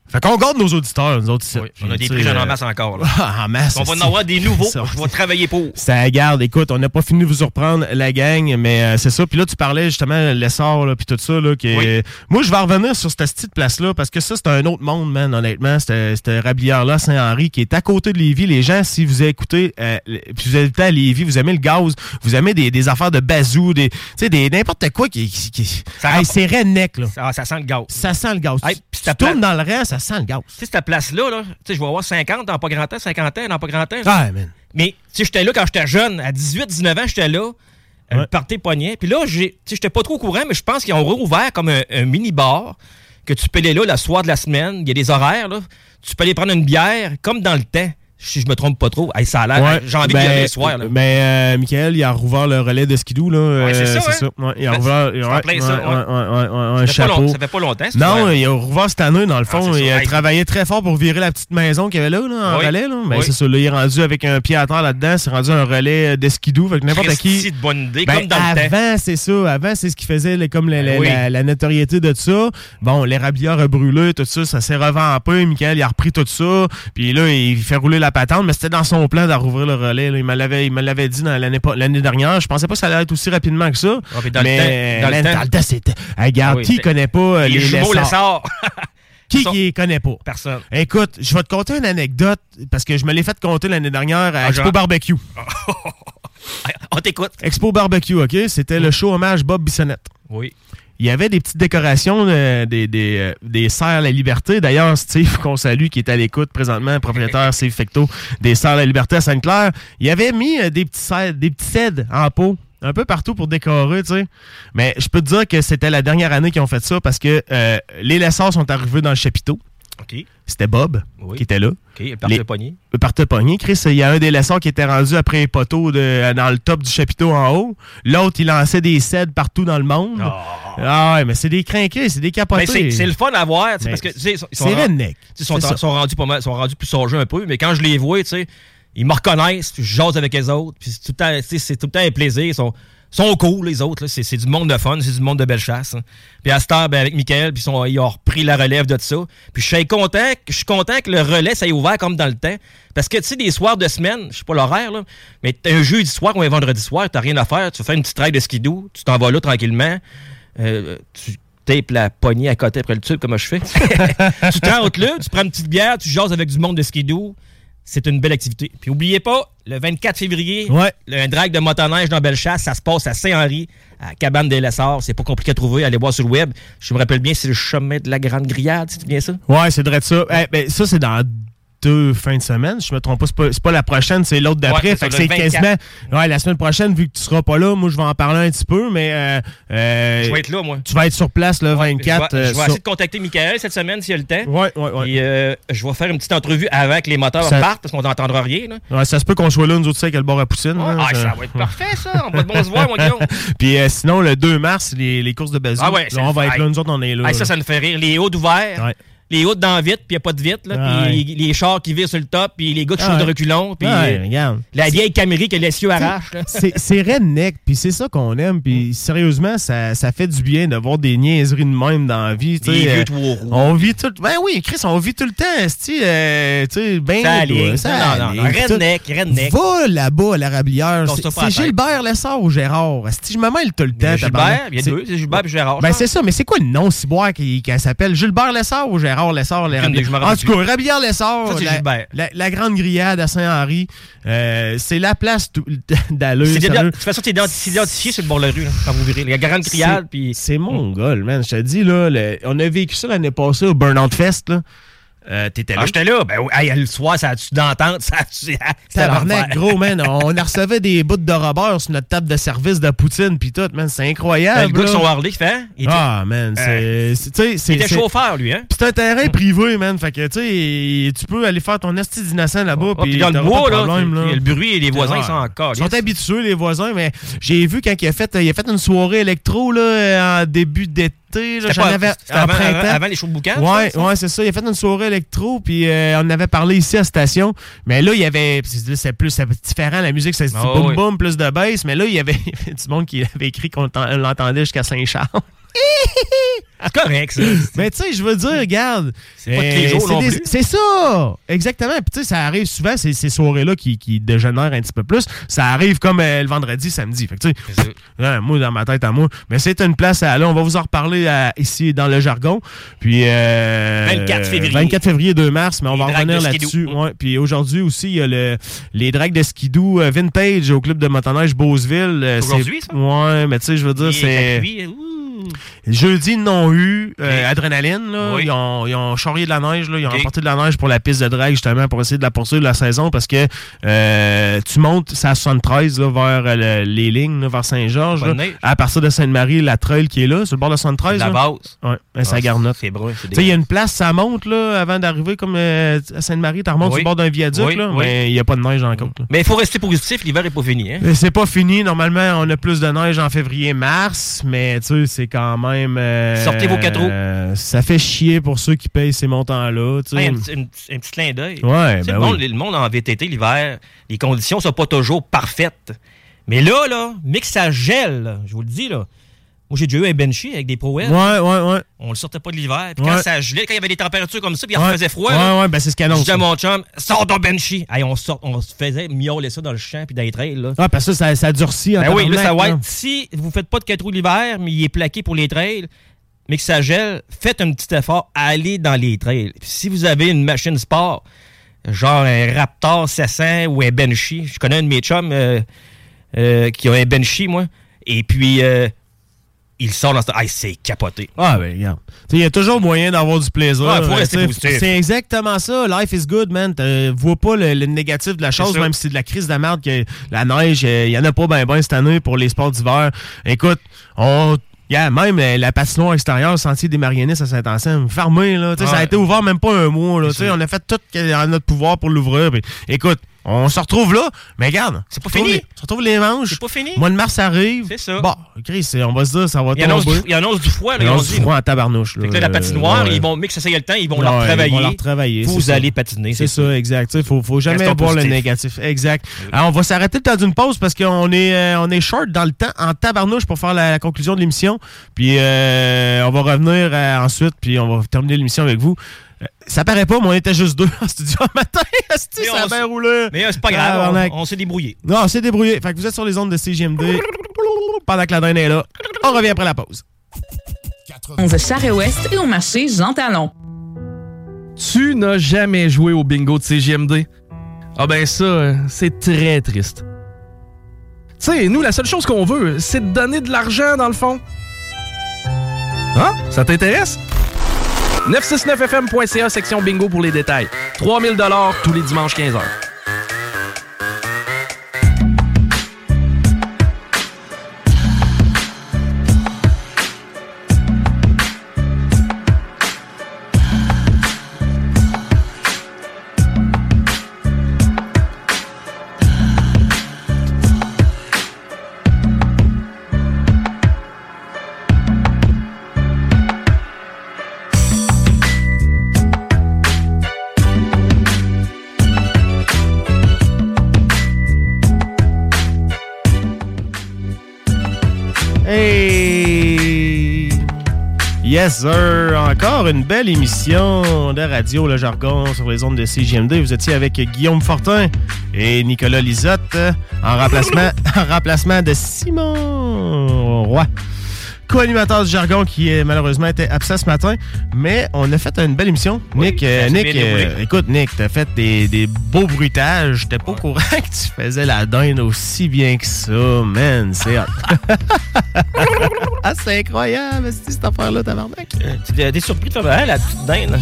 Fait qu'on garde nos auditeurs, nous autres ici. On a des prix en euh, masse encore. Là. Ah, en masse. On va en avoir des nouveaux. Je vais travailler pour. Ça garde. Écoute, on n'a pas fini de vous surprendre, la gang, mais euh, c'est ça. Puis là, tu parlais justement l'essor, là, puis tout ça. Là, qui est- Moi, je vais revenir sur cette petite place-là, parce que ça, c'est un autre monde, man, honnêtement. Cette rablière-là, Saint-Henri, qui est à côté de Lévis. Les gens, si vous écoutez, euh, puis vous habitez à Lévis, vous aimez le gaz, vous aimez des, des affaires de bazou, des, tu sais, des, n'importe quoi qui... qui, qui- Hey, c'est redneck, là. Ça, ça sent le gaz. Ça sent le gaz. Hey, tu tu tournes dans le rang, ça sent le gaz. Tu sais, cette place-là, là, je vais avoir 50 dans pas grand temps, 50 ans dans pas grand temps. Ouais, man. Mais, tu sais, j'étais là quand j'étais jeune. À 18, 19 ans, j'étais là. Un party poignet. Puis là, j'étais pas trop au courant, mais je pense qu'ils ont rouvert comme un, un mini-bar que tu peux aller là le soir de la semaine. Il y a des horaires, là. Tu peux aller prendre une bière, comme dans le temps. Si je me trompe pas trop. Hey, ça a l'air. Ouais, J'ai envie ben, aller le soir, là. Mais euh, Michael, il a rouvert le relais de skidoo, là. Ouais, c'est euh, ça, hein? Ouais, il a Ben, rouvert. ça, un Ça chapeau. ça fait pas longtemps, c'est Non, il a rouvert cette année, dans le fond. Ah, c'est il ça. a Hey. travaillé très fort pour virer la petite maison qu'il y avait là, là en Oui. relais. Là. Ben, Oui. c'est ça, là, il est rendu avec un pied à terre là-dedans. C'est rendu un relais euh, de skidoo. Fait que n'importe qui. de bonne idée, Ben, comme dans avant, c'est ça. Avant, c'est ce qui faisait les- comme la, la- Ben oui. la- la notoriété de ça. Bon, l'érablière a brûlé, tout ça, ça s'est revampé. Michael, il a repris tout ça. Puis là, il fait rouler la patente, mais c'était dans son plan de rouvrir le relais. là. Il me l'avait, il me l'avait dit dans l'année, l'année dernière. Je pensais pas que ça allait être aussi rapidement que ça. Ah, dans le mais temps- dans le man, temps- c'était. Regarde, Ah oui, qui connaît pas euh, Les les. Qui qui les connaît pas? Personne. Écoute, je vais te conter une anecdote parce que je me l'ai fait compter l'année dernière à Ah, Expo? Barbecue. On t'écoute. Expo Barbecue, OK? C'était le show hommage Bob Bissonnette. Oui. Il y avait des petites décorations euh, des, des, euh, des Serres La Liberté. D'ailleurs, Steve, qu'on salue, qui est à l'écoute présentement, propriétaire Steve Fecto des Serres La Liberté à Sainte-Claire, il avait mis euh, des petits cèdres- des petits en pot un peu partout pour décorer, tu sais. Mais je peux te dire que c'était la dernière année qu'ils ont fait ça parce que les lesseurs sont arrivés dans le chapiteau. C'était Bob Oui. qui était là. OK, il part Les- le poignet. le porte-poignet, Chris, il y a un des lesseurs qui était rendu après un poteau de, dans le top du chapiteau en haut. L'autre, il lançait des cèdres partout dans le monde. Ah ouais, mais c'est des crinqués, c'est des capotés. Ben, c'est c'est le fun à voir, parce que c'est redneck. Ils sont, rendus pas mal, sont rendus plus sorgeux un peu, mais quand je les vois, tu sais, ils me reconnaissent, puis je jase avec les autres, puis c'est tout le temps, c'est tout le temps un plaisir. Ils sont, sont cool, les autres. C'est du monde de fun, c'est du monde de belle chasse. hein. Puis à cette heure, ben, avec Michael, puis ils, ont repris la relève de ça. Puis je suis content, content que le relais, ait ouvert comme dans le temps. Parce que, tu sais, des soirs de semaine, je sais pas l'horaire, là, mais un jeudi soir ou un vendredi soir, t'as rien à faire, tu fais une petite trail de skidoo, tu t'en vas là tranquillement, euh, tu tapes la poignée à côté après le tube, comme je fais. tu te là, tu prends une petite bière, tu jases avec du monde de skidoo. C'est une belle activité. Puis oubliez pas, le 24 février, Ouais. le un drag de motoneige dans Bellechasse, ça se passe à Saint-Henri, à Cabane des Lessards. C'est pas compliqué à trouver, allez voir sur le web. Je me rappelle bien, c'est le chemin de la Grande Grillade, c'est bien ça? Ouais, c'est vrai de ça. Eh, ben, ça, c'est dans deux fins de semaine. Je me trompe pas. C'est pas, pas la prochaine, c'est l'autre d'après. Ouais, fait que c'est c'est le 24. quasiment. Ouais, la semaine prochaine, vu que tu seras pas là, moi, je vais en parler un petit peu, mais. euh, euh, Je vais être là, moi. Tu vas être sur place le 24. Je vais, je euh, vais sur- essayer de contacter Michael cette semaine s'il y a le temps. Ouais, ouais, ouais. Et euh, je vais faire une petite entrevue avant que les moteurs Ça- partent parce qu'on n'entendra rien. Là. Ouais, ça se peut qu'on soit là, nous autres, avec le bord à poutine. là. Ah, ça va être parfait, ça. On va de bon se voir, mon Guillaume. Puis euh, sinon, le 2 mars, les, les courses de Bazou. Ah on va être là, nous autres, on est là. Hey, ça, ça me fait rire. Les hauts ouverts, Ouais. Les hauts dans vite, puis il n'y a pas de vite. Là, Ouais. les, les chars qui virent sur le top, puis les gars qui Ouais. de reculons, puis Ouais, euh, regarde. la vieille Camry que l'essieu arrache. C'est redneck, puis c'est ça qu'on aime. Puis sérieusement, ça, ça fait du bien de voir des niaiseries de même dans la vie. Des vieux euh. On vit tout. Ben oui, Chris, on vit tout le temps, euh, tu sais, ben. Ça Non, non, non, redneck, redneck. Va là-bas à la rablière. Casse-toi C'est. Gilbert Lessard ou Gérard. Esti, je me mêle tout le temps. Gilbert, il y a C'est- deux, c'est Gilbert et Gérard. Ben c'est ça, mais c'est quoi le nom ciboire qui s'appelle Gilbert Lessard ou Gérard? Lessard? les en tout cas, Rabière Lessard, Ça, la, la- la grande grillade à Saint-Henri, euh, c'est la place. C'est sérieux. de toute façon, c'est identifié sur le bord de la rue, là, quand vous verrez. Il y a grande C'est- puis. C'est mon goal, man. Je te dis, là, le- on a vécu ça l'année passée au Burnout Fest, là. Euh, T'étais là. Ah, j'étais là. Ben, oui, hey, le soir, ça a-tu d'entente? Ça a-tu. C'était Tabarnak, gros, man. On recevait des bouts de Robert sur notre table de service de Poutine, pis tout, man. C'est incroyable. Ben, le gars de là. son Harley, qui fait. hein? Il était, Ah, man, c'est. c'est- il était chauffeur, lui, hein? Pis c'est un terrain privé, man. Fait que, tu sais, tu peux aller faire ton esti d'innocent là-bas. Ah, puis puis dans le bois, là, problème, puis le bruit et les voisins, ils sont encore. Ils sont habitués, les voisins, mais j'ai vu quand il a fait, il a fait une soirée électro, là, en début d'été. C'était J'en avais c'était avant- printemps. avant- avant les shows de boucan, Ouais, c'est ça. Il a fait une soirée électro, puis euh, on en avait parlé ici à la station. Mais là, il y avait. C'est c'est plus différent, la musique, c'est du Ah, boum oui. boum, plus de bass. Mais là, il y avait, il y avait du monde qui avait écrit qu'on t'en- on l'entendait jusqu'à Saint-Charles. C'est correct, ça. Mais tu sais, je veux dire, regarde. C'est euh, c'est ça! Exactement. Puis tu sais, ça arrive souvent, ces, ces soirées-là qui, qui dégénèrent un petit peu plus. Ça arrive comme euh, le vendredi, samedi. Fait que tu sais, ouais, moi, dans ma tête à moi. Mais c'est une place à aller. On va vous en reparler à- ici dans le jargon. Puis. euh, 24 février. 24 février, 2 mars. Mais on Les va revenir de là-dessus. Ouais. Puis aujourd'hui aussi, il y a le, les drags de skidoo euh, vintage au club de motoneige Beauceville. Euh, Aujourd'hui, ça? Ouais, mais tu sais, je veux dire, c'est. Jeudi, ils n'ont eu euh, Adrénaline. Là. Oui. Ils, ont, ils ont charrié de la neige. Là. Ils ont Ok. apporté de la neige pour la piste de drag, justement, pour essayer de la poursuivre la saison parce que euh, tu montes, à 73 là, vers euh, le- les lignes, là, vers Saint-Georges. À partir de Sainte-Marie, la trail qui est là, sur le bord de 73. La base. Ouais, ben, ça Ah, garnotte. C'est brun, il y a une place, ça monte là, avant d'arriver comme euh, à Sainte-Marie, tu remontes Oui. sur le bord d'un viaduc, Oui, là, oui. mais il n'y a pas de neige là. Mais il faut rester positif, l'hiver est pas fini, hein? C'est pas fini. Normalement, on a plus de neige en février-mars, mais tu sais, c'est quand même. euh, Sortez vos quatre roues. euh, ça fait chier pour ceux qui payent ces montants-là. un, petit- un petit- un petit clin d'œil. Ouais, ben le, monde, oui. le monde en VTT l'hiver, les conditions sont pas toujours parfaites. Mais là, là, mais que ça gèle, je vous le dis, là, Moi, j'ai déjà eu un Benchy avec des prouettes. Ouais, ouais, ouais. On le sortait pas de l'hiver. Puis Ouais. quand ça gelait, quand il y avait des températures comme ça, puis il Ouais. refaisait froid. Ouais, là, ouais, ben c'est ce qu'il Je disais à mon chum, sors ton Benchy. Hey, on, sort, on se faisait miauler ça dans le champ puis dans les trails. Là. Ah, parce que ça, ça, durcit en Ben oui, là, ça va être. Si vous faites pas de 4 roues l'hiver, mais il est plaqué pour les trails, mais que ça gèle, faites un petit effort, allez dans les trails. Puis si vous avez une machine sport, genre un Raptor 700 ou un Benchy, je connais un de mes chums euh, euh, qui a un Benchy, moi, et puis euh, il sort dans ce. Ah, c'est capoté. Ah, ben, regarde. Il y a toujours moyen d'avoir du plaisir. Ouais, faut Euh, rester positif. C'est exactement ça. Life is good, man. Tu vois pas le, le négatif de la chose, même si c'est de la crise de la merde, que la neige, il y en a pas ben ben cette année pour les sports d'hiver. Écoute, on. Yeah, même euh, la patinoire extérieure, sentier des marionnistes à Saint-Anselme, fermé, là. Ça a été ouvert même pas un mois, là. On a fait tout en notre pouvoir pour l'ouvrir. Écoute, on se retrouve là, mais regarde. C'est pas fini. On se retrouve les manches. C'est pas fini. Mois de mars arrive. C'est ça. Bon, Chris, on va se dire, ça va Il tomber. du, il annonce du froid, là, Il annonce du froid en tabarnouche. Fait que là, la patinoire, Ouais. ils vont, mais que ça s'aille le temps, ils vont leur travailler. Ils vont leur travailler. Vous allez patiner. C'est ça, exact. Il faut, faut jamais voir le négatif. Exact. Alors, on va s'arrêter le temps d'une pause parce qu'on est, euh, on est short dans le temps, en tabarnouche pour faire la, la conclusion de l'émission. Puis, euh, on va revenir euh, ensuite, puis on va terminer l'émission avec vous. Ça paraît pas, mais on était juste deux en studio un matin. Asti, ça on a bien roulé. Mais euh, c'est pas grave, on, on s'est débrouillé. Non, on s'est débrouillé. Fait que vous êtes sur les ondes de CGMD pendant que la donne est là. On revient après la pause. 11 Charest-Ouest et au marché Jean Talon. Tu n'as jamais joué au bingo de CGMD? Ah ben ça, euh, c'est très triste. Tu sais, nous, la seule chose qu'on veut, c'est de donner de l'argent, dans le fond. Hein? Ça t'intéresse? 969fm.ca, section bingo pour les détails. 3000 tous les dimanches 15h. Yes, sir! Encore une belle émission de radio, le jargon, sur les ondes de CGMD. Vous étiez avec Guillaume Fortin et Nicolas Lisotte en remplacement, en remplacement de Simon Roy, co-animateur du jargon qui malheureusement était absent ce matin. Mais on a fait une belle émission. Nick, euh, Nick euh, écoute, Nick, t'as fait des, des beaux bruitages. J'étais pas au courant que tu faisais la dinde aussi bien que ça, man. C'est hot. ah, c'est incroyable, c'est cette affaire-là, tabarnak? T'es t'es surpris faire hein, la petite dinde.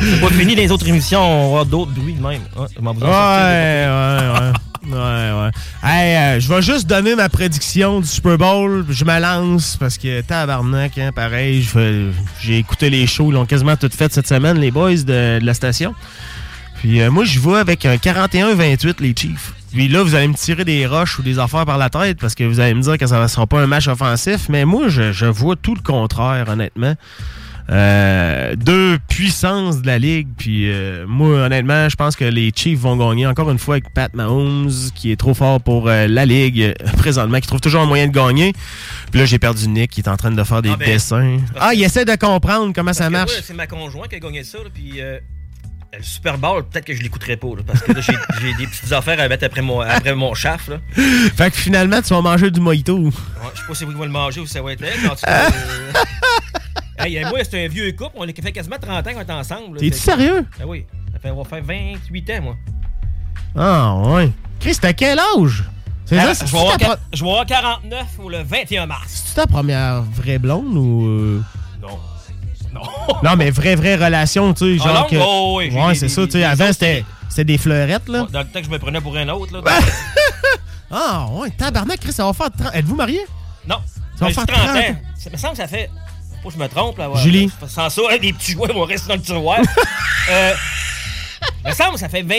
C'est pas fini les autres émissions, on va avoir d'autres bruits de même. Ouais, en Ouais, sortir, ouais, ouais. Ouais, ouais. Hey, euh, je vais juste donner ma prédiction du Super Bowl. Je me lance parce que tabarnak, hein, pareil. J'ai écouté les shows, ils l'ont quasiment toutes faites cette semaine, les boys de, de la station. Puis euh, moi, je vais avec un 41-28, les Chiefs. Puis là, vous allez me tirer des roches ou des affaires par la tête parce que vous allez me dire que ça ne sera pas un match offensif. Mais moi, je, je vois tout le contraire, honnêtement. Euh, deux puissances de la ligue. Puis euh, moi, honnêtement, je pense que les Chiefs vont gagner encore une fois avec Pat Mahomes, qui est trop fort pour euh, la ligue euh, présentement, qui trouve toujours un moyen de gagner. Puis là, j'ai perdu Nick, qui est en train de faire des Ah ben, dessins. Ah, il essaie de comprendre comment ça marche. C'est ma conjointe qui a gagné ça, là, puis euh, le Super Bowl, peut-être que je l'écouterai pas, là, parce que là, j'ai des petites affaires à mettre après mon, après mon chaf. Là. Fait que finalement, tu vas manger du mojito. Ouais, je sais pas si vous allez le manger ou si ça va être elle, tout cas, euh, hey, moi, c'est un vieux couple, on a fait quasiment 30 ans qu'on est ensemble. là. T'es-tu Fait que- sérieux? Ah oui, ça fait, on va faire 28 ans, moi. Ah, ouais. Chris, t'as quel âge? C'est Ah, ça, je, vais avoir, ta, quar- je vais avoir 49 ou le 21 mars. c'est ta première vraie blonde ou. euh? Non. Non. Non, mais vraie, vraie relation, tu sais. Ah, Genre que. Oh, oui, ouais, c'est ça, tu sais. Avant, c'était des fleurettes, là. Dans le temps que je me prenais pour un autre. Là, Ah, ouais, tabarnak, Chris, ça va faire 30. Êtes-vous mariés? Non. Ça va faire j'ai 30 30 ans. Ça me semble que ça fait. Faut que je me trompe là. Julie. Sans ça, hein, les petits jouets vont rester dans le tiroir. euh, me semble que ça fait 20.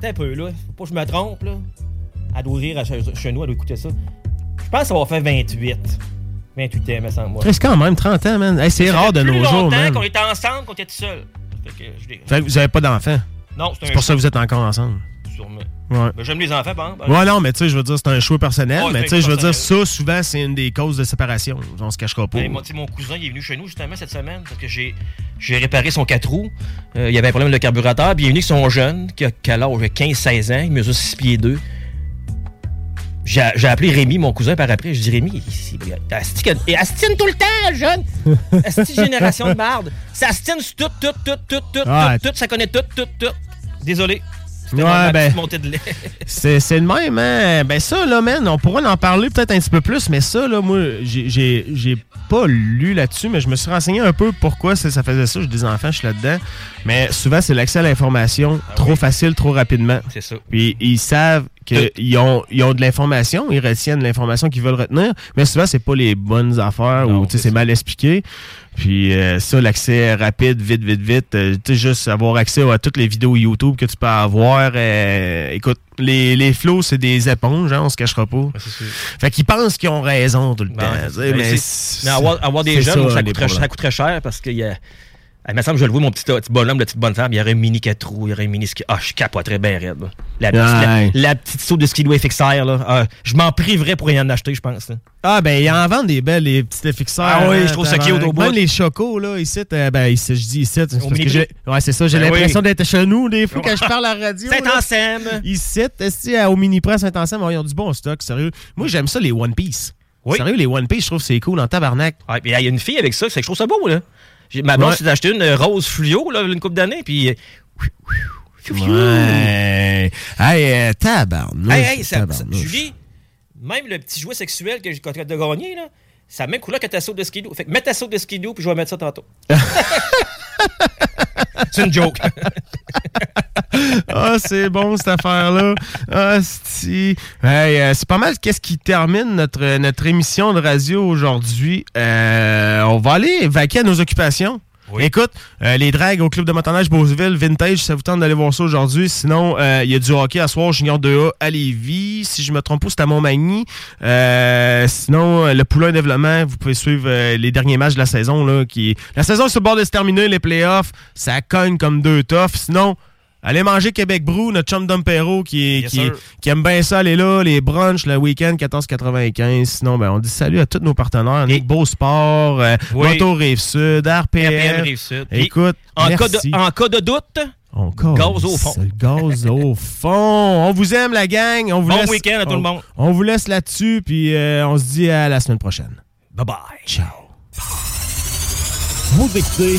T'es un peu là. Faut pas que je me trompe là. Elle doit rire à chez nous, elle doit écouter ça. Je pense que ça va faire 28. 28 ans, semble. moi. Chris, quand même, 30 ans, man. Hey, c'est rare de nos jours, man. qu'on était ensemble, qu'on était tout seul. Fait que je l'ai- Fait que vous avez pas d'enfants. Non, c'est C'est pour ça que vous êtes encore ensemble. Sûrement. Ouais. Ben, J'aime les enfants, par exemple. Ouais, non, mais tu sais, je veux dire, c'est un choix personnel. Ouais, mais c'est tu sais, je veux dire, ça, souvent, c'est une des causes de séparation. On se cachera pas. Ben, moi, mon cousin, il est venu chez nous justement cette semaine parce que j'ai réparé son 4 roues. Euh, il y avait un problème de carburrateur. Puis il est venu avec son jeune, qui a quel âge? 15-16 ans. Il mesure 6 pieds 2. J'ai appelé Rémi, mon cousin, par après. Je dis Rémi, et astine tout le temps, jeune. Asti de génération de marde. Ça astine tout, tout, tout, tout, tout, tout, tout. Ça connaît tout, tout, tout. Désolé. Ouais, ma ben- petite montée de lait. C'est c'est le même, hein? Ben ça, là, man, on pourrait en parler peut-être un petit peu plus, mais ça, là, moi, j'ai- j'ai j'ai pas lu là-dessus, mais je me suis renseigné un peu pourquoi ça, ça faisait ça. J'ai des enfants, je suis là-dedans. Mais souvent, c'est l'accès à l'information trop facile, trop rapidement. C'est ça. Puis ils savent qu'ils ont, ils ont de l'information, ils retiennent l'information qu'ils veulent retenir, mais souvent, c'est pas les bonnes affaires ou, tu sais, c'est mal expliqué. Puis euh, ça, l'accès rapide, vite, vite, vite, euh, tu sais, juste avoir accès à toutes les vidéos YouTube que tu peux avoir. euh, écoute, les, les flots, c'est des éponges, hein, on se cachera pas. Fait qu'ils pensent qu'ils ont raison tout le temps. tu sais, Ben, mais mais avoir, avoir des jeunes, ça, ça, coûterait, ça coûterait cher parce qu'il y a. Il me semble que je le vois, mon petit, petit bonhomme, la petite bonne femme, il y aurait un mini 4 roues, il y aurait un mini ski. Ah, je capoterais bien raide. La, Ouais. la, la petite saut de skidoo FXR, là. Ah, je m'en priverais pour y en acheter, je pense. là. Ah, ben, ils en vendent des belles, les petites fixeurs. Ah oui, hein, je trouve ça cute au bout. Même les chocos, là, ici, euh, ben, ici, je dis ici, c'est parce que. Ouais, c'est ça, j'ai Ben l'impression oui. d'être chez nous, des fois, quand je parle à la radio. Saint-Anselme! Ici, au mini press Saint-Anselme, ils ont du bon stock, sérieux. Moi, j'aime ça, les One Piece. Sérieux, les One Piece, je trouve que c'est cool en tabarnak. Ouais, il y a une fille avec ça, c'est que je trouve ça beau, là. J'ai- Ma blonde Ouais. s'est acheté une rose fluo, là, une couple d'années, puis. euh. Ouais. Hey, euh, tabarnouche. Hey, hey, ça, ça-. Julie, même le petit jouet sexuel que j'ai as de gagner, là, ça a la même couleur que ta saut de skidoo. Fait que mets ta saut de skidoo, puis je vais mettre ça tantôt. C'est une joke. Ah, c'est bon cette affaire-là. Ah, euh, c'est pas mal qu'est-ce qui termine notre, notre émission de radio aujourd'hui. Euh, on va aller vaquer à nos occupations. Écoute, euh, les dragues au club de motoneige Beauceville, Vintage, ça vous tente d'aller voir ça aujourd'hui. Sinon, euh, il y a du hockey à soir, Junior 2A à Lévis. Si je me trompe pas, c'est à Montmagny. Euh, sinon, euh, le Poulain Développement, vous pouvez suivre les derniers matchs de la saison. Là, qui... La saison est sur le bord de se terminer, les playoffs, ça cogne comme deux toughs. Sinon, Allez manger Québec Brou, notre chum Dompero qui, est- Yes, qui, sir. qui aime bien ça, aller là, les brunchs le week-end 14,95. Sinon, ben, on dit salut à tous nos partenaires. Nick Beau Sport, euh, Oui. Moto Rive-Sud, RPM. RPM Rive-Sud. Écoute, en, cas de, en cas de doute, On gaz au fond. le Gaz au fond. On vous aime, la gang. On vous Bon laisse, week-end à tout on- le monde. On vous laisse là-dessus, puis euh, on se dit à la semaine prochaine. Bye bye. Ciao. Vous écoutez